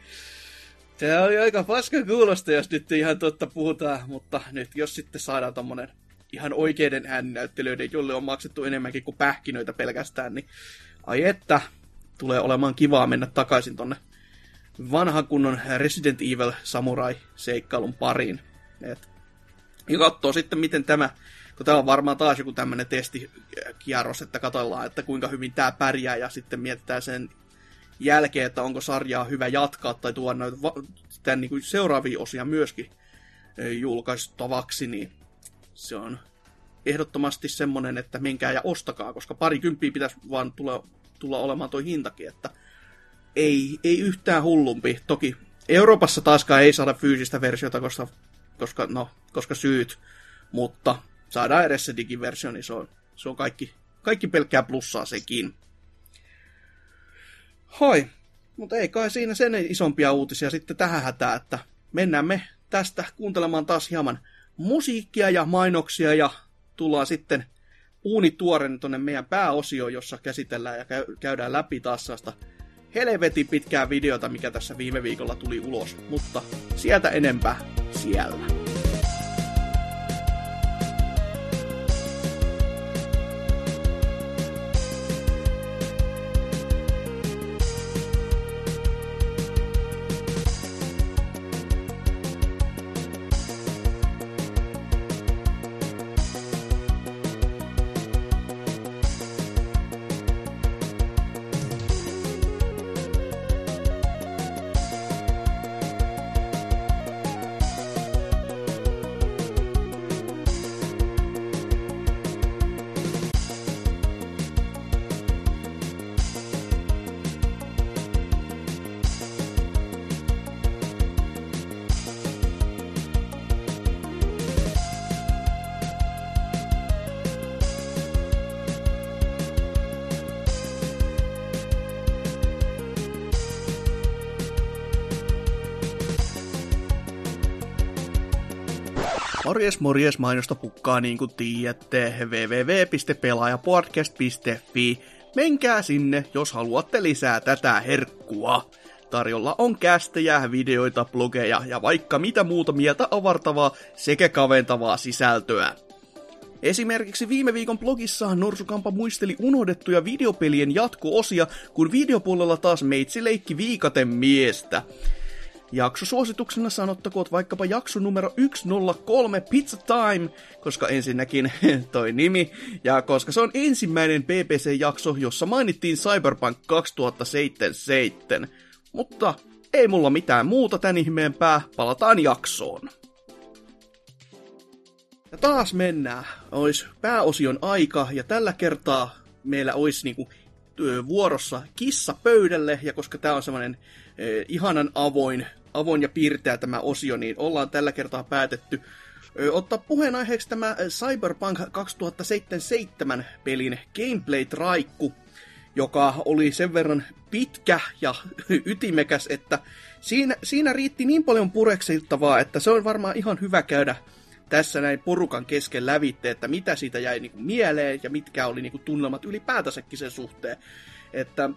Se oli aika paska kuulosta, jos nyt ihan totta puhutaan, mutta nyt jos sitten saadaan tommonen ihan oikeiden ääninäyttelijöiden, jolle on maksettu enemmänkin kuin pähkinöitä pelkästään, niin ai että, tulee olemaan kivaa mennä takaisin tonne vanhan kunnon Resident Evil Samurai-seikkailun pariin. Et, ja katsoo sitten, miten tämä, kun tämä on varmaan taas joku tämmöinen testikierros, että katsotaan, että kuinka hyvin tämä pärjää, ja sitten mietitään sen jälkeen, että onko sarjaa hyvä jatkaa tai tuoda noita tämän niin kuin seuraavia osia myöskin julkaistavaksi, niin se on ehdottomasti semmonen, että menkää ja ostakaa, koska pari kymppiä pitäisi vaan tulla, tulla olemaan toi hintakin, että ei, ei yhtään hullumpi. Toki Euroopassa taaskaan ei saada fyysistä versiota, koska, koska, no, koska syyt, mutta saadaan edes se digiversio, niin se on, se on kaikki, kaikki pelkkää plussaa sekin. Hoi, mutta ei kai siinä sen isompia uutisia sitten tähän hätää, että mennään me tästä kuuntelemaan taas hieman musiikkia ja mainoksia ja tullaan sitten uunituoren tuonne meidän pääosioon, jossa käsitellään ja käydään läpi taas sellaista helvetin pitkää videota, mikä tässä viime viikolla tuli ulos, mutta sieltä enempää siellä. Morjes, morjes, mainosta pukkaa niin kuin tiedätte www.pelaajapodcast.fi. Menkää sinne, jos haluatte lisää tätä herkkua. Tarjolla on kästejä, videoita, blogeja ja vaikka mitä muuta mieltä avartavaa sekä kaventavaa sisältöä. Esimerkiksi viime viikon blogissaan Norsukampa muisteli unohdettuja videopelien jatko-osia, kun videopuolella taas meitsi leikki viikaten miestä. Jaksosuosituksena sanottakoot vaikkapa jakso numero 103 Pizza Time, koska ensinnäkin toi nimi, ja koska se on ensimmäinen BBC-jakso, jossa mainittiin Cyberpunk 2077. Mutta ei mulla mitään muuta tän ihmeempää, palataan jaksoon. Ja taas mennään. Ois pääosion aika, ja tällä kertaa meillä olisi niinku vuorossa kissa pöydälle, ja koska tämä on semmoinen ihanan avoin, avoin ja piirteä tämä osio, niin ollaan tällä kertaa päätetty ottaa puheenaiheeksi tämä Cyberpunk 2077 pelin gameplay-traikku, joka oli sen verran pitkä ja ytimekäs, että siinä, siinä riitti niin paljon pureksiltavaa, että se on varmaan ihan hyvä käydä tässä näin porukan kesken lävitte, että mitä siitä jäi niinku mieleen ja mitkä oli niinku tunnelmat ylipäätänsäkin sen suhteen. Että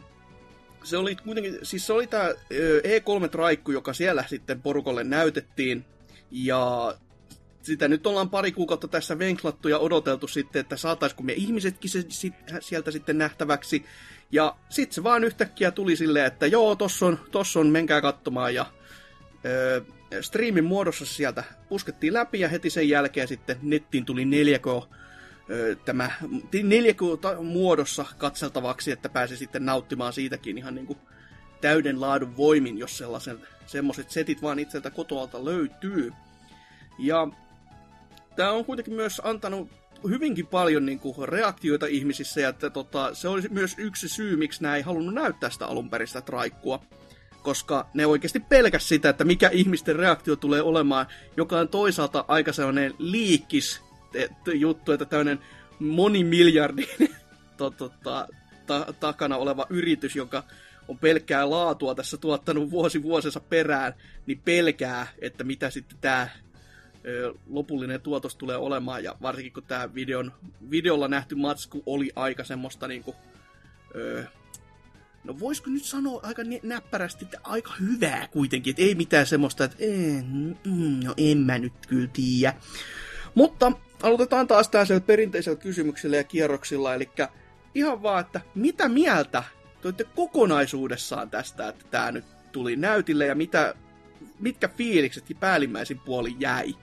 se oli kuitenkin, siis se oli tämä E3-traikku, joka siellä sitten porukolle näytettiin, ja sitä nyt ollaan pari kuukautta tässä venklattu ja odoteltu sitten, että saataisiko me ihmisetkin se, sit, sieltä sitten nähtäväksi. Ja sitten se vaan yhtäkkiä tuli silleen, että joo, tossa on, tossa on menkää katsomaan. Ja öö, striimin muodossa sieltä puskettiin läpi ja heti sen jälkeen sitten nettiin tuli 4K tämä 4K muodossa katseltavaksi, että pääsi sitten nauttimaan siitäkin ihan niin kuin täyden laadun voimin, jos sellaisen, semmoiset setit vaan itseltä kotoalta löytyy. Ja tämä on kuitenkin myös antanut hyvinkin paljon niin kuin, reaktioita ihmisissä, ja että, tota, se oli myös yksi syy, miksi nämä ei halunnut näyttää sitä alunperistä traikkua koska ne oikeasti pelkäs sitä, että mikä ihmisten reaktio tulee olemaan, joka on toisaalta aika sellainen liikkis juttu, että tämmöinen monimiljardin to, to, ta, ta, takana oleva yritys, joka on pelkkää laatua tässä tuottanut vuosi vuosensa perään, niin pelkää, että mitä sitten tämä lopullinen tuotos tulee olemaan, ja varsinkin kun tämä videon, videolla nähty matsku oli aika semmoista niinku, ö, no voisiko nyt sanoa aika näppärästi, että aika hyvää kuitenkin, että ei mitään semmoista, että mm, mm, no en mä nyt kyllä tiedä. Mutta aloitetaan taas tällaisella perinteisellä kysymyksellä ja kierroksilla, eli ihan vaan, että mitä mieltä toitte kokonaisuudessaan tästä, että tämä nyt tuli näytille ja mitä, mitkä fiilikset päällimmäisin puoli jäi?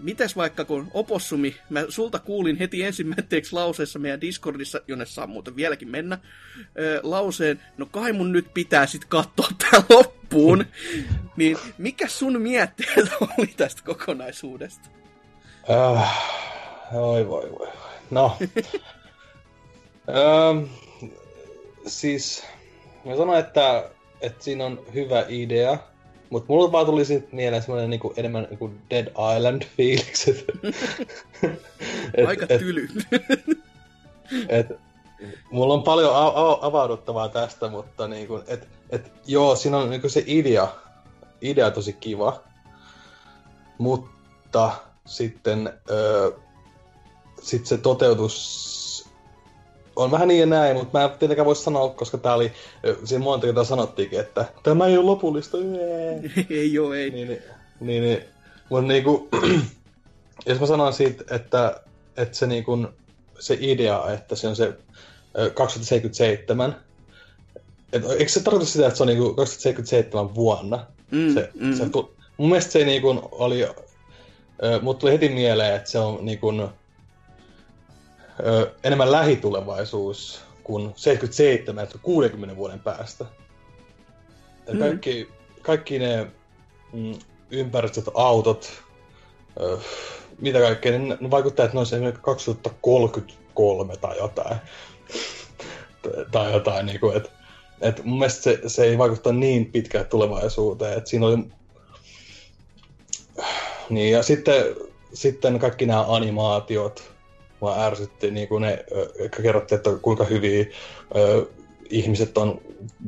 Mites vaikka kun Opossumi, mä sulta kuulin heti ensimmäiseksi lauseessa meidän Discordissa, jonne saa muuten vieläkin mennä, ö, lauseen, no kai mun nyt pitää sit katsoa tää loppuun. niin mikä sun mietteet oli tästä kokonaisuudesta? Äh, oi voi voi. No. ähm, siis, mä sanon, että, että siinä on hyvä idea, mutta mulla vaan tuli siitä mieleen semmoinen niinku enemmän niinku Dead Island-fiilikset. Aika et, tyly. et, mulla on paljon a- avauduttavaa tästä, mutta niinku, et, et, joo, siinä on niinku se idea, idea tosi kiva, mutta sitten öö, sit se toteutus on vähän niin ja näin, mutta mä en tietenkään voi sanoa, koska tää oli, siinä monta kertaa sanottiinkin, että tämä ei ole lopullista. ei oo, ei. Niin, niin, niin, niin mutta niinku, jos mä sanon siitä, että, että se, niinku, se idea, että se on se 2077, et, eikö se tarkoita sitä, että se on niinku 2077 vuonna? Mm, se, mm. Se, mun mielestä se niinku oli, mutta tuli heti mieleen, että se on niinku, ö, enemmän lähitulevaisuus kuin 77 että 60 vuoden päästä. Mm. Kaikki, kaikki ne mm, ympäristöt, autot, ö, mitä kaikkea, ne, ne vaikuttaa, että ne olisi esimerkiksi 2033 tai jotain. tai jotain, niin kuin, että et mun mielestä se, se ei vaikuta niin pitkään tulevaisuuteen, että siinä oli... Niin, ja sitten, sitten kaikki nämä animaatiot, Mua ärsytti niin kuin ne, kerrottiin, että kuinka hyviä ö, ihmiset on,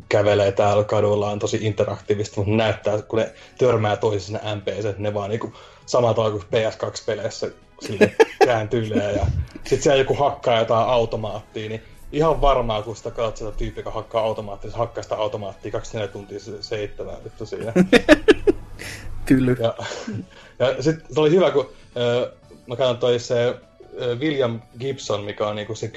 kävelee täällä kadulla, on tosi interaktiivista, mutta näyttää, kun ne törmää toisissa ne NPC, ne vaan niin kuin, samalla tavalla kuin PS2-peleissä sille kääntyilee ja sitten siellä joku hakkaa jotain automaattia, niin ihan varmaa, kun sitä katsot sitä tyyppiä, joka hakkaa automaattia, se hakkaa sitä automaattia 24 tuntia seitsemän vittu siinä. Tyly. Ja, ja sitten oli hyvä, kun äh, mä katsoin se William Gibson, mikä on niinku se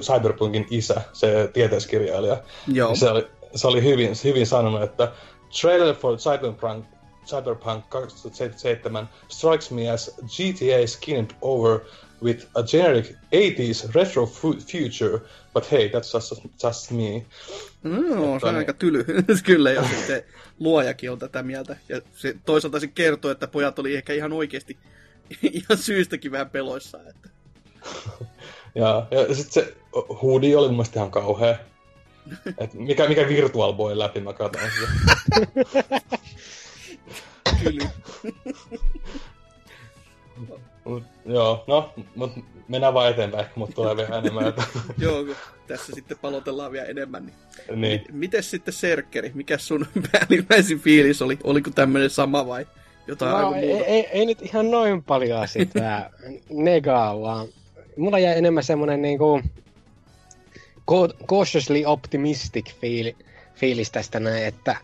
Cyberpunkin isä, se tieteiskirjailija. Joo. Se oli, se oli hyvin, hyvin sanonut, että trailer for Cyberpunk, Cyberpunk 2077 strikes me as GTA skinned over with a generic 80s retro future, but hey, that's just, just me. No, se on niin. aika tyly. Kyllä, jos sitten luojakin on tätä mieltä. Ja se, toisaalta se kertoo, että pojat oli ehkä ihan oikeasti ihan syystäkin vähän peloissaan. Että... ja, ja sitten se huudi oli mun mielestä ihan kauhea. Et mikä, mikä Virtual Boy läpi mä katsoin sitä. Mut, joo, no, mut mennään vaan eteenpäin, ehkä mut tulee vielä enemmän. joo, kun tässä sitten palotellaan vielä enemmän. Niin. niin. M- miten sitten Serkkeri, mikä sun päällimmäisin fiilis oli? Oliko tämmöinen sama vai jotain no, muuta? Ei, ei, ei, nyt ihan noin paljon sitä negaa, vaan mulla jäi enemmän semmonen niinku cautiously optimistic fiil, fiilis tästä näin, että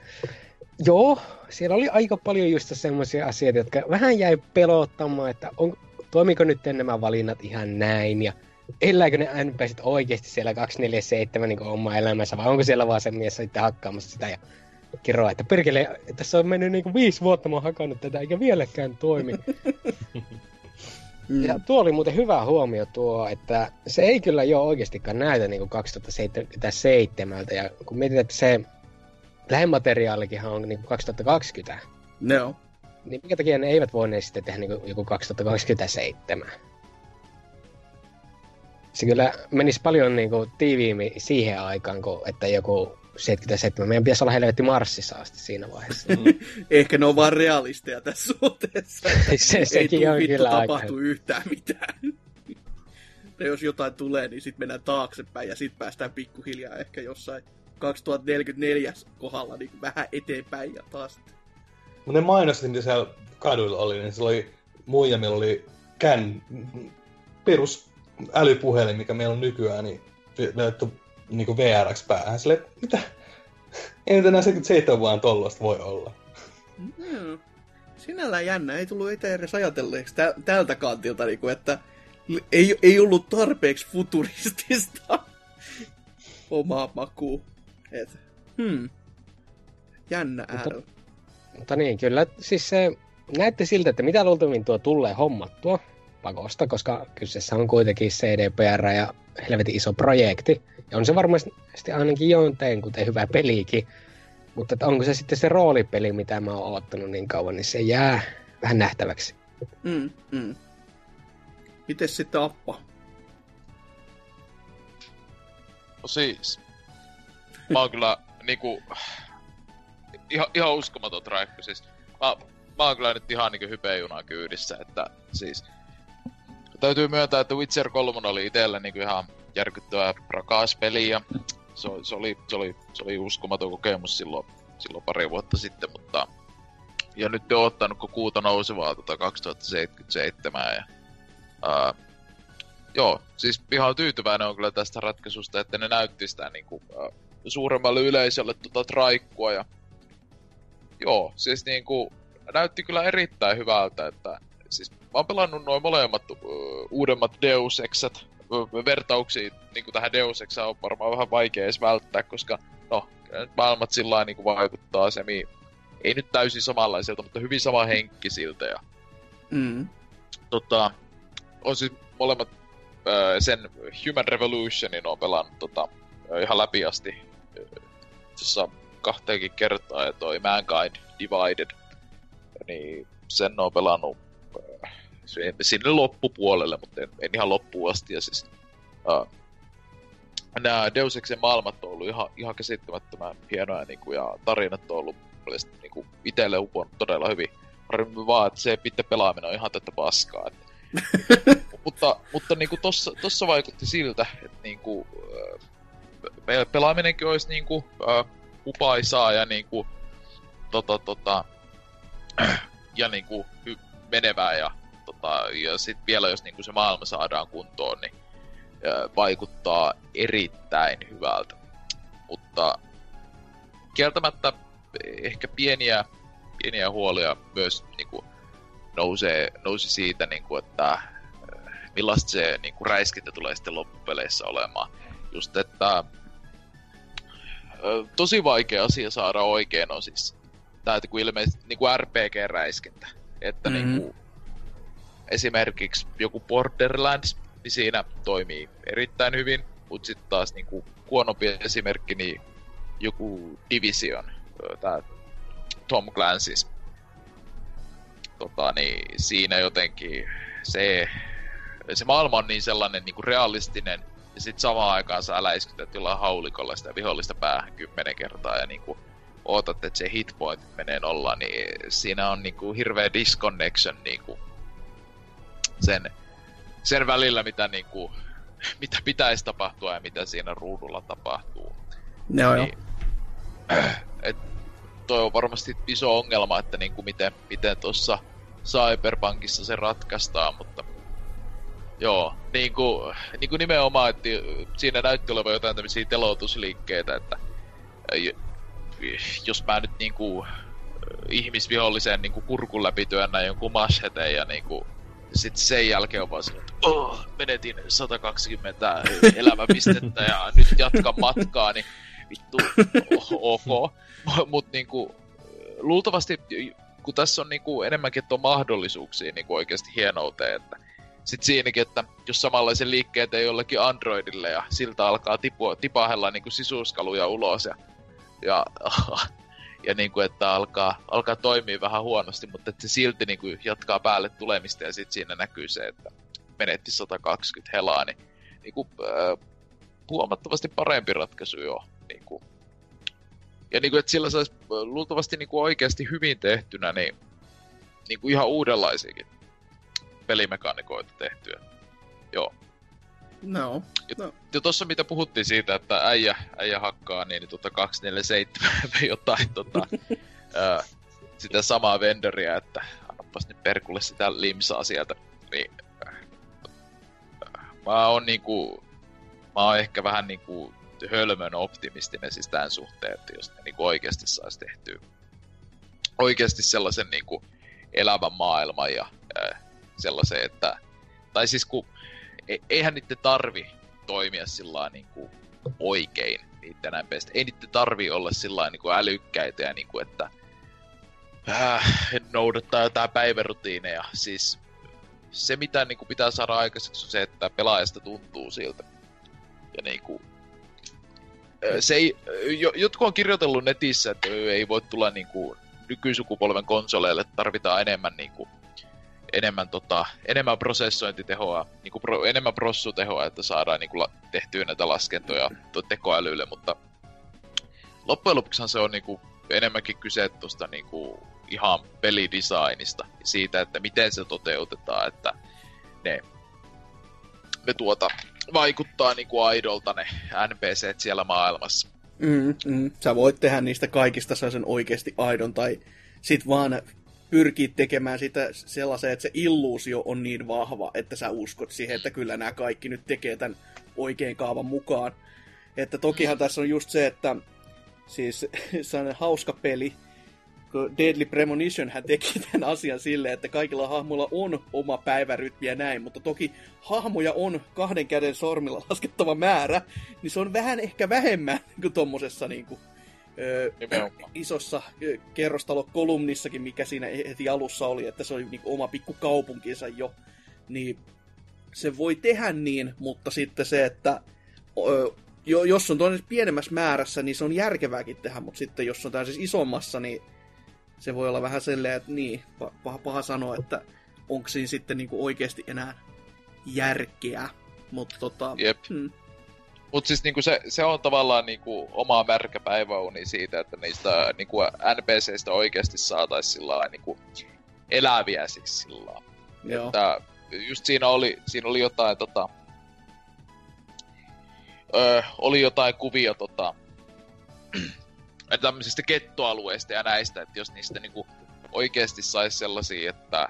joo, siellä oli aika paljon just semmoisia asioita, jotka vähän jäi pelottamaan, että on, toimiko nyt nämä valinnat ihan näin ja elääkö ne NPCt oikeasti siellä 247 niin oma elämänsä vai onko siellä vaan se mies sitten hakkaamassa sitä ja kiroa, että perkele, tässä on mennyt niin kuin viisi vuotta mä oon hakannut tätä eikä vieläkään toimi. Mm. Ja tuo oli muuten hyvä huomio tuo, että se ei kyllä jo oikeastikaan näytä niin kuin 2077. Ja kun mietitään, että se lähemateriaalikin on niin kuin 2020. No. Niin minkä takia ne eivät voineet sitten tehdä niin joku 2027? Se kyllä menisi paljon niin kuin tiiviimmin siihen aikaan, kuin että joku 77. Meidän pitäisi olla helvetti Marsissa asti siinä vaiheessa. Mm. Ehkä ne on vaan realisteja tässä suhteessa. se, sekin Ei on vittu kyllä tapahtu aika. yhtään mitään. ja jos jotain tulee, niin sitten mennään taaksepäin ja sitten päästään pikkuhiljaa ehkä jossain 2044 kohdalla niin vähän eteenpäin ja taas. Mutta ne mainostit, mitä siellä kaduilla oli, niin se oli muija, meillä oli kän, perus älypuhelin, mikä meillä on nykyään, niin laitettu niinku VRX päähän. Sille, mitä? Ei nyt enää 77 vaan tollasta voi olla. No, sinällään jännä. Ei tullut itse edes ajatelleeksi tältä kantilta, niin kuin, että ei, ei ollut tarpeeksi futuristista omaa makuu. Et, hmm. Jännä ääri. Mutta, niin, kyllä siis se näette siltä, että mitä luultavimmin tuo tulee hommattua pakosta, koska kyseessä on kuitenkin CDPR ja helvetin iso projekti. Ja on se varmasti ainakin jonteen, kuten hyvä pelikin. Mutta että onko se sitten se roolipeli, mitä mä oon ottanut niin kauan, niin se jää vähän nähtäväksi. Mm, mm. Mites sitten Appa? No siis, mä oon kyllä niinku, ihan, ihan uskomaton traikku. Siis, mä, mä oon kyllä nyt ihan niinku hypejuna kyydissä, että siis täytyy myöntää, että Witcher 3 oli itselle niinku ihan järkyttävä rakas peli ja se, se, oli, se, oli, se oli uskomaton kokemus silloin, silloin pari vuotta sitten, mutta ja nyt on ottanut kun kuuta nousevaa tota 2077 ja ää, joo, siis ihan tyytyväinen on kyllä tästä ratkaisusta, että ne näytti sitä niinku, ää, suuremmalle yleisölle tota traikkua ja joo, siis niinku näytti kyllä erittäin hyvältä, että siis mä oon pelannut noin molemmat uh, uudemmat Deus Exat, vertauksia niin tähän Deus Exaan on varmaan vähän vaikea edes välttää, koska no, maailmat sillä niin vaikuttaa semi, ei nyt täysin samanlaiselta, mutta hyvin henkkisiltä. Ja, mm. tota, on siis molemmat äh, sen Human Revolutionin on pelannut tota, ihan läpi asti. Kahteenkin kertaa, ja toi Mankind Divided, niin sen on pelannut sinne loppupuolelle, mutta en, en ihan loppuun asti. Ja siis, uh, nämä Deus Exen maailmat on ollut ihan, ihan käsittämättömän hienoja niin kuin, ja tarinat on ollut niin kuin, itselle uponnut todella hyvin. Harvemmin vaan, että se pitää pelaaminen on ihan tätä paskaa. Että, mutta mutta niin kuin tossa, tossa vaikutti siltä, että niin kuin, uh, pelaaminenkin olisi niin kuin, uh, upaisaa ja niin kuin, tota, tota, ja niin kuin, menevää ja tota, ja sitten vielä jos niinku se maailma saadaan kuntoon, niin ää, vaikuttaa erittäin hyvältä. Mutta kieltämättä ehkä pieniä, pieniä huolia myös niinku, nousee, nousi siitä, niinku, että millaista se niinku, räiskintä tulee sitten loppupeleissä olemaan. Just, että tosi vaikea asia saada oikein on siis tämä, kun ilmeisesti niin kuin RPG-räiskintä, että mm-hmm. niin kuin, esimerkiksi joku Borderlands, niin siinä toimii erittäin hyvin, mutta sitten taas niinku huonompi esimerkki, niin joku Division, tämä Tom Clancy's, tota, niin siinä jotenkin se, se maailma on niin sellainen niin kuin realistinen, ja sitten samaan aikaan sä läiskytät jollain haulikolla sitä vihollista päähän kymmenen kertaa, ja niin kuin ootat, että se hitpoint menee nollaan, niin siinä on niin kuin hirveä disconnection niin kuin sen, sen välillä, mitä, niinku, mitä pitäisi tapahtua ja mitä siinä ruudulla tapahtuu. Joo, niin, et, toi on varmasti iso ongelma, että niinku miten, miten tuossa Cyberpunkissa se ratkaistaan, mutta joo, niin kuin, niin kuin nimenomaan, että siinä näytti olevan jotain tämmöisiä telotusliikkeitä, että jos mä nyt niin kuin, ihmisviholliseen niin kuin kurkun läpi työnnän jonkun mashete ja niin kuin, sitten sen jälkeen on vaan sillä, että oh, menetin 120 elämäpistettä ja nyt jatkan matkaa, niin vittu, oh, ok. Mutta niinku, luultavasti, kun tässä on niinku enemmänkin tuon mahdollisuuksia niinku oikeasti hienouteen, että sitten siinäkin, että jos samanlaisen liikkeet ei jollekin Androidille ja siltä alkaa tipu, tipahella niinku sisuskaluja ulos ja, ja ja niin kuin, että alkaa, alkaa toimia vähän huonosti, mutta että se silti niin kuin jatkaa päälle tulemista ja sitten siinä näkyy se, että menetti 120 helaa, niin, niin kuin, äh, huomattavasti parempi ratkaisu jo. Niin kuin. Ja niin kuin, että sillä saisi luultavasti niin kuin oikeasti hyvin tehtynä, niin, niin kuin ihan uudenlaisiakin pelimekanikoita tehtyä. Joo. No. no. Ja tuossa mitä puhuttiin siitä, että äijä, äijä hakkaa, niin, niin tota 247 jotain tota, ää, sitä samaa vendoria, että annapas nyt perkulle sitä limsaa sieltä. Niin, mä oon niinku, mä oon ehkä vähän niinku hölmön optimistinen siis tämän suhteen, että jos ne niin oikeasti saisi tehtyä oikeasti sellaisen niin kuin elävän maailman ja sellaisen, että... Tai siis kun... E, eihän niiden tarvi toimia sillä niin kuin oikein niiden NPCt. Ei niiden tarvi olla sillä niin kuin älykkäitä ja niin kuin, että äh, noudattaa jotain päivärutiineja. Siis se, mitä niin kuin pitää saada aikaiseksi, on se, että pelaajasta tuntuu siltä. Ja niin kuin, se ei, jotkut on kirjoitellut netissä, että ei voi tulla niin kuin nykysukupolven konsoleille, tarvitaan enemmän niin kuin, enemmän, tota, enemmän prosessointitehoa, niin kuin pro, enemmän prossutehoa, että saadaan niin kuin, tehtyä näitä laskentoja tekoälylle, mutta loppujen lopuksi se on niin kuin, enemmänkin kyse tuosta niin kuin, ihan pelidesignista siitä, että miten se toteutetaan, että ne, ne tuota, vaikuttaa niin kuin aidolta ne NPC siellä maailmassa. Mm, mm. Sä voit tehdä niistä kaikista sen oikeasti aidon, tai sit vaan pyrkii tekemään sitä sellaisen, että se illuusio on niin vahva, että sä uskot siihen, että kyllä nämä kaikki nyt tekee tämän oikein kaavan mukaan. Että tokihan tässä on just se, että siis se on hauska peli, kun Deadly Premonition hän teki tämän asian silleen, että kaikilla hahmoilla on oma päivärytmi ja näin, mutta toki hahmoja on kahden käden sormilla laskettava määrä, niin se on vähän ehkä vähemmän kuin tommosessa niin kuin, öö, isossa kerrostalokolumnissakin, mikä siinä heti alussa oli, että se oli niin kuin oma pikku kaupunkinsa jo, niin se voi tehdä niin, mutta sitten se, että öö, jos on tuonne pienemmässä määrässä, niin se on järkevääkin tehdä, mutta sitten jos on siis isommassa, niin se voi olla vähän silleen, että niin, paha, paha sanoa, että onko siinä sitten niinku oikeasti enää järkeä. Mutta tota... Jep. Hmm. Mutta siis niinku se, se on tavallaan niinku oma märkä päiväuni siitä, että niistä niinku NPCistä oikeasti saataisiin sillä niinku eläviä siis sillä Joo. Että just siinä oli, siinä oli jotain tota, öö, oli jotain kuvia tota, tämmöisistä kettoalueista ja näistä, että jos niistä niinku oikeasti saisi sellaisia, että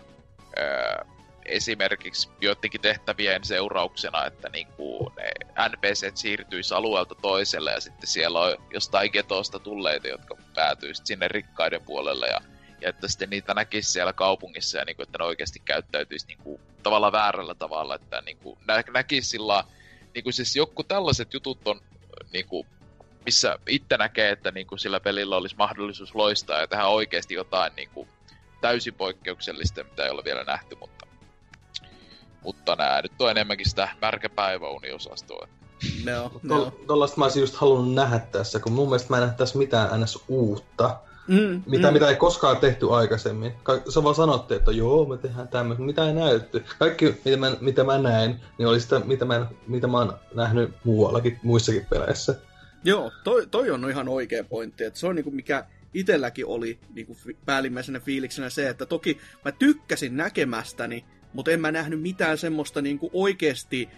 öö, esimerkiksi joidenkin tehtävien seurauksena, että niinku ne NPCt siirtyisi alueelta toiselle ja sitten siellä on jostain getosta tulleita, jotka päätyisivät sinne rikkaiden puolelle ja, ja että sitten niitä näkisi siellä kaupungissa ja niinku, että ne oikeasti käyttäytyisi niinku, tavallaan väärällä tavalla, että niinku, nä- näkisi sillä niinku siis joku tällaiset jutut on niinku, missä itse näkee, että niin kuin sillä pelillä olisi mahdollisuus loistaa ja tehdä oikeasti jotain niin kuin täysin poikkeuksellista, mitä ei ole vielä nähty, mutta, mutta nämä nyt on enemmänkin sitä märkäpäiväuniosastoa. No, no. Tuollaista mä olisin just halunnut nähdä tässä, kun mun mielestä mä en näe tässä mitään ns. uutta. Mm, mitä, mm. mitä ei koskaan tehty aikaisemmin. Se vaan sanottiin, että joo, me tehdään tämmöistä, mitä ei näytetty. Kaikki, mitä mä, mitä mä näin, niin oli sitä, mitä mä, mitä mä oon nähnyt muuallakin, muissakin peleissä. Joo, toi, toi on ihan oikea pointti. Että se on niinku mikä itselläkin oli niinku päällimmäisenä fiiliksenä se, että toki mä tykkäsin näkemästäni, mutta en mä nähnyt mitään semmoista niinku oikeasti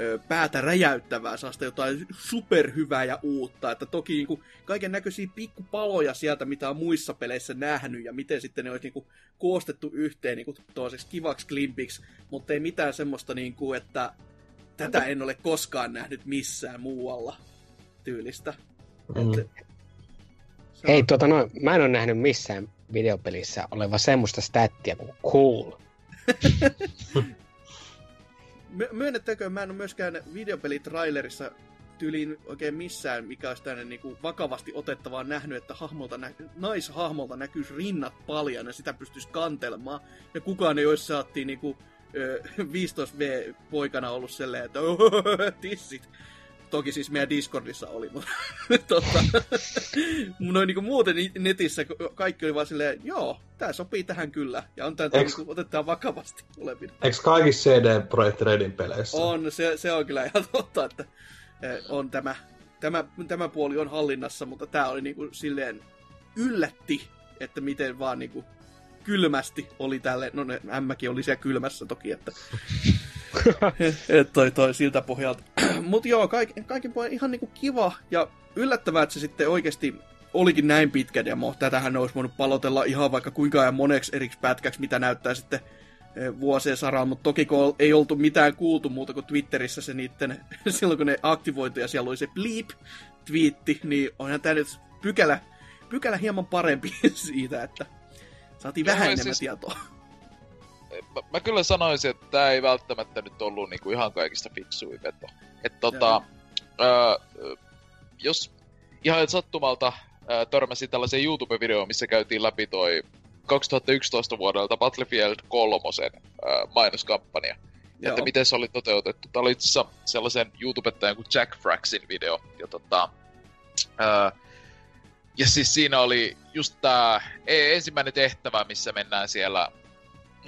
ö, päätä räjäyttävää, saasta jotain superhyvää ja uutta. Että toki niinku kaiken näköisiä pikkupaloja sieltä, mitä on muissa peleissä nähnyt, ja miten sitten ne olisi niinku koostettu yhteen niinku toiseksi kivaksi klimpiksi, mutta ei mitään semmoista, niinku, että tätä en ole koskaan nähnyt missään muualla tyylistä. Mm. Et, Hei, tuota no, mä en ole nähnyt missään videopelissä oleva semmoista stattia kuin cool. Myönnettäkö, mä en ole myöskään videopelitrailerissa tyyliin oikein missään, mikä olisi tänne niin vakavasti otettavaa nähnyt, että hahmolta nä- naishahmolta näkyisi rinnat paljon ja sitä pystyisi kantelemaan. Ja kukaan ei olisi saattiin niin kuin, 15V-poikana ollut silleen, että tissit. Toki siis meidän Discordissa oli, mutta tota, noin niin muuten netissä kaikki oli vaan silleen, joo, tämä sopii tähän kyllä. Ja on tämä Eks... niin otetaan vakavasti olevina. Eikö kaikissa CD Projekt Redin peleissä? On, se, se on kyllä ihan totta, että eh, on tämä, tämä, tämä puoli on hallinnassa, mutta tämä oli niin kuin silleen yllätti, että miten vaan niin kuin kylmästi oli tälle, no ne ämmäkin oli siellä kylmässä toki, että et toi, toi siltä pohjalta. Mut joo, kaik, kaikin puolin ihan niinku kiva ja yllättävää, että se sitten oikeasti olikin näin pitkä demo. Tätähän olisi voinut palotella ihan vaikka kuinka ja moneksi eri pätkäksi, mitä näyttää sitten vuosien saralla, mutta toki kun ei oltu mitään kuultu muuta kuin Twitterissä se niitten, silloin kun ne aktivoitu ja siellä oli se bleep-twiitti, niin onhan tämä nyt pykälä, pykälä hieman parempi siitä, että saatiin vähän enemmän siis... tietoa. Mä, mä, kyllä sanoisin, että tämä ei välttämättä nyt ollut niinku ihan kaikista fiksuin veto. Että tota, öö, jos ihan sattumalta öö, törmäsin tällaiseen YouTube-videoon, missä käytiin läpi toi 2011 vuodelta Battlefield 3 äh, mainoskampanja. Joo. Että miten se oli toteutettu. Tämä oli itse sellaisen YouTubettajan kuin Jack Fraxin video. Ja, tota, äh, ja siis siinä oli just tämä e, ensimmäinen tehtävä, missä mennään siellä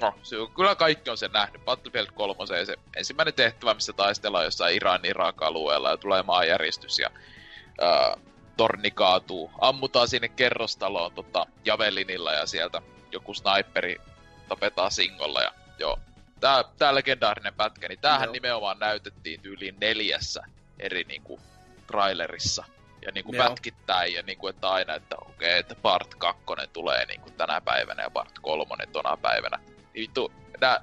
No, se, kyllä kaikki on sen nähnyt. Battlefield 3 se ensimmäinen tehtävä, missä taistellaan jossain Iranin raaka-alueella ja tulee maanjäristys ja ää, torni kaatuu. Ammutaan sinne kerrostaloon tota, Javelinilla ja sieltä joku sniperi tapetaan singolla. Ja, joo. Tää, tää legendaarinen pätkä, niin tämähän joo. nimenomaan näytettiin tyyliin neljässä eri niinku, trailerissa. Ja niinku joo. pätkittäin ja niinku, että aina, että okei, okay, että part 2 tulee niinku tänä päivänä ja part 3 tona päivänä. Niin vittu, nää,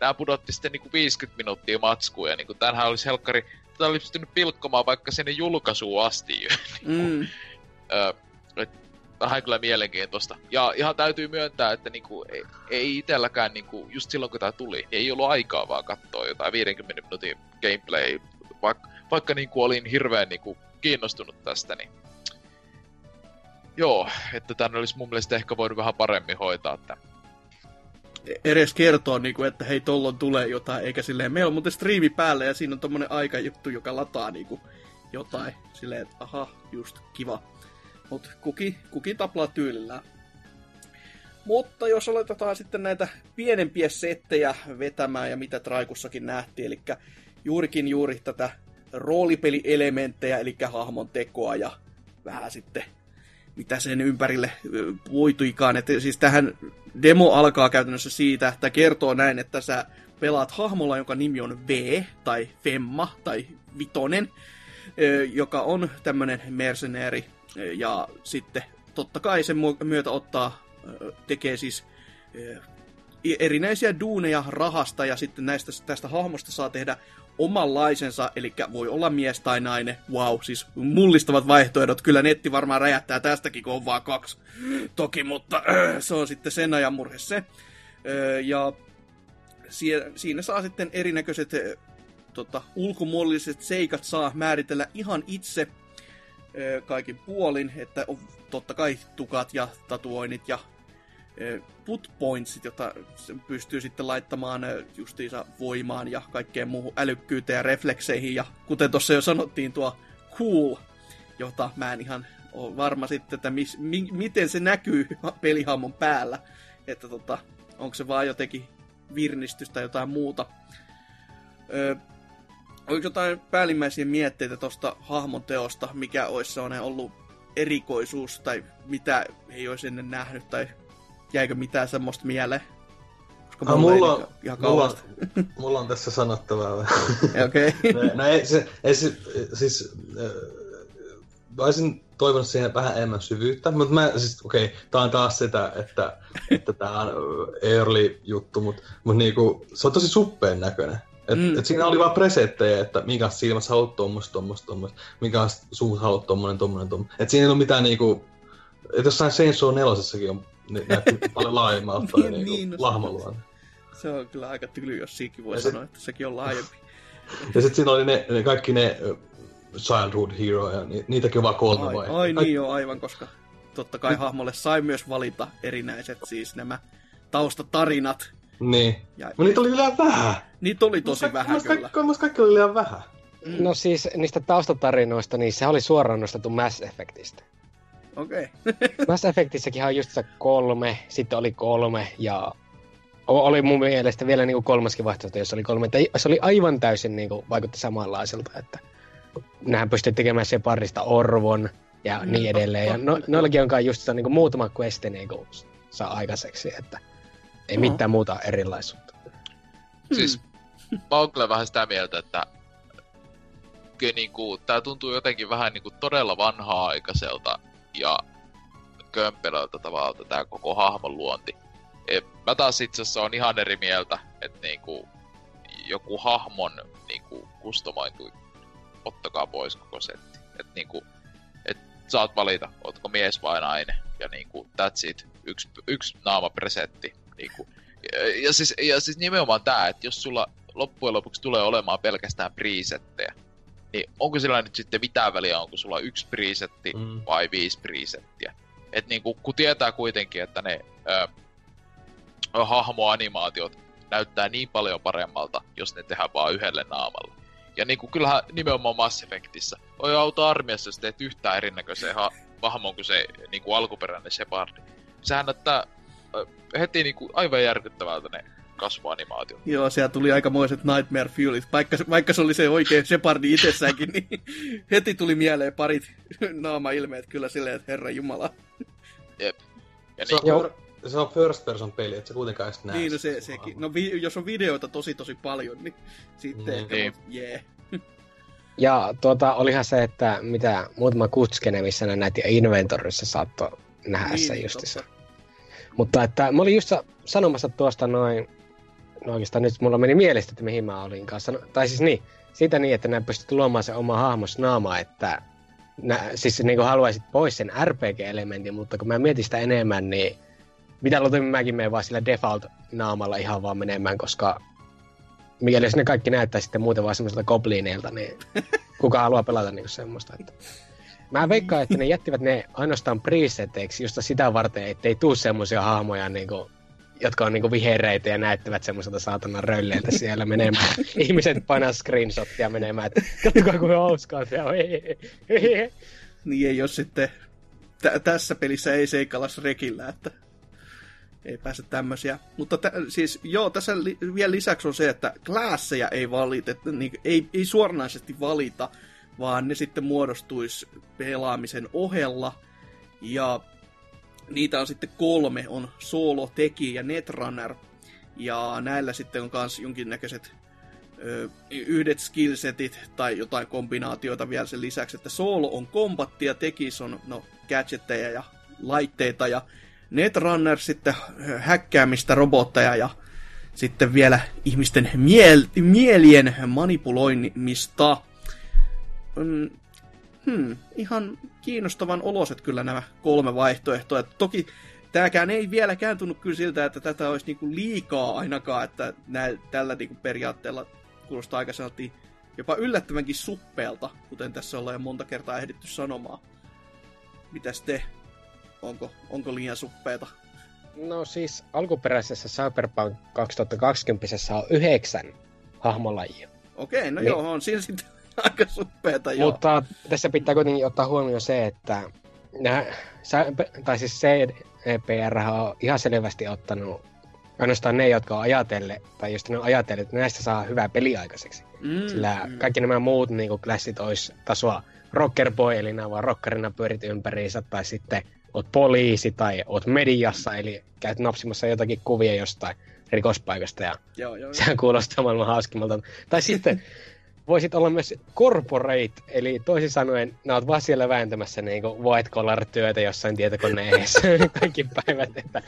nää pudotti sitten niinku 50 minuuttia matskuun ja niinku, tämähän olisi helkkari tätä olisi pystynyt pilkkomaan vaikka sinne julkaisuun asti jo. Niin mm. ö, vähän kyllä mielenkiintoista. Ja ihan täytyy myöntää, että niinku, ei, ei itselläkään, niinku, just silloin kun tämä tuli, niin ei ollut aikaa vaan katsoa jotain 50 minuutin gameplay, vaikka, vaikka niinku, olin hirveän niinku, kiinnostunut tästä, niin joo, että tänne olisi mun mielestä ehkä voinut vähän paremmin hoitaa, että edes kertoa, niin kuin, että hei, tollon tulee jotain, eikä silleen, meillä on muuten striimi päällä ja siinä on tommonen aikajuttu, joka lataa niin kuin, jotain. Silleen, että aha, just kiva. Mut kuki, kuki taplaa tyylillään. Mutta jos oletetaan sitten näitä pienempiä settejä vetämään ja mitä Traikussakin nähtiin, eli juurikin juuri tätä roolipelielementtejä, eli hahmon tekoa ja vähän sitten mitä sen ympärille puituikaan. Että siis tähän demo alkaa käytännössä siitä, että kertoo näin, että sä pelaat hahmolla, jonka nimi on V, tai Femma, tai Vitonen, joka on tämmönen mercenäri, ja sitten totta kai sen myötä ottaa, tekee siis erinäisiä duuneja rahasta, ja sitten näistä, tästä hahmosta saa tehdä omanlaisensa, eli voi olla mies tai nainen. Wow, siis mullistavat vaihtoehdot. Kyllä netti varmaan räjähtää tästäkin, kun on vaan kaksi. Toki, mutta äh, se on sitten sen ajan murhe se. Äh, ja sie, siinä saa sitten erinäköiset äh, tota, ulkomuodolliset seikat saa määritellä ihan itse äh, kaikin puolin, että on totta kai tukat ja tatuoinnit ja put pointsit, jota pystyy sitten laittamaan justiinsa voimaan ja kaikkeen muuhun älykkyyteen ja reflekseihin. Ja kuten tuossa jo sanottiin, tuo cool, jota mä en ihan ole varma sitten, että mis, mi, miten se näkyy pelihammon päällä. Että tota, onko se vaan jotenkin virnistystä tai jotain muuta. Öö, onko jotain päällimmäisiä mietteitä tuosta hahmon teosta, mikä olisi sellainen ollut erikoisuus tai mitä ei olisi ennen nähnyt tai jäikö mitään semmoista mieleen? Koska ah, mulla, on, ihan mulla, on, mulla on tässä sanottavaa Okei. okay. no ei, se, ei se, siis, äh, olisin toivonut siihen vähän enemmän syvyyttä, mutta mä siis, okei, okay, tää on taas sitä, että, että tää on early juttu, mutta mut niinku, se on tosi suppeen näköinen. Et, mm. et siinä oli vaan presettejä, että minkä silmässä haluat tuommoista, tuommoista, tuommoista, minkä suussa haluat tuommoinen, tuommoinen, tuommoinen. Et siinä ei ole mitään niinku, että jossain Saints Row 4 on niin, näytti paljon laajemmalta niin, niin, niin, no. Se on kyllä aika tyly, jos siikin voi ja sanoa, sit... että sekin on laajempi. ja sitten siinä oli ne, ne, kaikki ne Childhood Hero, ja ni, niitäkin on vaan kolme ai, vai? Ai niin joo, aivan, koska totta kai hahmolle sai myös valita erinäiset siis nämä taustatarinat. Niin. Ja, no niitä oli liian vähän. Niitä oli tosi vähän kaikki, kyllä. Kaikki, kaikki oli liian vähän. Mm. No siis niistä taustatarinoista, niin se oli suoraan nostettu Mass Effectista. Okei. Okay. Mass Effectissäkin on just se kolme, sitten oli kolme ja oli mun mielestä vielä niinku kolmaskin vaihtoehto, jos oli kolme. Että se oli aivan täysin niinku, vaikutti samanlaiselta, että nehän pystyy tekemään se parista Orvon ja mm, niin edelleen. Ja no, noillakin onkaan just se niinku muutama questi niinku saa aikaiseksi, että ei mitään muuta erilaisuutta. Siis mä oon kyllä vähän sitä mieltä, että kyllä niinku, tää tuntuu jotenkin vähän niinku todella vanhaa aikaiselta ja kömpelöltä tavalla tämä koko hahmon luonti. Et mä taas itse asiassa on ihan eri mieltä, että niinku, joku hahmon niinku, kustomointu, ottakaa pois koko setti. Et niinku, et saat valita, ootko mies vai nainen, ja niinku, that's it. Yksi, yksi naama per setti. Niinku. Ja, ja, siis, ja siis nimenomaan tää, että jos sulla loppujen lopuksi tulee olemaan pelkästään presettejä, niin onko sillä nyt sitten mitään väliä, onko sulla yksi presetti mm. vai viisi presettiä? Et niinku, kun tietää kuitenkin, että ne ö, hahmoanimaatiot näyttää niin paljon paremmalta, jos ne tehdään vaan yhdelle naamalle. Ja niinku, kyllähän nimenomaan Mass Effectissä on auto armiassa, jos teet yhtään erinäköisen ha- hahmon kuin se niinku, alkuperäinen Shepard. Sehän näyttää heti niinku, aivan järkyttävältä ne kasvuanimaatio. Joo, siellä tuli aikamoiset Nightmare Fuelit. Vaikka, vaikka se oli se oikein Shepardi itsessäänkin, niin heti tuli mieleen parit naama-ilmeet kyllä silleen, että herra jumala. Jep. Ja se, niin, on, per, se on first person peli, että se kuitenkaan edes näe. Niin, no se, sekin. No vi, jos on videoita tosi tosi paljon, niin sitten niin. ehkä, niin. yeah. Ja tuota, olihan se, että mitä muutama kutskene, missä ne näitä inventorissa saattoi nähdä niin, se justissa. Mutta että mä olin just sanomassa tuosta noin no oikeastaan nyt mulla meni mielestä, että mihin mä olin kanssa. No, tai siis niin, siitä niin, että nää pystyt luomaan se oma hahmos naama, että nää, siis niin kuin haluaisit pois sen RPG-elementin, mutta kun mä mietin sitä enemmän, niin mitä luultavasti mäkin menen vaan sillä default-naamalla ihan vaan menemään, koska mikäli jos ne kaikki näyttää sitten muuten vaan semmoiselta goblineilta, niin kuka haluaa pelata niin semmoista. Että... Mä veikkaan, että ne jättivät ne ainoastaan preseteiksi just sitä varten, ettei tuu semmoisia hahmoja niin kuin jotka on niinku vihereitä ja näyttävät semmoiselta saatanan rölleiltä siellä menemään. Ihmiset painaa screenshottia menemään, että katsokaa kuinka hauskaa se on. niin ei jos sitten, t- tässä pelissä ei seikalla rekillä, että ei pääse tämmöisiä. Mutta t- siis joo, tässä li- vielä lisäksi on se, että klaasseja ei valita, niin, ei, ei suoranaisesti valita, vaan ne sitten muodostuisi pelaamisen ohella. Ja niitä on sitten kolme, on Solo, Teki ja Netrunner. Ja näillä sitten on myös jonkinnäköiset ö, yhdet skillsetit tai jotain kombinaatioita vielä sen lisäksi, että Solo on kombattia, Tekis on no, gadgetteja ja laitteita ja Netrunner sitten häkkäämistä robotteja ja sitten vielä ihmisten miel- mielien manipuloimista. Mm, hmm, ihan kiinnostavan oloset kyllä nämä kolme vaihtoehtoa. Et toki tämäkään ei vieläkään tunnu kyllä siltä, että tätä olisi niinku liikaa ainakaan, että nää, tällä niinku periaatteella kuulostaa aika jopa yllättävänkin suppeelta, kuten tässä ollaan jo monta kertaa ehditty sanomaan. Mitäs te? Onko, onko liian suppeeta? No siis alkuperäisessä Cyberpunk 2020 on yhdeksän hahmolajia. Okei, no niin. joo, on siinä sitten aika suppeeta, joo. Mutta tässä pitää kuitenkin ottaa huomioon se, että nämä, tai siis CPR on ihan selvästi ottanut ainoastaan ne, jotka on ajatelleet, tai jos ne on ajatellut, että näistä saa hyvää peli aikaiseksi. Mm, Sillä mm. kaikki nämä muut niin klassit olisi tasoa rocker boy, eli nämä vaan rockerina pyörit ympäriinsä, tai sitten oot poliisi tai oot mediassa, eli käyt napsimassa jotakin kuvia jostain rikospaikasta ja joo, joo, sehän kuulostaa maailman hauskimmalta. Tai sitten voisit olla myös corporate, eli toisin sanoen, nää oot vaan siellä vääntämässä niin white collar työtä jossain tietokoneessa kaikki päivät, että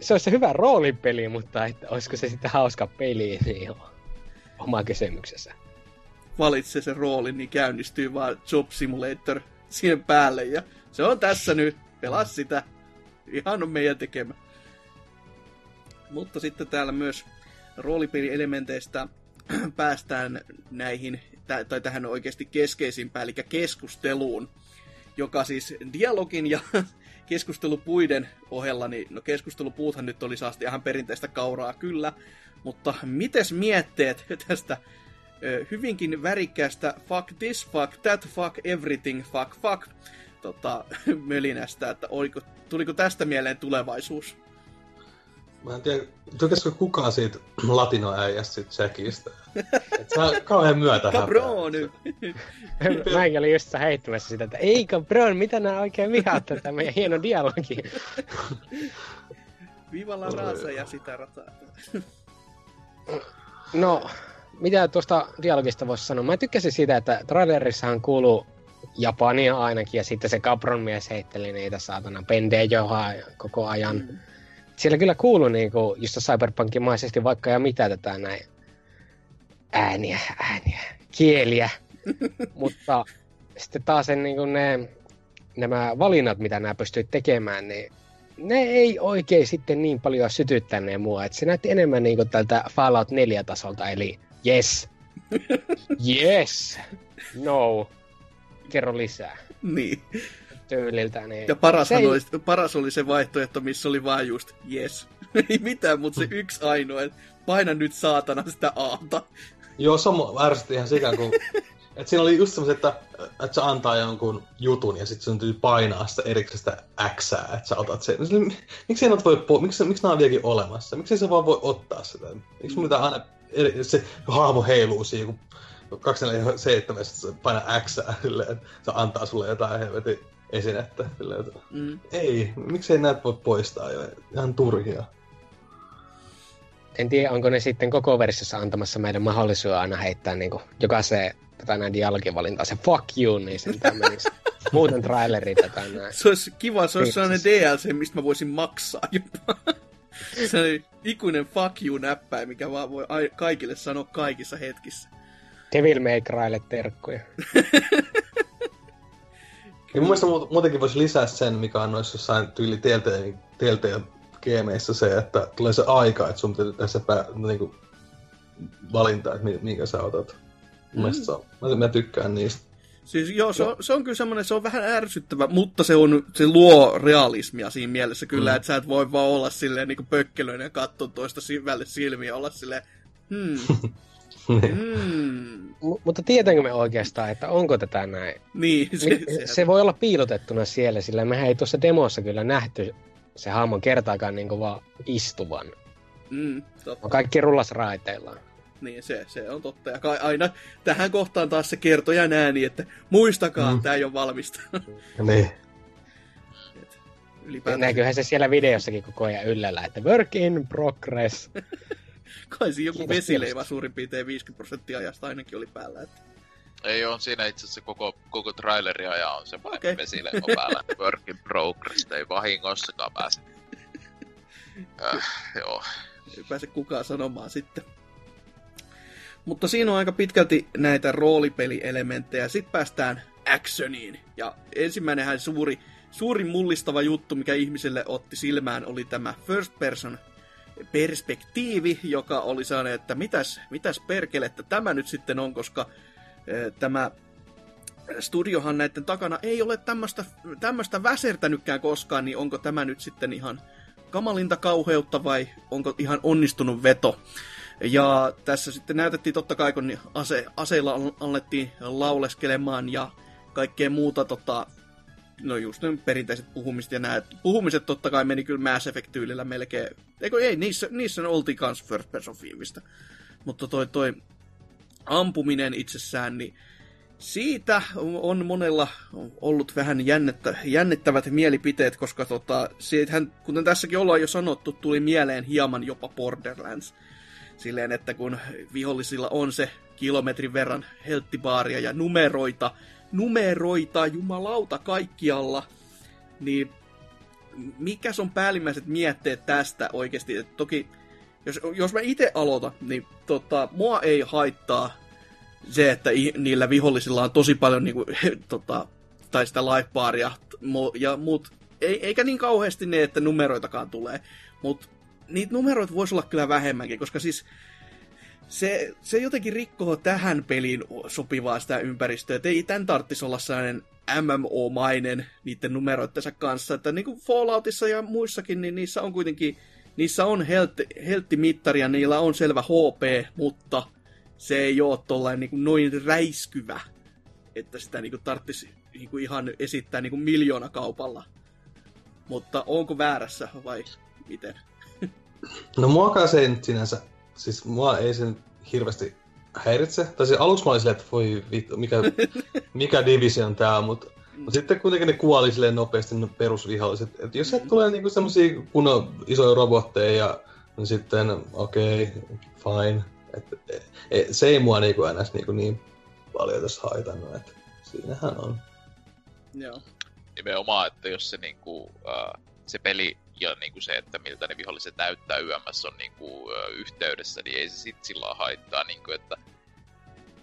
se olisi se hyvä roolipeli, mutta että olisiko se sitten hauska peli, niin on oma kysymyksessä. Valitse se rooli, niin käynnistyy vaan Job Simulator siihen päälle ja se on tässä nyt, pelaa sitä. Ihan on meidän tekemä. Mutta sitten täällä myös roolipelielementeistä päästään näihin, tai tähän oikeasti keskeisimpään, eli keskusteluun, joka siis dialogin ja keskustelupuiden ohella, niin no keskustelupuuthan nyt oli saasti ihan perinteistä kauraa kyllä, mutta mites mietteet tästä hyvinkin värikkäästä fuck this, fuck that, fuck everything, fuck fuck tota, mölinästä, että oliko, tuliko tästä mieleen tulevaisuus? Mä en tiedä, tykkäskö kukaan siitä latinoäijästä siitä Tsekistä? Et sä kauhean myötä Cabron! Mäkin olin just heittämässä sitä, että ei cabron, mitä nää oikein vihaat tätä meidän hieno dialogi. Viva la raasa ja sitä rataa. no, mitä tuosta dialogista voisi sanoa? Mä tykkäsin siitä, että trailerissahan kuuluu Japania ainakin, ja sitten se Capron mies heitteli niitä saatana pendejä koko ajan. Mm siellä kyllä kuuluu niinku, just cyberpunkimaisesti vaikka ja mitä tätä näin ääniä, ääniä, kieliä, mutta sitten taas sen, niin ne, nämä valinnat, mitä nämä pystyy tekemään, niin ne ei oikein sitten niin paljon sytyttäneen mua. Että se näytti enemmän niin kuin tältä Fallout 4-tasolta, eli yes, yes, no, kerro lisää. Niin. Tyyliltä, niin... Ja paras, ei... oli, paras oli se vaihtoehto, missä oli vaan just yes. ei mitään, mutta se yksi ainoa, että paina nyt saatana sitä aata. Joo, se ärsytti ihan sikään, kun... Et siinä oli just semmoset, että, että se antaa jonkun jutun ja sitten sun täytyy painaa sitä eriksestä X, että sä otat sen. Miksi ei voi po- miksi, miksi nämä on vieläkin olemassa? Miksi sä vaan voi ottaa sitä? Miksi mun aina se hahmo heiluu siinä, kun 247 se painaa X, silleen, se antaa sulle jotain helvetin esinettä. Silleen, että, mm. Ei, miksei näitä voi poistaa jo? Ihan turhia en tiedä, onko ne sitten koko versiossa antamassa meidän mahdollisuuden aina heittää niin jokaiseen tätä näin dialogivalintaa, se fuck you, niin sen menisi. Muuten traileri tätä näin. Se olisi kiva, se olisi sellainen DLC, mistä mä voisin maksaa jopa. se oli ikuinen fuck you-näppäin, mikä vaan voi kaikille sanoa kaikissa hetkissä. Devil May Crylle terkkuja. Ja mun mielestä muutenkin voisi lisää sen, mikä on noissa jossain tyyli Telltale gameissa se, että tulee se aika, että sun täytyy tässä pää, niin kuin, valinta, että minkä sä otat. Mm. Mielestäni se on, mä, mä tykkään niistä. Siis joo, se on, se on kyllä semmoinen, se on vähän ärsyttävä, mutta se, on, se luo realismia siinä mielessä kyllä, mm. että sä et voi vaan olla silleen niin pökkelöinen ja katsoa toista syvälle silmiä olla silleen, hmm, hmm. M- mutta tietäänkö me oikeastaan, että onko tätä näin? Niin. Se, se, se voi olla piilotettuna siellä, sillä mehän ei tuossa demossa kyllä nähty se hahmon kertaakaan niin vaan istuvan. Mm, totta. On kaikki rullas raiteillaan. Niin, se, se on totta. Ja aina tähän kohtaan taas se kertoja ääni, että muistakaa, mm. tämä ei ole valmista. niin. Ylipäätään... Näkyyhän se siellä videossakin koko ajan yllällä, että work in progress. Kai siinä joku vesileivä suurin piirtein 50 prosenttia ajasta ainakin oli päällä. Että... Ei ole siinä itse asiassa koko, koko traileri ja on semmoinen okay. vesileima päällä. Work in progress, ei vahingossakaan pääse. äh, joo. Ei pääse kukaan sanomaan sitten. Mutta siinä on aika pitkälti näitä roolipelielementtejä. Sitten päästään actioniin. Ja ensimmäinenhän suuri, suuri mullistava juttu, mikä ihmiselle otti silmään, oli tämä first person perspektiivi, joka oli sellainen, että mitäs, mitäs perkelettä tämä nyt sitten on, koska tämä studiohan näiden takana ei ole tämmöistä väsertänytkään koskaan, niin onko tämä nyt sitten ihan kamalinta kauheutta vai onko ihan onnistunut veto? Ja tässä sitten näytettiin totta kai, kun ase, aseilla alettiin lauleskelemaan ja kaikkea muuta, tota, no just ne perinteiset puhumiset ja nämä puhumiset totta kai meni kyllä Mass Effect-tyylillä melkein, eikö ei, niissä, niissä oltiin kans first person fiilmistä. Mutta toi, toi ampuminen itsessään, niin siitä on monella ollut vähän jännettä, jännittävät mielipiteet, koska tota, siitähän, kuten tässäkin ollaan jo sanottu, tuli mieleen hieman jopa Borderlands. Silleen, että kun vihollisilla on se kilometrin verran helttibaaria ja numeroita, numeroita jumalauta kaikkialla, niin mikä on päällimmäiset mietteet tästä oikeasti? Et toki jos, jos mä itse aloitan, niin tota, mua ei haittaa se, että niillä vihollisilla on tosi paljon niinku, tota, tai sitä lifebaaria ja muut. Ei, eikä niin kauheasti ne, että numeroitakaan tulee. Mutta niitä numeroita voisi olla kyllä vähemmänkin, koska siis se, se jotenkin rikkoo tähän peliin sopivaa sitä ympäristöä. Et ei tämän tarvitsisi olla sellainen MMO-mainen niiden numeroittensa kanssa. Että niin kuin Falloutissa ja muissakin, niin niissä on kuitenkin niissä on heltti, helttimittari ja niillä on selvä HP, mutta se ei ole tollain niin noin räiskyvä, että sitä niin tarvitsisi niin kuin ihan esittää niin miljoona kaupalla. Mutta onko väärässä vai miten? No muakaan se ei nyt sinänsä, siis mua ei sen hirveästi häiritse. Tai siis aluksi mä olin silleen, että voi vittu, mikä, mikä division tää on, mutta No sitten kuitenkin ne kuoli silleen nopeasti ne perusviholliset. Et jos sieltä tulee niinku semmosia kunnon isoja robotteja ja no sitten okei, okay, fine. Et, et, et, se ei mua niinku enää niinku niin paljon tässä haitannut, että siinähän on. Joo. Nimenomaan, että jos se niinku, uh, se peli ja niin kuin se, että miltä ne viholliset näyttää YMS on niin kuin, yhteydessä, niin ei se sit sillä haittaa, niin kuin, että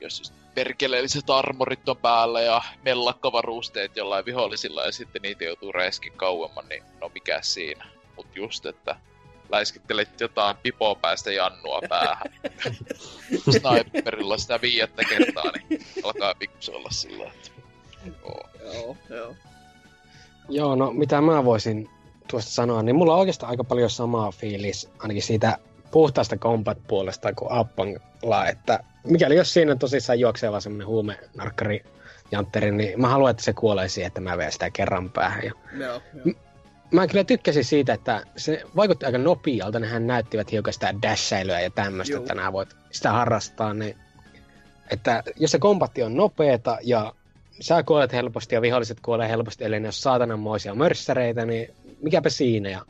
jos just perkeleelliset armorit on päällä ja mellakkavarusteet jollain vihollisilla ja sitten niitä joutuu reiskin kauemman, niin no mikä siinä. Mut just, että läiskittelet jotain pipoa päästä jannua päähän. Sniperilla sitä viiettä kertaa, niin alkaa pikkusen olla sillä, että... Oh. Joo, joo. Joo, no mitä mä voisin tuosta sanoa, niin mulla on oikeastaan aika paljon samaa fiilis, ainakin siitä puhtaasta combat-puolesta kuin Appangla, että mikäli jos siinä tosissaan juoksee vaan semmonen huume narkkari jantteri, niin mä haluan, että se kuolee siihen, että mä veen sitä kerran päähän. Ja joo, joo. Mä kyllä tykkäsin siitä, että se vaikutti aika nopealta. Nehän näyttivät hiukan sitä dashailyä ja tämmöistä, että nämä voit sitä harrastaa. Niin, että jos se kombatti on nopeeta ja sä kuolet helposti ja viholliset kuolee helposti, eli ne on saatananmoisia mörssäreitä, niin mikäpä siinä. Ja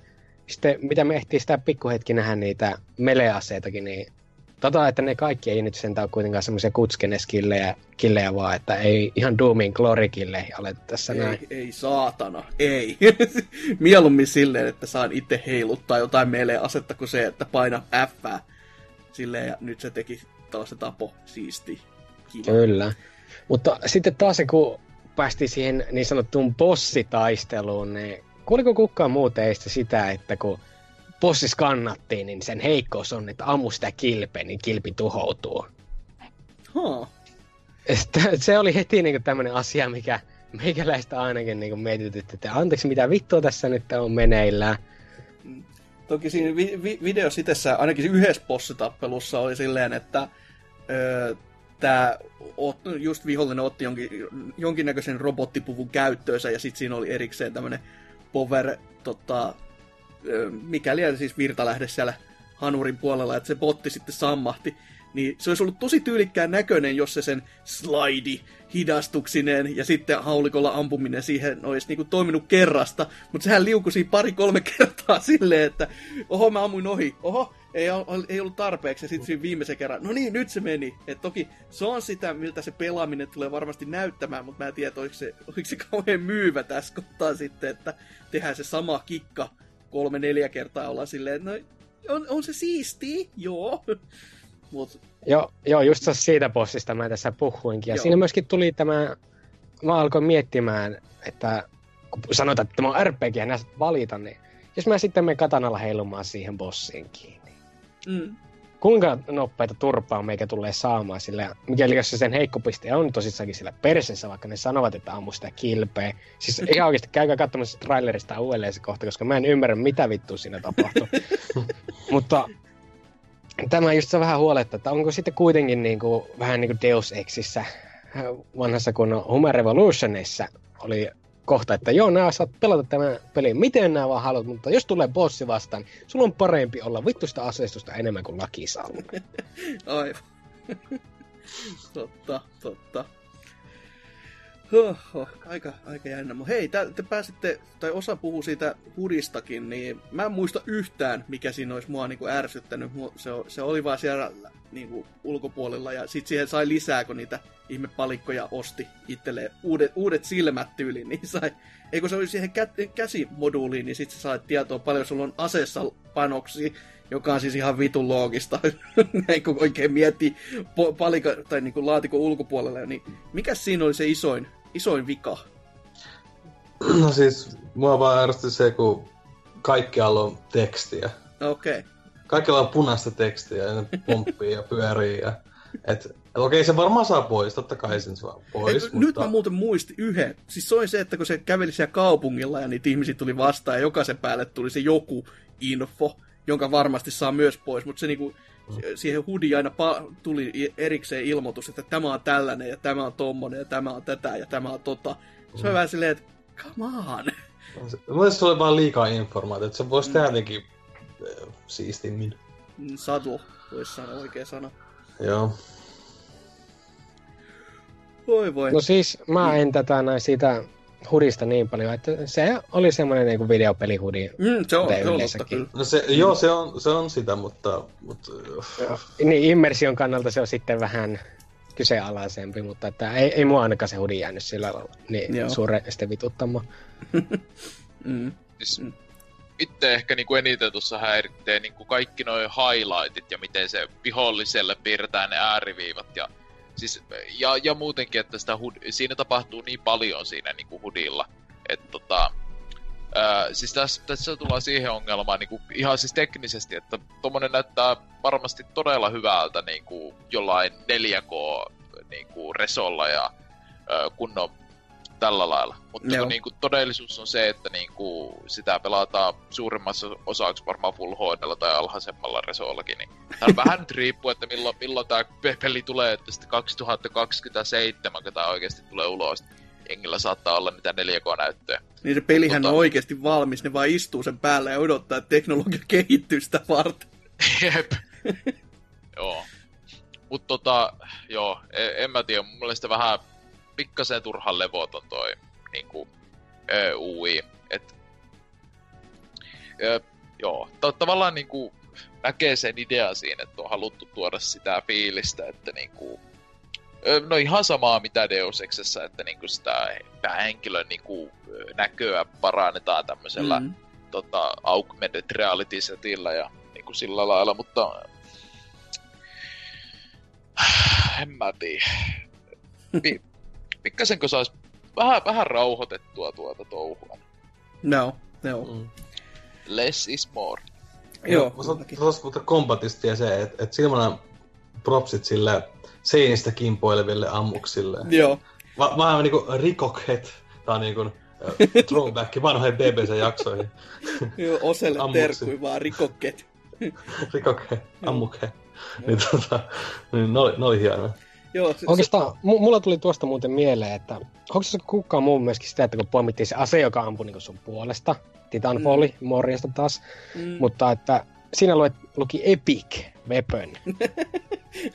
sitten mitä me ehtii sitä pikkuhetki nähdä niitä meleaseitakin, niin tota, että ne kaikki ei nyt sentään ole kuitenkaan semmoisia kutskeneskillejä killejä vaan, että ei ihan Doomin glorikilleihin aleta tässä ei, näin. Ei saatana, ei. Mieluummin silleen, että saan itse heiluttaa jotain meleasetta kuin se, että paina F silleen ja nyt se teki taas se tapo siisti. Kiva. Kyllä. Mutta sitten taas kun päästiin siihen niin sanottuun bossitaisteluun, niin kuuliko kukaan muu teistä sitä, että kun bossis kannattiin, niin sen heikkous on, että ammu sitä kilpeä, niin kilpi tuhoutuu. Huh. Se oli heti niin tämmöinen asia, mikä meikäläistä ainakin niin mietitytti, että anteeksi, mitä vittua tässä nyt on meneillään. Toki siinä vi- vi- videossa itsessään, ainakin yhdessä bossitappelussa oli silleen, että öö, tämä just vihollinen otti jonkin, jonkinnäköisen robottipuvun käyttöönsä ja sitten siinä oli erikseen tämmöinen power, tota, mikäli siis virtalähde siellä hanurin puolella, että se botti sitten sammahti. Niin se olisi ollut tosi tyylikkään näköinen, jos se sen slidi hidastuksineen ja sitten haulikolla ampuminen siihen olisi niinku toiminut kerrasta. Mutta sehän liukusi pari-kolme kertaa silleen, että oho mä ammuin ohi, oho ei, ei ollut tarpeeksi. Ja sitten siinä viimeisen kerran, no niin, nyt se meni. Et toki se on sitä, miltä se pelaaminen tulee varmasti näyttämään, mutta mä en tiedä, oliko se, oliko se kauhean myyvä tässä kohtaa sitten, että tehdään se sama kikka kolme-neljä kertaa olla silleen, no on, on se siisti, joo. Mut... Joo, joo, just siitä bossista mä tässä puhuinkin. Ja joo. siinä myöskin tuli tämä, mä alkoin miettimään, että kun sanotaan, että tämä on RPG ja näistä valita, niin jos mä sitten menen katanalla heilumaan siihen bossiin kiinni. Mm kuinka nopeita turpaa meikä tulee saamaan, sillä mikäli jos se sen heikkopiste on tosissakin sillä perseessä, vaikka ne sanovat, että ammu sitä kilpeä. Siis ihan oikeasti käykää katsomassa trailerista uudelleen se kohta, koska mä en ymmärrä, mitä vittu siinä tapahtuu. Mutta tämä just se vähän huoletta, että onko sitten kuitenkin niin kuin, vähän niin kuin Deus Exissä vanhassa kun Human Revolutionissa oli kohta, että joo, nää saat pelata tämän pelin miten nää vaan haluat, mutta jos tulee bossi vastaan, sulla on parempi olla vittusta aseistusta enemmän kuin laki Aivan. totta, totta. Oho, aika, aika jännä. Mutta hei, te pääsitte, tai osa puhuu siitä hudistakin, niin mä en muista yhtään, mikä siinä olisi mua niinku ärsyttänyt. Se, se oli vaan siellä niinku ulkopuolella, ja sitten siihen sai lisää, kun niitä ihmepalikkoja osti itselleen uudet, uudet silmät tyyliin, niin sai, eikö se oli siihen kä- käsimoduuliin, niin sitten sait tietoa paljon sulla on aseessa panoksi, joka on siis ihan vitun loogista, näin kun oikein miettii palika, tai niin kuin laatikon ulkopuolella, niin mikä siinä oli se isoin isoin vika? No siis, mua vaan ärsytti se, kun kaikkialla on tekstiä. Okei. Okay. Kaikkialla on punaista tekstiä ja ne pomppii ja pyörii ja... Et, et okei, se varmaan saa pois, totta kai sen saa pois. Et, mutta... Nyt mä muuten muistin yhden. Siis se oli se, että kun se käveli siellä kaupungilla ja niitä ihmisiä tuli vastaan ja jokaisen päälle tuli se joku info, jonka varmasti saa myös pois, mutta se niinku, siihen hudiin aina pa- tuli erikseen ilmoitus, että tämä on tällainen ja tämä on tommonen ja tämä on tätä ja tämä on tota. Se on mm. vähän silleen, että come on. Mielestäni se oli vaan liikaa informaatiota, että se voisi mm. tehdä jotenkin äh, siistimmin. Mm, Subtle, voisi sanoa oikea sana. Joo. Voi voi. No siis mä en tätä näin siitä hudista niin paljon, että se oli semmoinen niinku videopelihudi. Mm, se on, se on totta kyllä. No se. Joo, se on, se on sitä, mutta... mutta joo. Niin, immersion kannalta se on sitten vähän kyseenalaisempi, mutta että ei, ei mua ainakaan se hudi jäänyt sillä lailla niin suuresti vituttamaan. mm. Siis, itse ehkä niinku eniten tuossa häiritsee niinku kaikki noin highlightit ja miten se viholliselle piirretään ne ääriviivat ja siis, ja, ja muutenkin, että sitä hud, siinä tapahtuu niin paljon siinä niinku hudilla, että tota, Ää, siis tässä, tässä tullaan siihen ongelmaan niin kuin, ihan siis teknisesti, että tuommoinen näyttää varmasti todella hyvältä niin kuin, jollain 4K niin kuin, resolla ja ää, kunnon tällä lailla. Mutta kun, niin kuin, todellisuus on se, että niin kuin, sitä pelataan suurimmassa osaksi varmaan Full HD tai alhaisemmalla resollakin. Niin tämä on vähän nyt riippuu, että milloin, milloin tämä peli tulee, että sitten 2027, kun tämä oikeasti tulee ulos jengillä saattaa olla niitä 4K-näyttöjä. Niin se pelihän tota... on oikeasti valmis, ne vaan istuu sen päällä ja odottaa, että teknologia kehittyy sitä varten. Jep. joo. Mutta tota, joo, en, en mä tiedä, mun mielestä vähän pikkasen turhan levoton toi niinku, UI. Et, ö, joo, ta- tavallaan niinku näkee sen idean siinä, että on haluttu tuoda sitä fiilistä, että niinku, No ihan samaa mitä Deus Exessä, että niinku sitä päähenkilön niinku näköä parannetaan tämmöisellä mm. tota, augmented reality setillä ja niinku sillä lailla, mutta en mä tiedä. pikkasenko sais vähän, vähän rauhoitettua tuota touhua. No, no. Mm. Less is more. Joo, Joo tuossa mutta kombatista ja se, että et silloin propsit sille seinistä kimpoileville ammuksille. Joo. Va- vähän niinku Rikokhet. Tää on niinku throwback vanhoihin BBC-jaksoihin. Joo, Oselle terkkui vaan Rikokhet. Rikokhet, ammukhe. niin, tota, niin ne, oli, ne oli hienoja. Joo, se, Oikeastaan, se... mulla tuli tuosta muuten mieleen, että onko se kukaan muu myöskin sitä, että kun poimittiin se ase, joka ampui niin sun puolesta, Titanfalli, mm. morjesta taas, mm. mutta että siinä luet, luki Epic Weapon.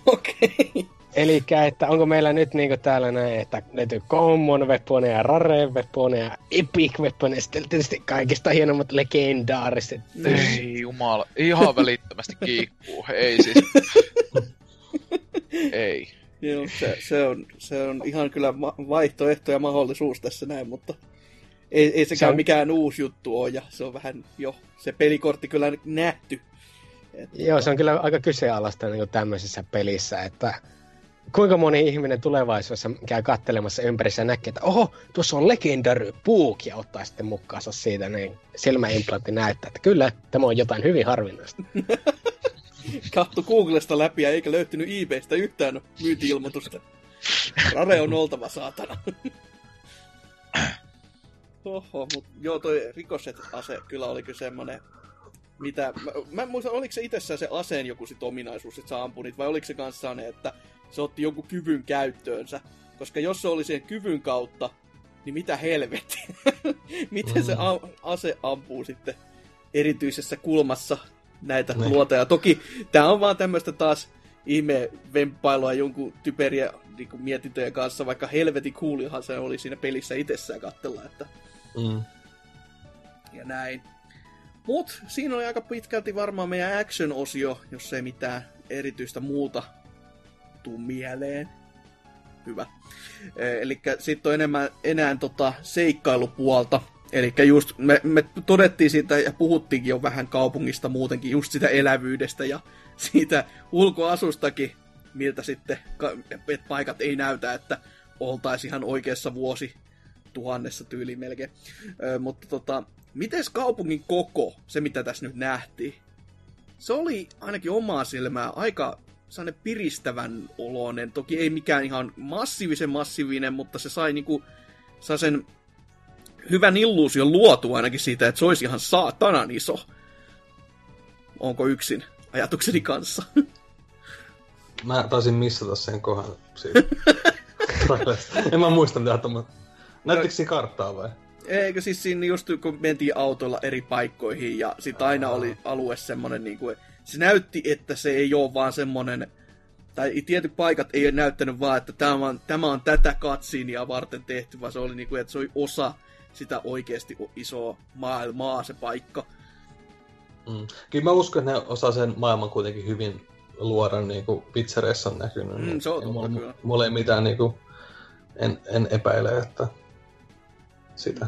Okei. Okay. Eli että onko meillä nyt niinku täällä näin, että löytyy Common Weaponeja, Rare Weaponeja, Epic Weaponeja, sitten tietysti kaikista hienommat legendaariset. Ei jumala, ihan välittömästi kiikkuu, ei siis. ei. Joo, se, se, on, se on ihan kyllä vaihtoehto ja mahdollisuus tässä näin, mutta ei, ei sekään se on... mikään uusi juttu ole, ja se on vähän jo se pelikortti kyllä nähty. Että... Joo, se on kyllä aika kyseenalaista niin tämmöisessä pelissä, että kuinka moni ihminen tulevaisuudessa käy kattelemassa ympärissä ja näkee, että oho, tuossa on Legendary Book ja ottaa sitten mukaansa siitä niin silmäimplantti näyttää, että kyllä, tämä on jotain hyvin harvinaista. Katso Googlesta läpi ja eikä löytynyt eBaystä yhtään myynti-ilmoitusta. Rare on oltava, saatana. Oho, mutta joo, toi rikoset-ase kyllä oli kyllä semmonen, mitä... Mä, mä en muista, oliko se itsessään se aseen joku sit ominaisuus, että sä ampunit, vai oliko se kanssa ne, että se otti jonkun kyvyn käyttöönsä. Koska jos se oli sen kyvyn kautta, niin mitä helvetti? Miten se mm. a- ase ampuu sitten erityisessä kulmassa näitä ne. Niin. luoteja? Toki tämä on vaan tämmöistä taas ihme vempailua jonkun typeriä niin mietintöjen kanssa, vaikka helvetin kuulihan se oli siinä pelissä itsessään katsella, että... Mm. Ja näin. Mut siinä oli aika pitkälti varmaan meidän action-osio, jos ei mitään erityistä muuta tuu mieleen. Hyvä. Eli sitten on enemmän, enää tota seikkailupuolta. Eli just me, me todettiin siitä ja puhuttiinkin jo vähän kaupungista muutenkin, just sitä elävyydestä ja siitä ulkoasustakin, miltä sitten paikat ei näytä, että oltaisiin ihan oikeassa vuosi tuhannessa tyyliin melkein. Ö, mutta tota, miten kaupungin koko, se mitä tässä nyt nähtiin, se oli ainakin omaa silmää aika sellainen piristävän oloinen. Toki ei mikään ihan massiivisen massiivinen, mutta se sai niinku sen hyvän illuusion luotu ainakin siitä, että se olisi ihan saatanan iso. Onko yksin ajatukseni kanssa? Mä taisin missata sen kohdan siitä. en mä muista mitä tuommoista. Näyttikö siinä karttaa vai? Eikö siis siinä just kun mentiin autolla eri paikkoihin ja sit aina oli alue semmonen niinku, se näytti, että se ei ole vaan semmonen, tai tietyt paikat ei ole näyttänyt vaan, että tämä on, tämä on tätä katsiinia varten tehty, vaan se oli niinku, että se oli osa sitä oikeasti isoa maailmaa se paikka. Mm. Kyllä mä uskon, että ne osaa sen maailman kuitenkin hyvin luoda, niin kuin pizzereissa on näkynyt. Mm, se on totta, mulla, mulla ei mitään, niin kuin, en, en epäile, että sitä.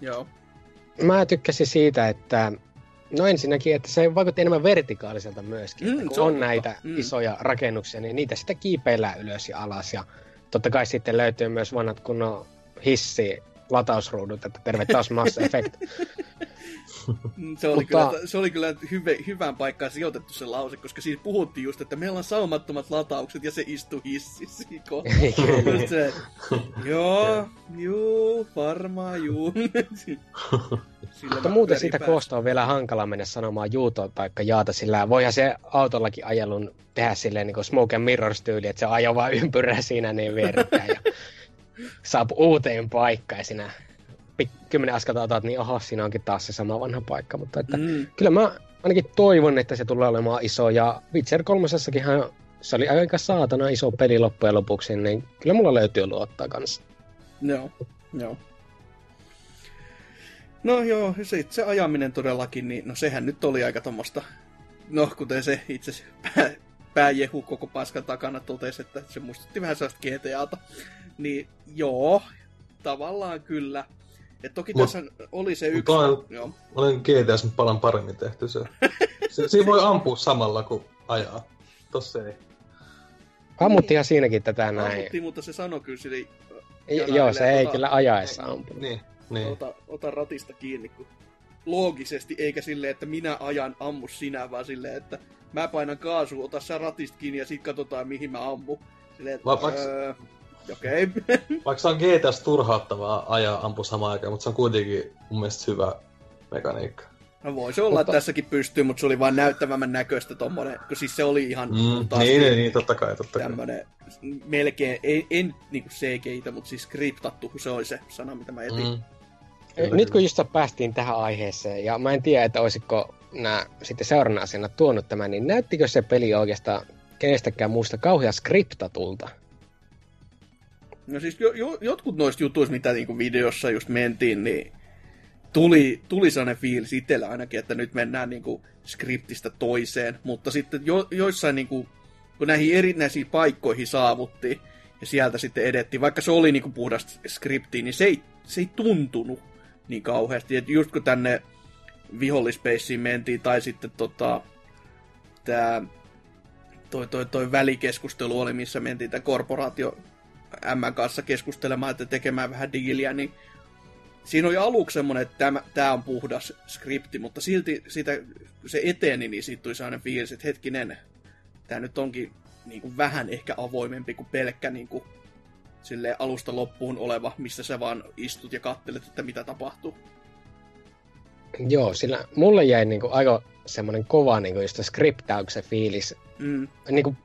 Joo. mä tykkäsin siitä, että No ensinnäkin, että se vaikutti enemmän vertikaaliselta myöskin. Mm, kun on, on näitä mm. isoja rakennuksia, niin niitä sitten kiipeillään ylös ja alas. Ja totta kai sitten löytyy myös vanhat kunnon hissi latausruudut, että terve taas Mass Effect. Mm, se oli, Mutta... kyllä, se oli kyllä hyve, hyvään paikkaan sijoitettu se lause, koska siinä puhuttiin just, että meillä on saumattomat lataukset ja se istuu hississä. se, joo, juu, varmaan juu. Mutta muuten siitä koosta on vielä hankala mennä sanomaan juutoa tai jaata, sillä voihan se autollakin ajelun tehdä silleen niin kuin smoke and mirrors tyyli, että se ajaa vaan ympyrää siinä niin vierekkäin ja saapuu uuteen paikkaan ja siinä kymmenen askelta otat, niin oho, siinä onkin taas se sama vanha paikka. Mutta että mm. kyllä mä ainakin toivon, että se tulee olemaan iso. Ja Witcher 3 se oli aika saatana iso peli loppujen lopuksi, niin kyllä mulla löytyy luottaa kanssa. Joo, joo. No joo, se, se ajaminen todellakin, niin no sehän nyt oli aika tommosta, no kuten se itse pää, pääjehu koko paskan takana totesi, että se muistutti vähän sellaista GTAta. Niin joo, tavallaan kyllä. Et toki mut, tässä oli se yksi... Olen, joo. olen GTS nyt paljon paremmin tehty se. se. Siinä voi ampua samalla kuin ajaa. Tossa ei. Ammuttihan siinäkin tätä näin. Ammuttiin, mutta se sanoi kyllä sille... Joo, se ei ota, kyllä ajaessa ampunut. Niin, niin. Ota, ota ratista kiinni, kun loogisesti, eikä sille, että minä ajan, ammu sinä, vaan silleen, että mä painan kaasu, ota sä ratista kiinni ja sitten katsotaan mihin mä ammu. Silleen, että, Va- öö, Okei. Okay. Vaikka se on GTS turhauttavaa ajaa ampu samaan aikaan, mutta se on kuitenkin mun mielestä hyvä mekaniikka. No voisi olla, mutta... että tässäkin pystyy, mutta se oli vain näyttävämmän näköistä tommonen, kun siis se oli ihan... Mm, niin, niin, niin, totta kai, totta kai. Tämmönen melkein, ei, en niinku CGI, mutta siis skriptattu, se oli se sana, mitä mä etin. Mm. Kyllä, Nyt kun just päästiin tähän aiheeseen, ja mä en tiedä, että olisiko nämä sitten seuraavana asiana tuonut tämän, niin näyttikö se peli oikeastaan kenestäkään muusta kauhean skriptatulta? No siis jo, jo, jotkut noista jutuista, mitä niinku videossa just mentiin, niin tuli, tuli sellainen fiilis itsellä ainakin, että nyt mennään niinku skriptistä toiseen, mutta sitten jo, joissain niinku, kun näihin erinäisiin paikkoihin saavuttiin, ja sieltä sitten edettiin, vaikka se oli niinku puhdasta skriptiä, niin se ei, se ei tuntunut niin kauheasti. Et just kun tänne vihollispeissiin mentiin, tai sitten tota, tää, toi, toi, toi välikeskustelu oli, missä mentiin tämä korporaatio M kanssa keskustelemaan, että tekemään vähän diiliä, niin siinä oli aluksi semmoinen, että tämä, on puhdas skripti, mutta silti sitä, kun se eteni, niin siitä tuli sellainen fiilis, että hetkinen, tämä nyt onkin niin kuin vähän ehkä avoimempi kuin pelkkä niin kuin, silleen alusta loppuun oleva, missä sä vaan istut ja kattelet, että mitä tapahtuu. Joo, sillä mulle jäi niinku aika semmoinen kova niinku just skriptauksen fiilis mm. niinku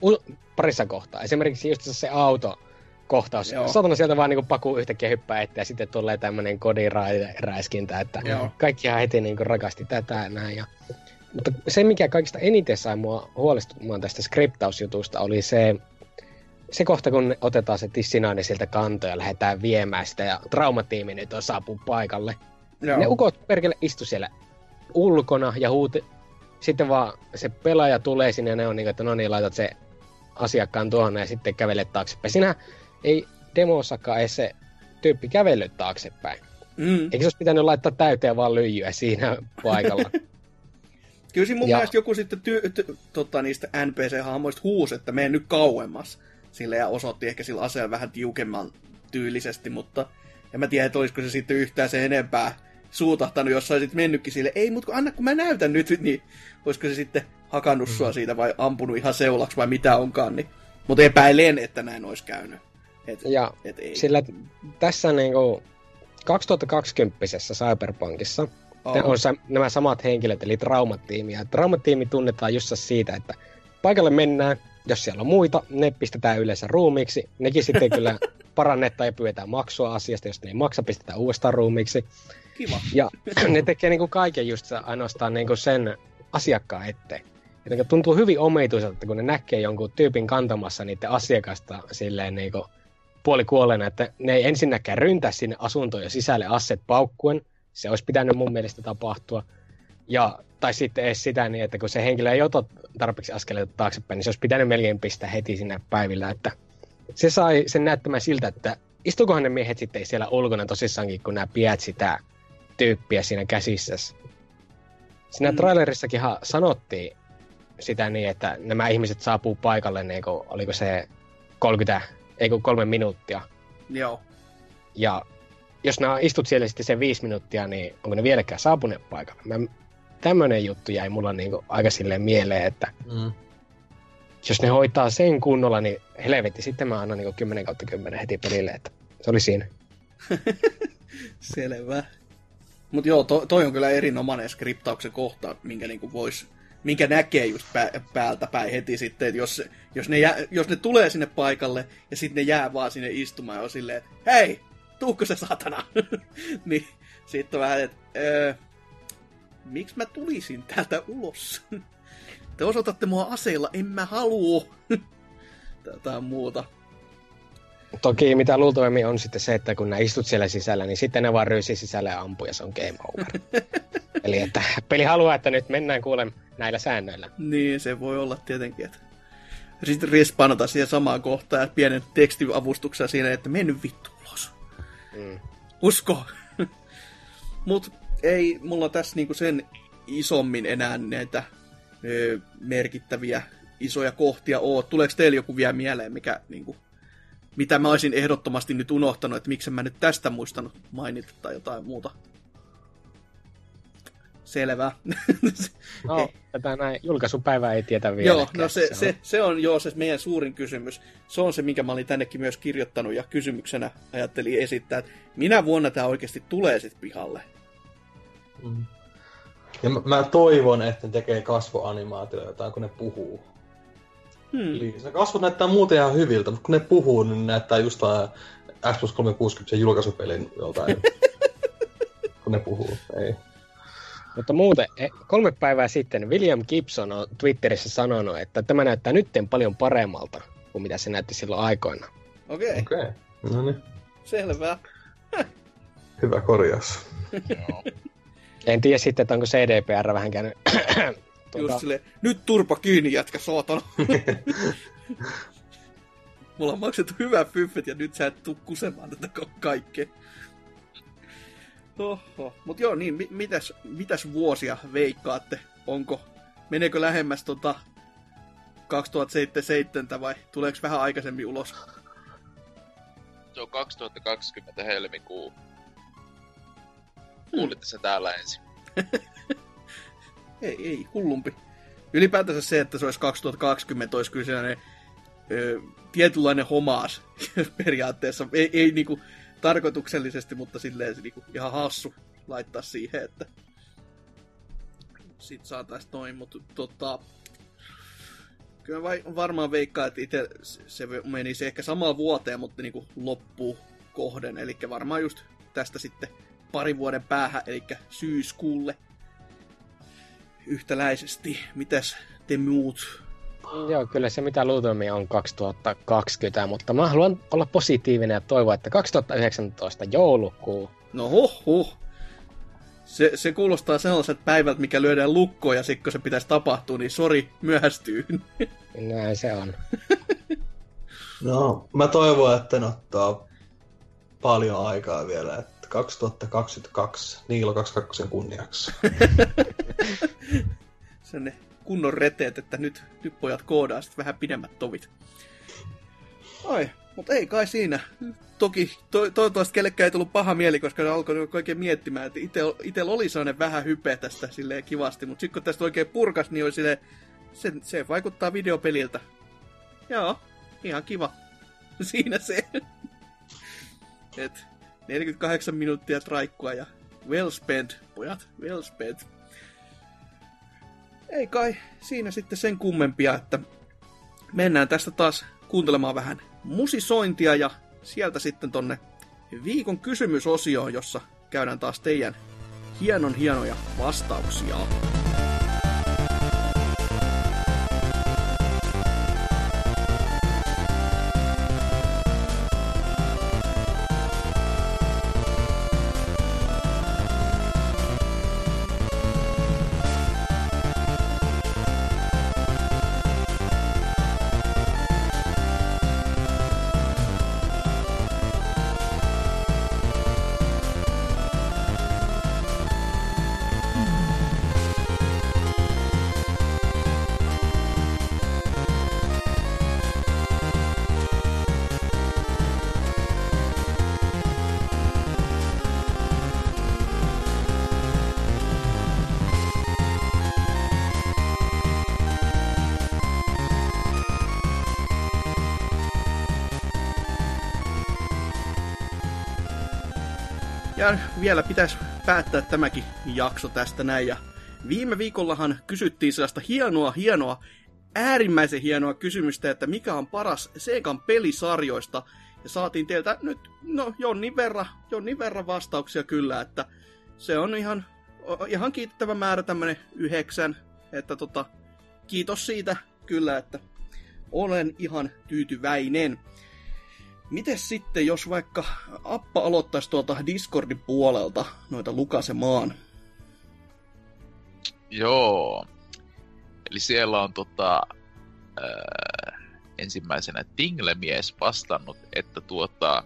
parissa kohtaa. Esimerkiksi just se auto, kohtaus. Joo. Satana sieltä vaan niinku paku yhtäkkiä hyppää eteen ja sitten tulee tämmönen kodiräiskintä, että Joo. kaikkihan heti niinku rakasti tätä näin. Ja... Mutta se, mikä kaikista eniten sai mua huolestumaan tästä skriptausjutusta, oli se, se kohta, kun otetaan se tissinainen sieltä kantoja ja lähdetään viemään sitä ja traumatiimi nyt on saapuu paikalle. Joo. Ne ukot perkele istu siellä ulkona ja huuti. Sitten vaan se pelaaja tulee sinne ja ne on niin, että no niin, laitat se asiakkaan tuonne ja sitten kävelet taaksepäin. Sinä ei demossakaan edes se tyyppi kävellyt taaksepäin. Mm. Eikö se olisi pitänyt laittaa täyteen vaan lyijyä siinä paikalla? Kyllä siinä mun ja... mielestä joku sitten ty- ty- tota, niistä NPC-hahmoista huusi, että mene nyt kauemmas. Sille ja osoitti ehkä sillä aseella vähän tiukemman tyylisesti, mutta en mä tiedä, että olisiko se sitten yhtään se enempää suutahtanut, jos olisit mennytkin sille, ei, mutta anna kun mä näytän nyt, niin olisiko se sitten hakannut mm. sua siitä vai ampunut ihan seulaksi vai mitä onkaan, niin. Mutta epäilen, että näin olisi käynyt. Et, ja et ei. sillä tässä niinku 2020 Cyberpunkissa oh. on nämä samat henkilöt, eli traumatiimi. Ja traumatiimi tunnetaan just siitä, että paikalle mennään, jos siellä on muita, ne pistetään yleensä ruumiiksi. Nekin sitten kyllä parannetaan ja pyydetään maksua asiasta, jos ne ei maksa, pistetään uudestaan ruumiiksi. Kiva. Ja ne tekee niinku kaiken just ainoastaan niinku sen asiakkaan eteen. Jotenka tuntuu hyvin omituiselta, kun ne näkee jonkun tyypin kantamassa niiden asiakasta silleen niinku puolikuolleena, että ne ei ensinnäkään ryntää sinne asuntoon sisälle asset paukkuen. Se olisi pitänyt mun mielestä tapahtua. Ja, tai sitten edes sitä niin, että kun se henkilö ei ota tarpeeksi askeleita taaksepäin, niin se olisi pitänyt melkein pistää heti sinne päivillä. Että se sai sen näyttämään siltä, että istukohan ne miehet sitten siellä ulkona tosissaankin, kun nämä piät sitä tyyppiä siinä käsissä. Siinä mm. trailerissakinhan sanottiin sitä niin, että nämä ihmiset saapuu paikalle, niin kuin, oliko se 30, ei kun kolme minuuttia. Joo. Ja jos nämä istut siellä sitten sen viisi minuuttia, niin onko ne vieläkään saapuneet paikalle? Mä, tämmönen juttu jäi mulla niin kuin aika silleen mieleen, että mm. jos ne hoitaa sen kunnolla, niin helvetti, sitten mä annan niin 10 kautta 10 heti pelille, että se oli siinä. Selvä. Mutta joo, to, toi on kyllä erinomainen skriptauksen kohta, minkä niinku vois, minkä näkee just pä, päältä päin heti sitten, että jos, jos, ne jää, jos ne tulee sinne paikalle ja sitten ne jää vaan sinne istumaan ja on silleen, hei, tuukko se satana? niin sitten vähän, että öö, miksi mä tulisin täältä ulos? Te osoitatte mua aseilla, en mä halua. Tätä muuta. Toki mitä luultavasti on sitten se, että kun nää istut siellä sisällä, niin sitten ne vaan ryysi sisälle ja ampuu ja se on game over. Eli että peli haluaa, että nyt mennään kuule näillä säännöillä. Niin, se voi olla tietenkin, että sitten respawnata siihen samaan kohtaan ja pienen tekstiavustuksen siinä, että mennyt vittu ulos. Mm. Usko! Mut ei mulla tässä niinku sen isommin enää näitä ö, merkittäviä isoja kohtia ole. Tuleeko teille joku vielä mieleen, mikä niinku mitä mä olisin ehdottomasti nyt unohtanut, että miksi mä nyt tästä muistanut mainita tai jotain muuta. Selvä. No, tätä näin julkaisupäivää ei tietä vielä. Joo, no se, se, se, on joo se meidän suurin kysymys. Se on se, minkä mä olin tännekin myös kirjoittanut ja kysymyksenä ajattelin esittää, että minä vuonna tämä oikeasti tulee sitten pihalle. Mm. Ja mä, mä toivon, että ne tekee kasvoanimaatioita, kun ne puhuu. Hmm. Eli se kasvot näyttää muuten ihan hyviltä, mutta kun ne puhuu, niin näyttää just Xbox 360 julkaisupelin joltain. kun ne puhuu, ei. Mutta muuten, e, kolme päivää sitten William Gibson on Twitterissä sanonut, että tämä näyttää nytten paljon paremmalta kuin mitä se näytti silloin aikoina. Okei. Okay. Okei, okay. no niin. Selvä. Hyvä korjaus. en tiedä sitten, että onko CDPR vähän käynyt Tuota... Just silleen, nyt turpa kiinni jätkä, saatana. Mulla on maksettu hyvää fyffet ja nyt sä et tuu kusemaan tätä kaikkea. Oho. Mut joo, niin, mitäs, mitäs vuosia veikkaatte? Onko, meneekö lähemmäs tota 2077 vai tuleeko vähän aikaisemmin ulos? Se on 2020 helmikuu. Kuulitte se täällä ensin. ei, ei, hullumpi. Ylipäätänsä se, että se olisi 2020, olisi kyllä sellainen ö, tietynlainen homaas periaatteessa. Ei, ei niinku tarkoituksellisesti, mutta silleen se niinku ihan hassu laittaa siihen, että sit saataisiin noin, mutta tota, kyllä vai, varmaan veikkaa, että itse se menisi ehkä samaan vuoteen, mutta niinku loppuu kohden, eli varmaan just tästä sitten parin vuoden päähän, eli syyskuulle yhtäläisesti. Mitäs te muut? Joo, kyllä se mitä luultavasti on 2020, mutta mä haluan olla positiivinen ja toivoa, että 2019 joulukuu. No huh, huh. Se, se kuulostaa sellaiset päivältä, mikä lyödään lukkoon ja sitten kun se pitäisi tapahtua, niin sori, myöhästyy. Näin se on. no, mä toivon, että ne ottaa paljon aikaa vielä, että 2022 Niilo 22 kunniaksi. Sen kunnon reteet, että nyt, nyt pojat koodaa sitten vähän pidemmät tovit. Ai, mutta ei kai siinä. Toki to, toivottavasti kellekään ei tullut paha mieli, koska ne alkoi oikein miettimään, että itsellä oli sellainen vähän hype tästä silleen kivasti, mutta sitten kun tästä oikein purkas, niin oli silleen, se, se vaikuttaa videopeliltä. Joo, ihan kiva. Siinä se. Et 48 minuuttia traikkua ja well spent, pojat, well spent. Ei kai siinä sitten sen kummempia, että mennään tästä taas kuuntelemaan vähän musisointia ja sieltä sitten tonne viikon kysymysosioon, jossa käydään taas teidän hienon hienoja vastauksia. Vielä pitäisi päättää tämäkin jakso tästä näin. Ja viime viikollahan kysyttiin sellaista hienoa, hienoa, äärimmäisen hienoa kysymystä, että mikä on paras Segan pelisarjoista. Ja saatiin teiltä nyt, no jonnin verran, jonnin verran vastauksia kyllä, että se on ihan, ihan kiittävä määrä tämmönen yhdeksän, että tota, kiitos siitä kyllä, että olen ihan tyytyväinen. Miten sitten, jos vaikka Appa aloittaisi tuolta Discordin puolelta noita lukasemaan? Joo. Eli siellä on tota, ää, ensimmäisenä Tinglemies vastannut, että tuota,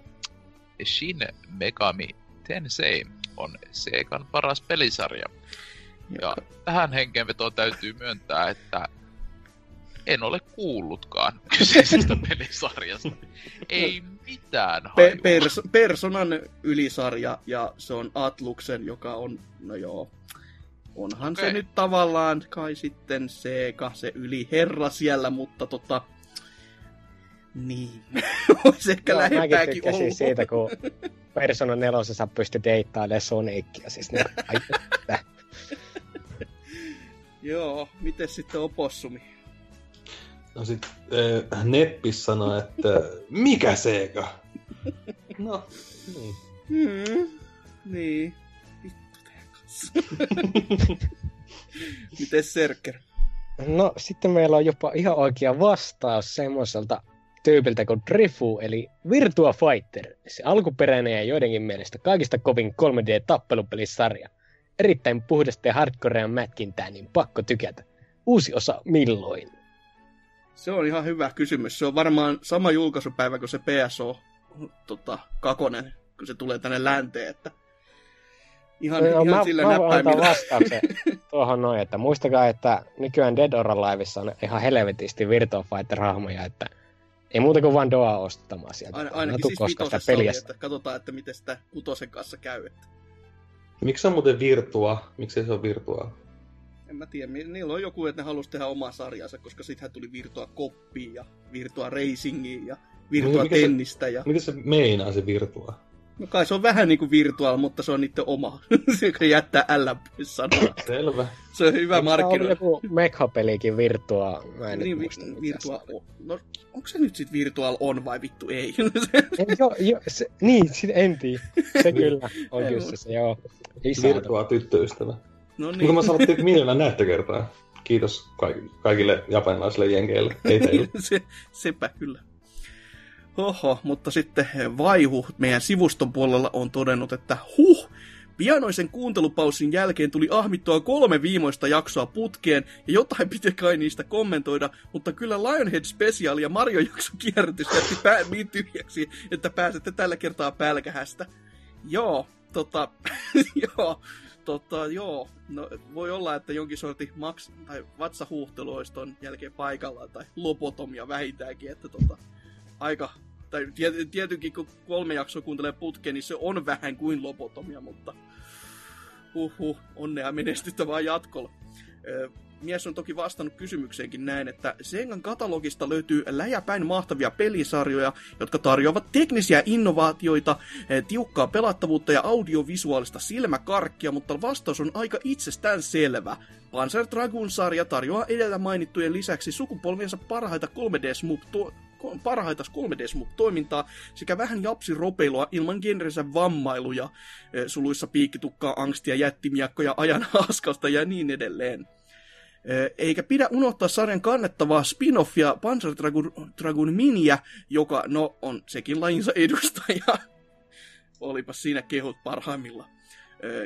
Shin Megami Tensei on Segan paras pelisarja. Ja tähän hengenvetoon täytyy myöntää, että en ole kuullutkaan kyseisestä pelisarjasta. Ei mitään Pe- pers- Personan ylisarja ja se on Atluksen, joka on, no joo, onhan okay. se nyt tavallaan kai sitten se yli herra siellä, mutta tota, niin, olisi ehkä Joo, lähempääkin ollut. Siis siitä, kun Persona nelosessa pystyi deittailemaan Sonicia, siis ne, Joo, miten sitten opossumi? No sit äh, Neppis sanoi, että mikä Sega? No, niin. Hmm, niin. Vittu kanssa. Miten Serker? No sitten meillä on jopa ihan oikea vastaus semmoiselta tyypiltä kuin Drifu, eli Virtua Fighter. Se alkuperäinen ja joidenkin mielestä kaikista kovin 3D-tappelupelisarja. Erittäin puhdasta ja hardcorea mätkintää, niin pakko tykätä. Uusi osa milloin? Se on ihan hyvä kysymys. Se on varmaan sama julkaisupäivä kuin se PSO tota, kakonen, kun se tulee tänne länteen, että ihan, no, ihan mä, sillä mä näppäimillä. vastauksen tuohon noin, että muistakaa, että nykyään Dead or Aliveissa on ihan helvetisti Virtua Fighter-hahmoja, että ei muuta kuin vaan Doa ostamaan sieltä. Aina, ainakin siis sitä peliä. että katsotaan, että miten sitä kutosen kanssa käy. Että... Miksi se on muuten Virtua? Miksi se on Virtua? En mä tiedä, niillä on joku, että ne halusi tehdä omaa sarjansa, koska sittenhän tuli Virtua Koppiin ja Virtua Racingiin ja Virtua no, Tennistä. Ja... Mitä se meinaa se Virtua? No kai se on vähän niin kuin Virtual, mutta se on niiden oma. se jättää älä sanoa. Selvä. Se on hyvä markkinointi. Se on joku Mekha-pelikin Virtua. Mä en niin, muista, Virtual on. No, onko se nyt sit Virtual on vai vittu ei? joo, jo, se, niin, en tiedä. Se kyllä on just se, joo. Virtua tyttöystävä. No niin. Mutta mä saatte miljoona näyttökertaa. Kiitos kaikille japanilaisille jenkeille. Ei teille. Se, sepä kyllä. Oho, mutta sitten Vaihu meidän sivuston puolella on todennut, että huh, Pianoisen kuuntelupausin jälkeen tuli ahmittua kolme viimeistä jaksoa putkeen, ja jotain piti kai niistä kommentoida, mutta kyllä Lionhead Special ja Mario jakso kierrätys jätti pää niin tyhjäksi, että pääsette tällä kertaa pälkähästä. Joo, tota, joo, Tota, joo, no, voi olla, että jonkin sorti maks- tai vatsahuuhtelu olisi ton jälkeen paikallaan, tai lopotomia vähintäänkin, että tota, aika, tai tietenkin kun kolme jaksoa kuuntelee putkeen, niin se on vähän kuin lopotomia, mutta huhhuh, onnea menestystä vaan jatkolla. Mies on toki vastannut kysymykseenkin näin, että Sengan katalogista löytyy läjäpäin mahtavia pelisarjoja, jotka tarjoavat teknisiä innovaatioita, eh, tiukkaa pelattavuutta ja audiovisuaalista silmäkarkkia, mutta vastaus on aika itsestään selvä. Panzer Dragoon-sarja tarjoaa edellä mainittujen lisäksi sukupolviensa parhaita 3D smooth parhaita 3D-toimintaa sekä vähän japsiropeilua ilman genrensä vammailuja, eh, suluissa piikkitukkaa, angstia, jättimiakkoja, ajan haaskausta ja niin edelleen. Eikä pidä unohtaa sarjan kannettavaa spin-offia Panzer Dragoon, Dragoon Miniä, joka no on sekin lajinsa edustaja. Olipa siinä kehut parhaimmilla.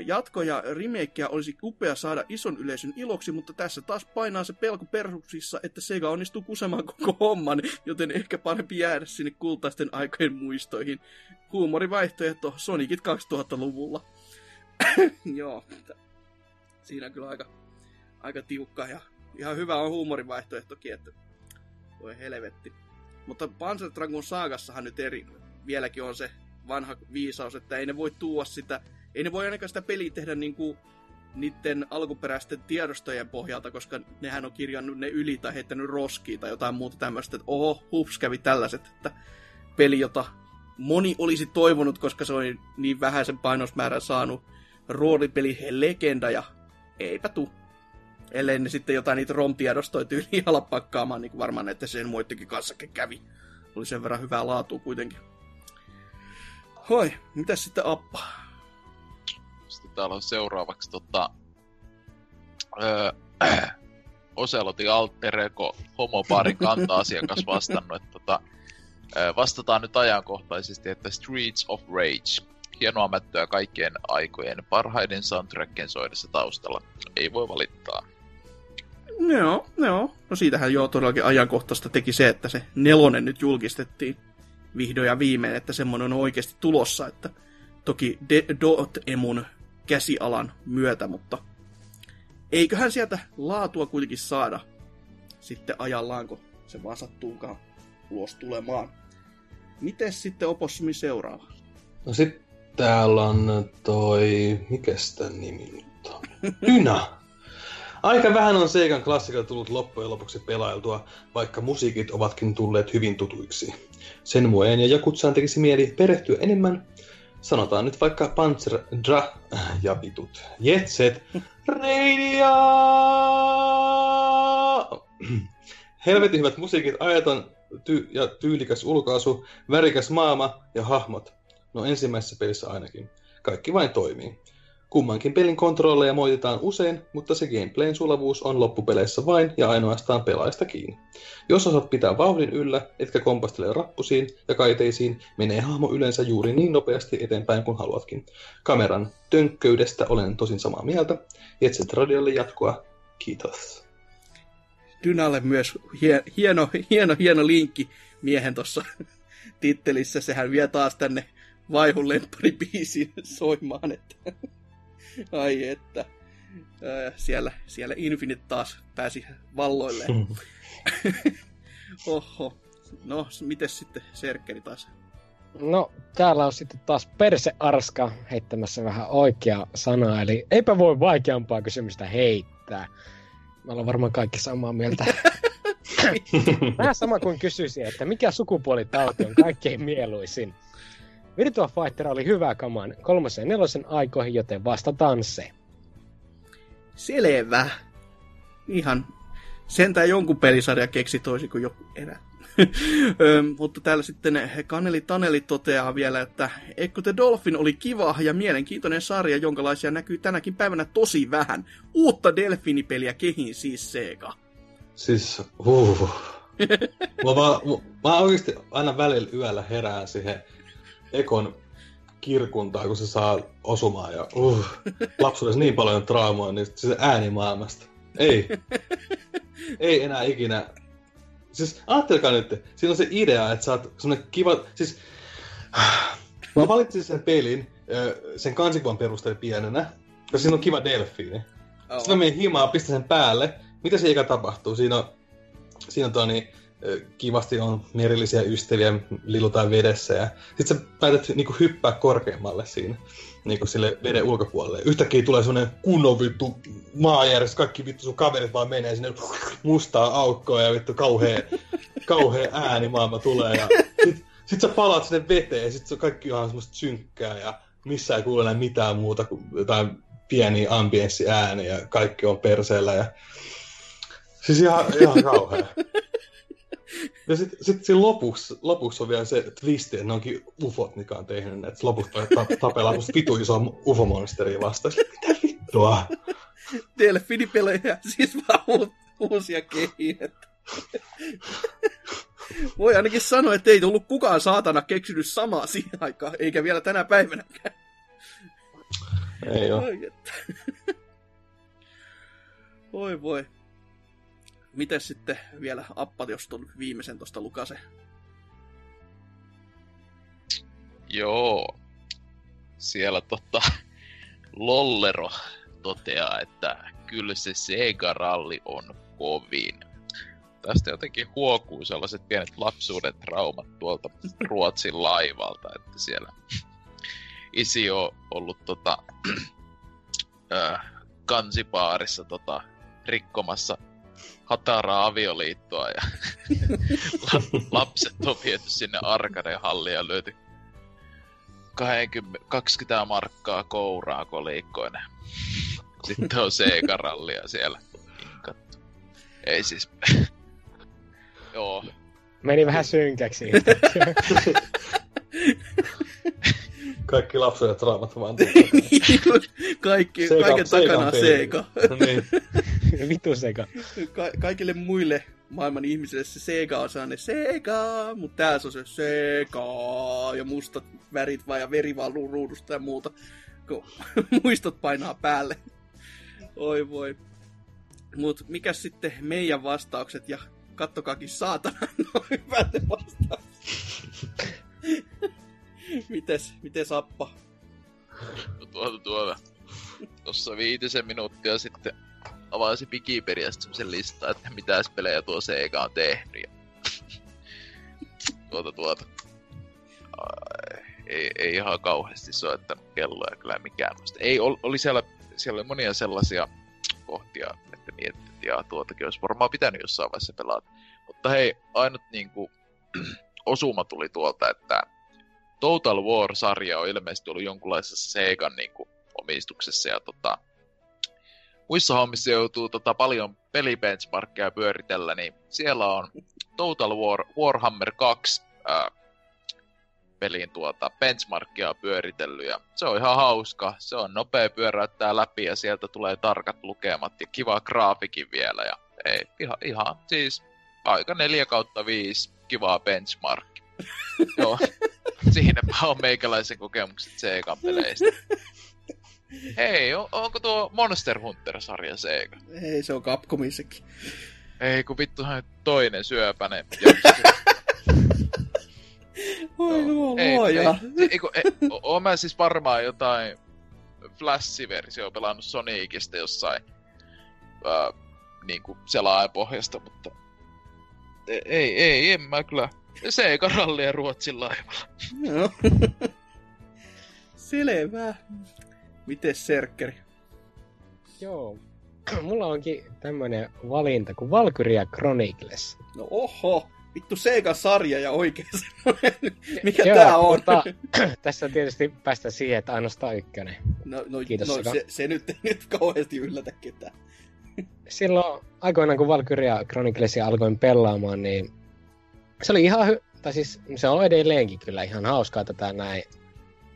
Jatko- ja remakeä olisi upea saada ison yleisön iloksi, mutta tässä taas painaa se pelko persuksissa, että Sega onnistuu kusemaan koko homman, joten ehkä parempi jäädä sinne kultaisten aikojen muistoihin. Huumorivaihtoehto Sonicit 2000-luvulla. Joo, siinä kyllä aika aika tiukka ja ihan hyvä on huumorivaihtoehtokin, että voi helvetti. Mutta Panzer Dragon Saagassahan nyt eri, vieläkin on se vanha viisaus, että ei ne voi tuua sitä, ei ne voi ainakaan sitä peliä tehdä niin kuin niiden alkuperäisten tiedostojen pohjalta, koska nehän on kirjannut ne yli tai heittänyt roskiin tai jotain muuta tämmöistä, että oho, hups kävi tällaiset, että peli, jota moni olisi toivonut, koska se oli niin vähäisen painosmäärän saanut roolipeli legenda ja eipä tuu. Ellei ne sitten jotain niitä rompiedostoja tyyliin ala pakkaamaan, niin kuin varmaan että sen muittikin kanssakin kävi. Oli sen verran hyvää laatua kuitenkin. Hoi, mitä sitten Appa? Sitten täällä on seuraavaksi tota, öö, Oselotin alter ego homoparin kanta-asiakas vastannut, että tota, vastataan nyt ajankohtaisesti, että Streets of Rage. Hienoa mättöä kaikkien aikojen parhaiden soundtrackien soidessa taustalla. Ei voi valittaa. Joo, joo. No siitähän jo todellakin ajankohtaista teki se, että se nelonen nyt julkistettiin vihdoin ja viimein, että semmoinen on oikeasti tulossa, että toki De- Dot Emun käsialan myötä, mutta eiköhän sieltä laatua kuitenkin saada sitten ajallaan, kun se vaan sattuukaan ulos tulemaan. Miten sitten Opossumi seuraava? No sitten täällä on toi, mikä sitä nimi nyt on? Dyna! Aika vähän on Seikan klassikalla tullut loppujen lopuksi pelailtua, vaikka musiikit ovatkin tulleet hyvin tutuiksi. Sen mueen ja Jakutsaan tekisi mieli perehtyä enemmän. Sanotaan nyt vaikka Panzer Dra ja vitut Jetset Radio! Helvetin hyvät musiikit, ajaton ty- ja tyylikäs ulkoasu, värikäs maama ja hahmot. No ensimmäisessä pelissä ainakin. Kaikki vain toimii. Kummankin pelin kontrolleja moitetaan usein, mutta se gameplayn sulavuus on loppupeleissä vain ja ainoastaan pelaajasta kiinni. Jos osaat pitää vauhdin yllä, etkä kompastele rappusiin ja kaiteisiin, menee hahmo yleensä juuri niin nopeasti eteenpäin kuin haluatkin. Kameran tönkköydestä olen tosin samaa mieltä. Jetset radiolle jatkoa. Kiitos. Dynalle myös hieno, hieno, hieno linkki miehen tuossa tittelissä. Sehän vie taas tänne vaihun lempparibiisin soimaan, että ai että. Siellä, siellä Infinite taas pääsi valloille. Oho. No, miten sitten Serkkeri taas? No, täällä on sitten taas Perse Arska heittämässä vähän oikea sana, eli eipä voi vaikeampaa kysymystä heittää. Mä olen varmaan kaikki samaa mieltä. Vähän sama kuin kysyisin, että mikä sukupuolitauti on kaikkein mieluisin. Virtua Fighter oli hyvä kaman kolmosen ja nelosen aikoihin, joten vastataan se. Selvä. Ihan sentään jonkun pelisarja keksi toisin kuin joku erä. mutta täällä sitten Kaneli Taneli toteaa vielä, että Echo the Dolphin oli kiva ja mielenkiintoinen sarja, jonkalaisia näkyy tänäkin päivänä tosi vähän. Uutta delfinipeliä kehin siis Sega. Siis, uh. mä, vaan, mä oikeasti aina välillä yöllä herään siihen Ekon kirkuntaa, kun se saa osumaan ja uh, lapsuudessa niin paljon traumaa, niin se ääni maailmasta. Ei. Ei enää ikinä. Siis ajattelkaa nyt, siinä on se idea, että sä oot semmonen kiva... Siis, mä valitsin sen pelin sen kansikuvan perusteella pienenä, koska siinä on kiva delfiini. Oh. Sitten mä menin himaan, pistän sen päälle. Mitä se eka tapahtuu? Siinä on, siinä on toi niin, kivasti on merillisiä ystäviä, lilutaan vedessä ja sit sä päätät niinku hyppää korkeammalle siinä niinku sille veden ulkopuolelle. Yhtäkkiä tulee semmonen kunnon vittu maajärjestys, kaikki vittu sun kaverit vaan menee sinne mustaa aukkoa ja vittu kauhea, kauhea ääni maailma tulee ja sit, sit sä palaat sinne veteen ja sit se kaikki on semmoista synkkää ja missään ei kuule enää mitään muuta kuin jotain pieniä ambienssiääniä ja kaikki on perseellä ja Siis ihan, ihan kauhea. Ja sitten sit siinä lopuksi, lopuksi on vielä se twisti, että ne onkin ufot, mikä on tehnyt ne. Että lopuksi ta- tapellaan musta vitu iso ufomonsteria vastaan. Mitä vittua? Delfinipelejä, siis vaan uusia kehiin. Voi ainakin sanoa, että ei tullut kukaan saatana keksinyt samaa siihen aikaan, eikä vielä tänä päivänäkään. Ei oo. Voi voi. Miten sitten vielä appat, jos tuon viimeisen tuosta lukase? Joo. Siellä totta Lollero toteaa, että kyllä se Sega-ralli on kovin. Tästä jotenkin huokuu sellaiset pienet lapsuuden traumat tuolta Ruotsin laivalta, että siellä isi on ollut tota, äh, kansipaarissa tota, rikkomassa hataraa avioliittoa ja lapset on viety sinne arcade-halliin ja löyty 20, 20 markkaa kouraa kolikkoinen. Sitten on Sega-rallia siellä inkattu. Ei siis... Joo. Meni vähän synkäksi. Kaikki lapset ja traumat vaan. Kaikki, kaiken takana on Sega. no niin. Vitu Sega. Ka- kaikille muille maailman ihmisille se Sega on sellainen Sega, mutta täällä se on se Sega ja mustat värit vaan ja veri vaan ruudusta ja muuta, kun muistot painaa päälle. Oi voi. Mut mikä sitten meidän vastaukset ja kattokaakin saatana noin hyvät vastaukset. mites, mites Appa? No tuota tuota. Tossa viitisen minuuttia sitten avasi Wikipediasta semmosen listan, että mitä pelejä tuo Sega on tehnyt. Ja... tuota tuota. Ai, ei, ei ihan kauheasti soittanut kelloja kyllä mikään. Musta ei, oli siellä, siellä oli monia sellaisia kohtia, että miettii, että jaa, tuotakin olisi varmaan pitänyt jossain vaiheessa pelata. Mutta hei, ainut niinku, osuma tuli tuolta, että Total War-sarja on ilmeisesti ollut jonkunlaisessa Segan niinku, omistuksessa ja tota, muissa hommissa joutuu tota, paljon pelibenchmarkkeja pyöritellä, niin siellä on Total War Warhammer 2 ää, pelin tuota benchmarkia pyöritellyt ja se on ihan hauska. Se on nopea pyöräyttää läpi ja sieltä tulee tarkat lukemat ja kiva graafikin vielä ja ei, ihan, ihan siis aika 4 kautta 5 kivaa benchmark. Joo, siinäpä on meikäläisen kokemukset Sega-peleistä. Hei, on, onko tuo Monster Hunter-sarja Sega? Ei, se on Capcomissakin. Ei, kun vittuhan toinen syöpäne. Oi no, ei, luoja. Ei, ei, ei, oon mä siis varmaan jotain Flash-versio pelannut Sonicista jossain ää, niinku selaajan pohjasta, mutta ei, ei, ei, en mä kyllä. Sega rallia Ruotsin laivalla. No. Selvä. Mites Serkkeri? Joo. Mulla onkin tämmönen valinta kuin Valkyria Chronicles. No oho, vittu Sega-sarja ja oikein. Mikä Joo, tää on? Mutta, tässä tietysti päästä siihen, että ainoastaan ykkönen. No, no, Kiitos no se, se, nyt ei nyt kauheasti yllätä ketään. Silloin aikoinaan, kun Valkyria Chroniclesia alkoin pelaamaan, niin se oli ihan hy- tai siis se on edelleenkin kyllä ihan hauskaa tätä näin.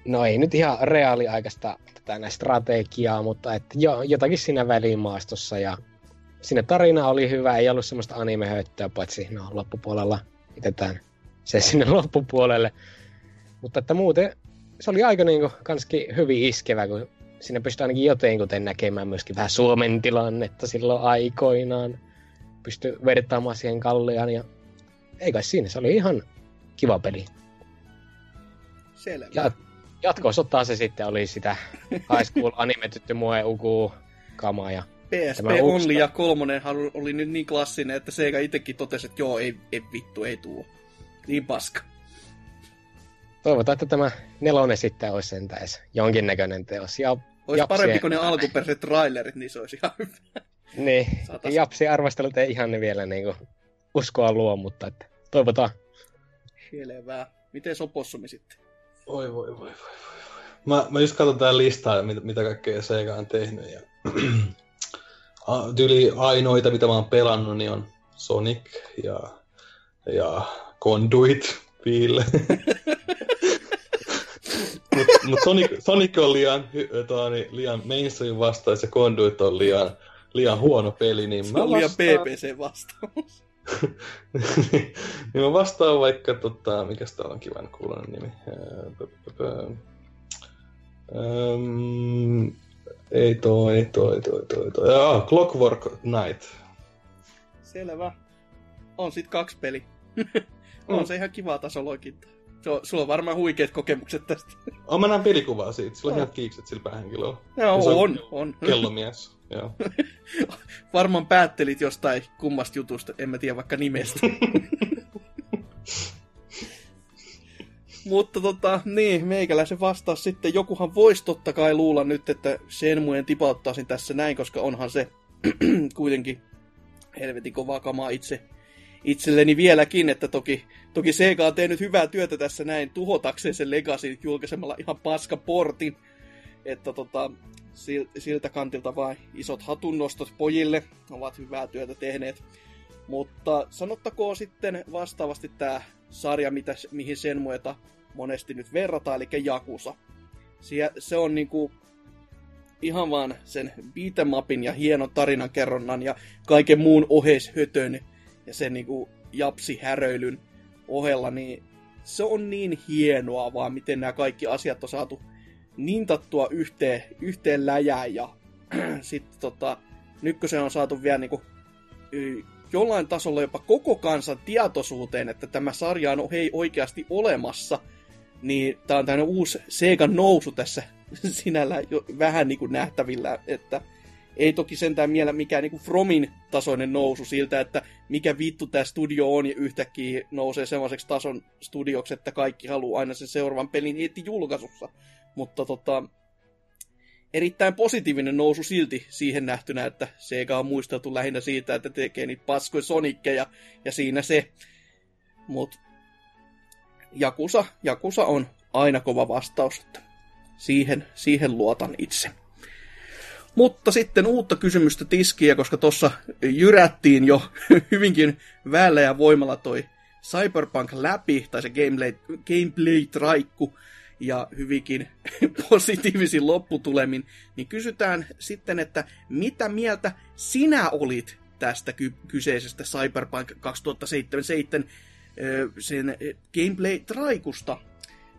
No ei nyt ihan reaaliaikaista tätä strategiaa, mutta että jo, jotakin siinä välimaastossa ja sinne tarina oli hyvä, ei ollut semmoista animehöttöä, paitsi no loppupuolella itetään se sinne loppupuolelle. Mutta että muuten se oli aika niinku kanskin hyvin iskevä, kun sinne pystyy ainakin jotenkin näkemään myöskin vähän Suomen tilannetta silloin aikoinaan. Pystyy vertaamaan siihen Kalliaan ja ei kai siinä, se oli ihan kiva peli. Selvä. Ja jatko-osoittaa se sitten oli sitä High School Anime Mue Uku kamaa ja PSP Only ja kolmonen oli nyt niin klassinen, että Sega itsekin totesi, että joo, ei, ei vittu, ei tuo. Niin paska. Toivotaan, että tämä nelonen sitten olisi sentään jonkinnäköinen teos. Ja olisi japsi... parempi kuin ne alkuperäiset trailerit, niin se olisi ihan hyvä. Niin, Saatais... Japsi arvostelut ei ihan ne vielä niin kuin uskoa luo, mutta että toivotaan. Selvä. Miten Sopossumi sitten? Oi voi voi voi voi. Mä, mä just katson tää listaa, mitä, mitä kaikkea Sega on tehnyt. Ja... Tyli ainoita, mitä mä oon pelannut, niin on Sonic ja, ja Conduit Ville. Mutta mut Sonic, Sonic on liian, tani, liian mainstream vastaus ja Conduit on liian, liian huono peli. Niin Se on liian vastaan... PPC vastaus. niin mä vastaan vaikka, tota, mikä täällä on kivan kuulonen nimi. Ei toi, toi, toi, toi, toi. Ah, Clockwork Night. Selvä. On sit kaksi peli. on mm. se ihan kiva tasoloikinta. Se on, sulla on varmaan huikeat kokemukset tästä. Oh, mä näen pelikuvaa siitä. Sillä on ihan kiikset sillä päähenkilöllä. Joo, on, on, on. Kellomies. Joo. Varmaan päättelit jostain kummasta jutusta, en mä tiedä vaikka nimestä. Mutta tota, niin, meikäläisen vastaus sitten. Jokuhan voisi totta kai luulla nyt, että Shenmuen tipauttaisin tässä näin, koska onhan se kuitenkin helvetin kovaa kamaa itse, itselleni vieläkin, että toki, toki Sega on tehnyt hyvää työtä tässä näin tuhotakseen sen Legacy julkaisemalla ihan paska portin. Että tota, siltä kantilta vain isot hatunnostot pojille ovat hyvää työtä tehneet. Mutta sanottakoon sitten vastaavasti tämä sarja, mitä, mihin sen muuta monesti nyt verrataan, eli Jakusa. Sie, se on niinku ihan vaan sen beatemapin ja hienon tarinankerronnan ja kaiken muun oheishötön ja sen niinku japsihäröilyn ohella, niin se on niin hienoa vaan, miten nämä kaikki asiat on saatu nintattua yhteen, yhteen läjään ja sitten tota, se on saatu vielä niinku, jollain tasolla jopa koko kansan tietoisuuteen, että tämä sarja on hei oikeasti olemassa, niin tämä on tämmöinen uusi Segan nousu tässä sinällä jo vähän niin kuin nähtävillä, että ei toki sentään miellä mikään niin kuin Fromin tasoinen nousu siltä, että mikä vittu tämä studio on ja yhtäkkiä nousee sellaiseksi tason studioksi, että kaikki haluaa aina sen seuraavan pelin heti julkaisussa. Mutta tota, erittäin positiivinen nousu silti siihen nähtynä, että Sega on muisteltu lähinnä siitä, että tekee niitä paskoja sonikkeja ja siinä se. Mut Jakusa, Jakusa on aina kova vastaus, että siihen, siihen luotan itse. Mutta sitten uutta kysymystä tiskiä, koska tuossa jyrättiin jo hyvinkin väellä ja voimalla toi Cyberpunk läpi, tai se gameplay, gameplay-traikku, ja hyvinkin positiivisin lopputulemin, niin kysytään sitten, että mitä mieltä sinä olit tästä ky- kyseisestä Cyberpunk 2077 sen gameplay-traikusta.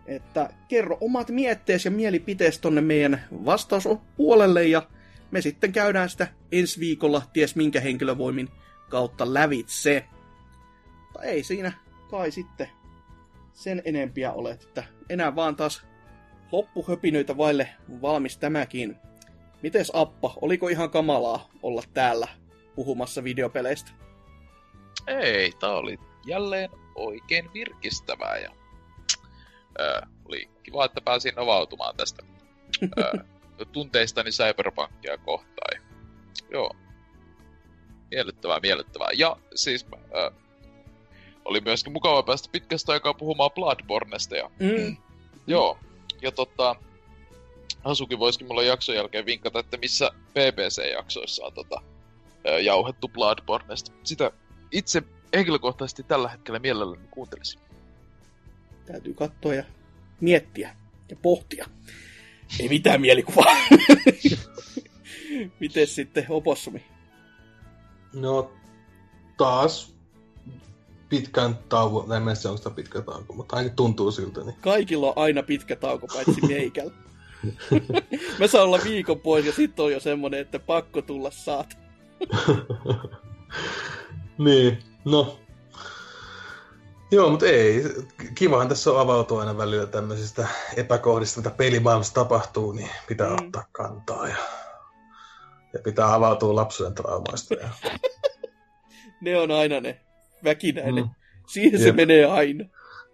Että kerro omat mietteesi ja mielipiteesi tonne meidän vastauspuolelle ja me sitten käydään sitä ensi viikolla ties minkä henkilövoimin kautta lävitse. Tai ei siinä kai sitten sen enempiä ole, että enää vaan taas loppuhöpinöitä vaille valmis tämäkin. Mites Appa, oliko ihan kamalaa olla täällä puhumassa videopeleistä? Ei, tää oli jälleen oikein virkistävää ja ö, oli kiva, että pääsin avautumaan tästä ö, tunteistani Cyberpunkia kohtaan. Joo. Miellyttävää, miellyttävää. Ja siis ö, oli myöskin mukava päästä pitkästä aikaa puhumaan Bloodbornesta. Ja, mm. Joo. Ja tota, Hasuki voisikin mulla jakson jälkeen vinkata, että missä BBC-jaksoissa on tota, jauhettu Bloodbornesta. Sitä itse henkilökohtaisesti tällä hetkellä mielelläni kuuntelisin. Täytyy katsoa ja miettiä ja pohtia. Ei mitään mielikuvaa. Miten sitten opossumi? No, taas pitkän tauko, en mene se onko sitä pitkä tauko, mutta ainakin tuntuu siltä. Niin. Kaikilla on aina pitkä tauko, paitsi meikällä. Mä saan olla viikon pois ja sitten on jo semmonen, että pakko tulla saat. niin, no. Joo, mutta ei. Kivahan tässä on avautua aina välillä tämmöisistä epäkohdista, mitä pelimaailmassa tapahtuu, niin pitää mm. ottaa kantaa ja, ja pitää avautua lapsuuden traumaista. Ja... ne on aina ne väkinäinen. Mm. Siihen Jep. se menee aina.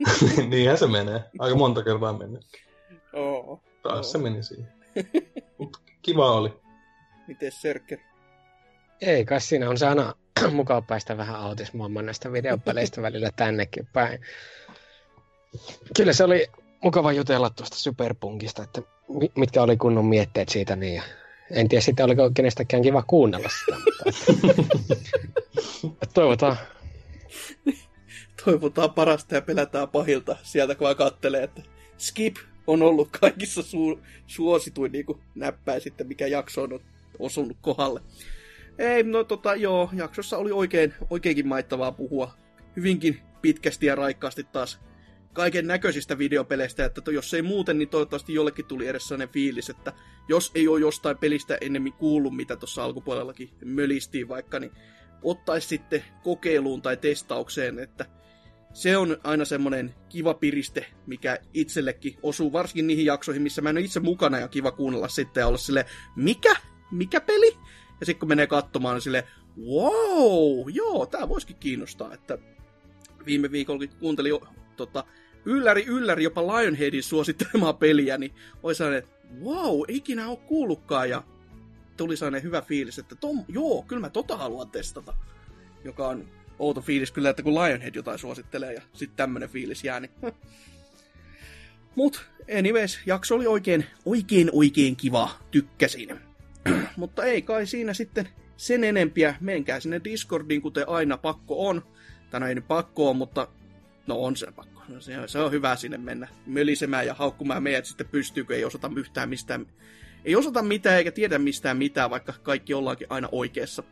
Niinhän se menee. Aika monta kertaa mennyt. Oo. Taas Oo. se meni siihen. Mut kiva oli. Miten Sörker? Ei, kai siinä on se aina mukaan päästä vähän autismoimaan näistä videopeleistä välillä tännekin päin. Kyllä se oli mukava jutella tuosta Superpunkista, että mitkä oli kunnon mietteet siitä, niin en tiedä sitten oliko kenestäkään kiva kuunnella sitä, mutta toivotaan toivotaan parasta ja pelätään pahilta sieltä, kun vaan kattelee, että Skip on ollut kaikissa su- suosituin niin kuin näppäin sitten, mikä jakso on osunut kohdalle. Ei, no tota, joo, jaksossa oli oikein, oikeinkin maittavaa puhua hyvinkin pitkästi ja raikkaasti taas kaiken näköisistä videopeleistä, että jos ei muuten, niin toivottavasti jollekin tuli edes sellainen fiilis, että jos ei ole jostain pelistä ennemmin kuullut, mitä tuossa alkupuolellakin mölistiin vaikka, niin ottaisi sitten kokeiluun tai testaukseen, että se on aina semmoinen kiva piriste, mikä itsellekin osuu, varsinkin niihin jaksoihin, missä mä en ole itse mukana ja kiva kuunnella sitten ja olla sille mikä? Mikä peli? Ja sitten kun menee katsomaan, niin sille wow, joo, tää voisikin kiinnostaa, että viime viikolla kuuntelin tota, ylläri ylläri jopa Lionheadin suosittelemaa peliä, niin oli sellainen, että wow, ikinä ole kuullutkaan, ja tuli sellainen hyvä fiilis, että tom, joo, kyllä mä tota haluan testata. Joka on outo fiilis kyllä, että kun Lionhead jotain suosittelee ja sitten tämmönen fiilis jää, niin... Mut anyways, jakso oli oikein, oikein, oikein kiva. Tykkäsin. Mutta ei kai siinä sitten sen enempiä. Menkää sinne Discordiin, kuten aina pakko on. Tai no ei nyt pakko on, mutta no on se pakko. No se, se on hyvä sinne mennä mölisemään ja haukkumaan meidät sitten pystyy, kun ei osata yhtään mistään. Ei osata mitään eikä tiedä mistään mitään, vaikka kaikki ollaankin aina oikeassa.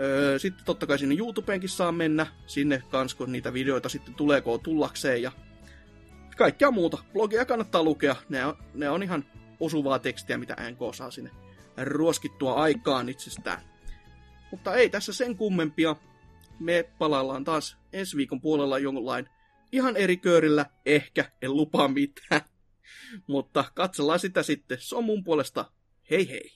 Öö, sitten totta kai sinne YouTubeenkin saa mennä, sinne kans kun niitä videoita sitten tuleeko tullakseen ja kaikkea muuta. Blogia kannattaa lukea, ne on, ne on ihan osuvaa tekstiä, mitä NK saa sinne ruoskittua aikaan itsestään. Mutta ei tässä sen kummempia. Me palaillaan taas ensi viikon puolella jonkunlain ihan eri köörillä. Ehkä, en lupaa mitään. Mutta katsellaan sitä sitten. Se on mun puolesta. Hei hei!